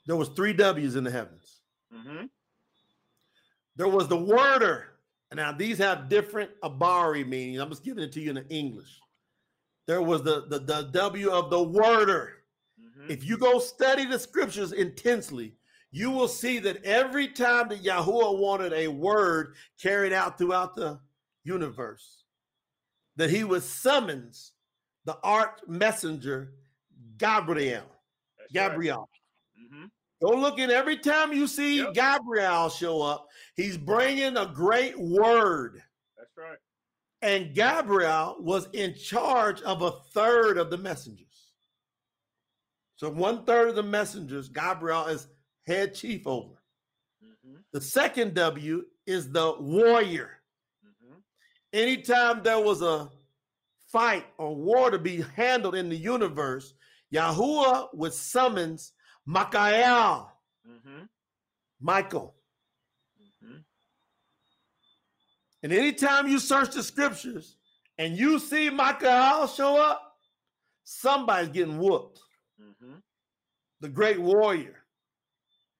there was three W's in the heavens. Mm-hmm. There was the worder. Now these have different abari meanings. I'm just giving it to you in English. There was the the, the W of the worder. Mm-hmm. If you go study the scriptures intensely, you will see that every time that Yahuwah wanted a word carried out throughout the universe, that he would summons the arch messenger Gabriel. That's right. Gabriel. Mhm. Go look at every time you see Yep. Gabriel show up, he's bringing a great word. That's right. And Gabriel was in charge of a third of the messengers. So one third of the messengers, Gabriel is head chief over. Mm-hmm. The second W is the warrior. Mm-hmm. Anytime there was a fight or war to be handled in the universe, Yahuwah would summons Michael, Mm-hmm. Michael. Mm-hmm. And anytime you search the scriptures and you see Michael show up, somebody's getting whooped. Mm-hmm. The great warrior,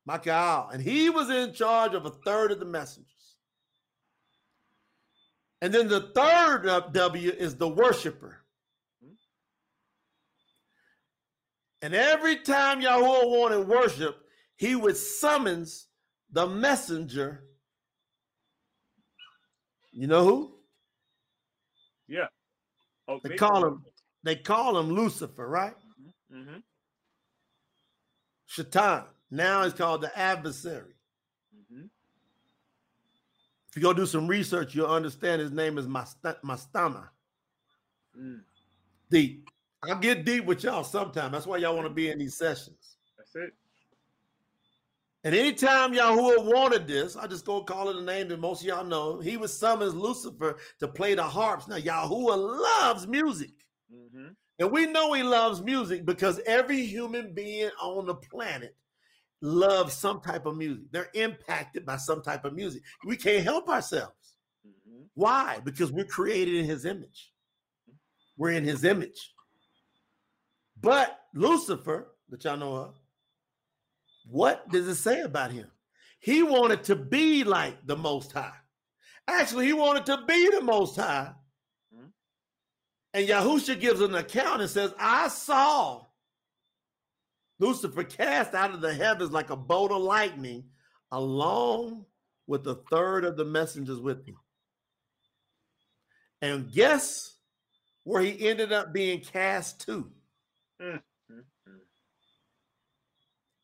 Michael. And he was in charge of a third of the messengers. And then the third W is the worshiper. And every time Yahweh wanted worship, he would summons the messenger. You know who? Yeah. Oh, They call him, they call him Lucifer, right? Mm-hmm. Shaitan. Now it's called the adversary. If you go do some research, you'll understand his name is Mast- Mastema. Mm. Deep. I'll get deep with y'all sometime. That's why y'all want to be in these sessions. That's it. And anytime Yahuwah wanted this, I just go call it a name that most of y'all know. He would summon Lucifer to play the harps. Now, Yahuwah loves music. Mm-hmm. And we know he loves music because every human being on the planet loves some type of music. They're impacted by some type of music. We can't help ourselves. Mm-hmm. Why? Because we're created in his image. We're in his image. But Lucifer, that y'all know of, what does it say about him? He wanted to be like the Most High. Actually, he wanted to be the Most High. Mhm. And Yahusha gives an account and says, I saw Lucifer cast out of the heavens like a bolt of lightning, along with a third of the messengers with him. And guess where he ended up being cast to? *laughs*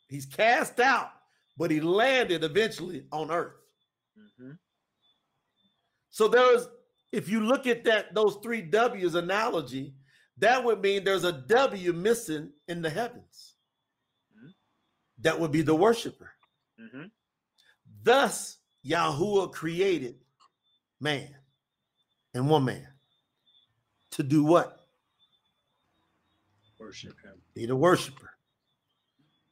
He's cast out, but he landed eventually on earth. Mm-hmm. So there's, if you look at that, those three W's analogy, that would mean there's a W missing in the heavens. That would be the worshiper. Mm-hmm. Thus, Yahuwah created man and woman to do what? Worship him. Be the worshiper.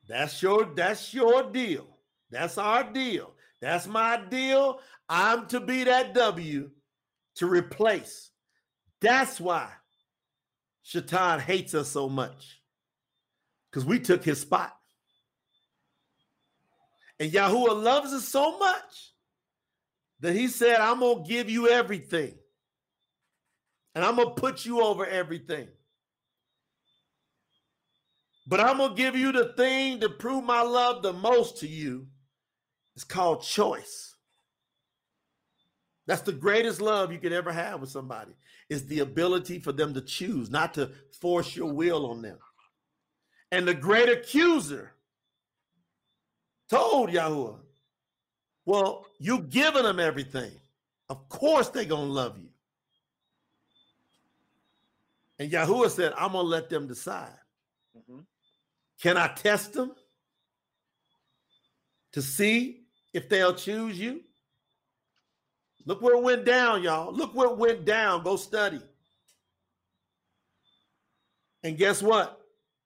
That's your that's your deal. That's our deal. That's my deal. I'm to be that W to replace. That's why Shaitan hates us so much. Because we took his spot. And Yahuwah loves us so much that he said, I'm gonna give you everything. And I'm gonna put you over everything. But I'm going to give you the thing to prove my love the most to you. It's called choice. That's the greatest love you could ever have with somebody is the ability for them to choose, not to force your will on them. And the great accuser told Yahuwah, well, you giving them everything. Of course they're going to love you. And Yahuwah said, I'm going to let them decide. Mm-hmm. Can I test them to see if they'll choose you? Look where it went down, y'all. Look where it went down. Go study. And guess what?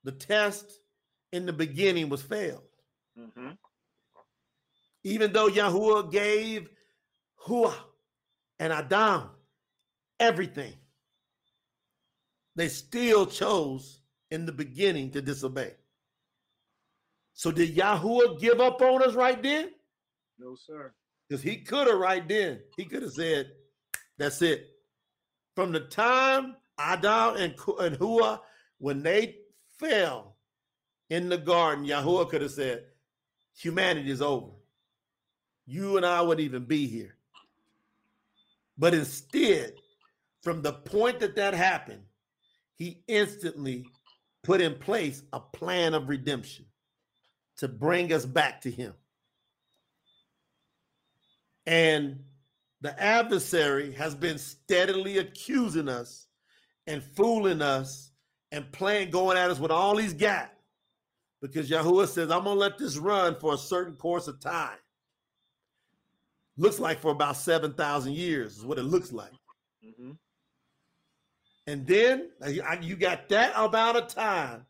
The test in the beginning was failed. Mm-hmm. Even though Yahuwah gave Hua and Adam everything, they still chose in the beginning to disobey. So did Yahuwah give up on us right then? No, sir. Because he could have right then. He could have said, that's it. From the time Adam and, and Hua, when they fell in the garden, Yahuwah could have said, humanity is over. You and I wouldn't even be here. But instead, from the point that that happened, he instantly put in place a plan of redemption to bring us back to him. And the adversary has been steadily accusing us and fooling us and playing, going at us with all he's got. Because Yahuwah says, I'm going to let this run for a certain course of time. Looks like for about 7,000 years, is what it looks like. Mm-hmm. And then you got that amount of time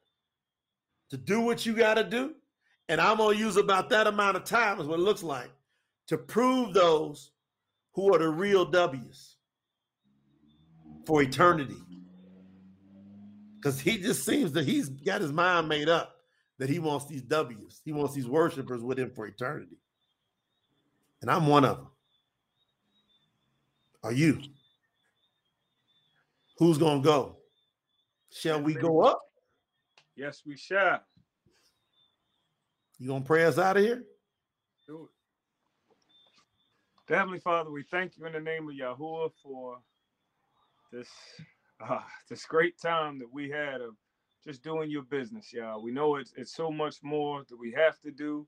to do what you got to do. And I'm going to use about that amount of time, is what it looks like, to prove those who are the real W's for eternity. Because he just seems that he's got his mind made up that he wants these W's. He wants these worshipers with him for eternity. And I'm one of them. Are you? Who's going to go? Shall we go up? Yes, we shall. You going to pray us out of here? Do it. Heavenly Father, we thank you in the name of Yahuwah for this uh, this great time that we had of just doing your business, y'all. We know it's it's so much more that we have to do,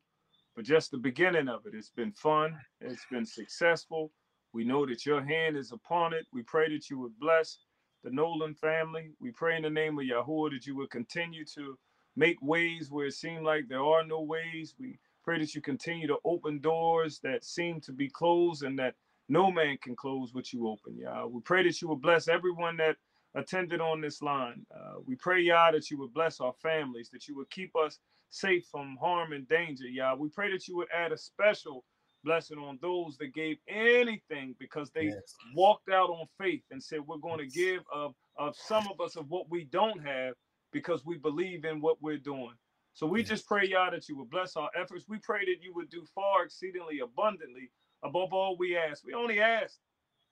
but just the beginning of it. It's been fun. It's been successful. We know that your hand is upon it. We pray that you would bless the Noland family. We pray in the name of Yahuwah that you would continue to make ways where it seemed like there are no ways. We pray that you continue to open doors that seem to be closed and that no man can close what you open, Yah. We pray that you would bless everyone that attended on this line. Uh, we pray, Yah, that you would bless our families, that you would keep us safe from harm and danger, Yah. We pray that you would add a special blessing on those that gave anything because they yes. walked out on faith and said, We're going to give of, of some of us of what we don't have because we believe in what we're doing. So we yes. just pray, Yah, that you would bless our efforts. We pray that you would do far exceedingly abundantly above all we ask. We only asked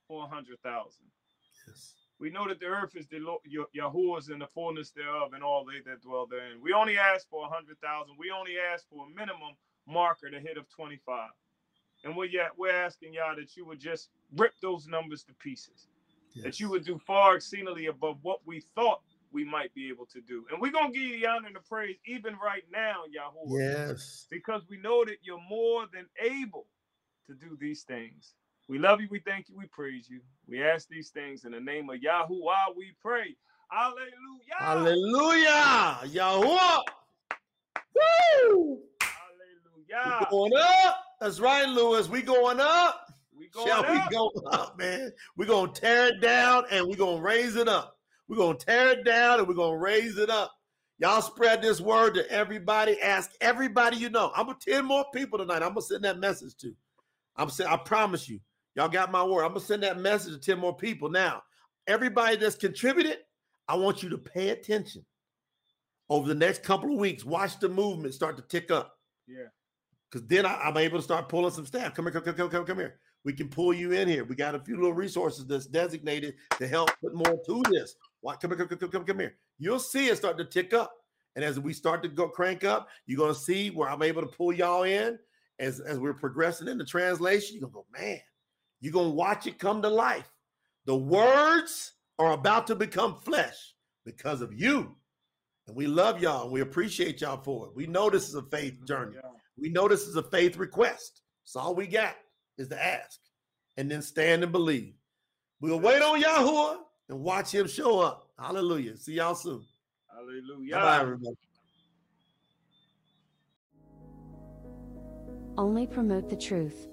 for a hundred thousand. Yes. We know that the earth is the Lord, your, Yahuwah's and the fullness thereof, and all they that dwell therein. We only ask for a hundred thousand. We only ask for a minimum marker to hit of twenty-five. And we're, yeah, we're asking y'all that you would just rip those numbers to pieces. Yes. That you would do far exceedingly above what we thought we might be able to do. And we're going to give you the honor and the praise even right now, Yahweh. Yes. Because we know that you're more than able to do these things. We love you. We thank you. We praise you. We ask these things in the name of Yahuwah. We pray. Hallelujah. Hallelujah. Yahuwah. Woo. Hallelujah. We're going up. That's right, Lewis. We going up. We going Shall up. we go up, man? We're gonna tear it down and we're gonna raise it up. We're gonna tear it down and we're gonna raise it up. Y'all spread this word to everybody. Ask everybody you know. I'm gonna 10 more people tonight. I'm gonna send that message to. I'm saying, I promise you, y'all got my word. I'm gonna send that message to 10 more people. Now, everybody that's contributed, I want you to pay attention over the next couple of weeks. Watch the movement start to tick up. Yeah because then I, am able to start pulling some staff. Come here, come, come, come, come here. We can pull you in here. We got a few little resources that's designated to help put more to this. Why? Come here, come, come, come, come here. You'll see it start to tick up. And as we start to go crank up, you're gonna see where I'm able to pull y'all in as, as we're progressing in the translation. You're gonna go, man, you're gonna watch it come to life. The words are about to become flesh because of you. And we love y'all and we appreciate y'all for it. We know this is a faith journey. Yeah. We know this is a faith request. So all we got is to ask and then stand and believe. We'll wait on Yahuwah and watch him show up. Hallelujah. See y'all soon. Hallelujah. Bye, everybody. Only promote the truth.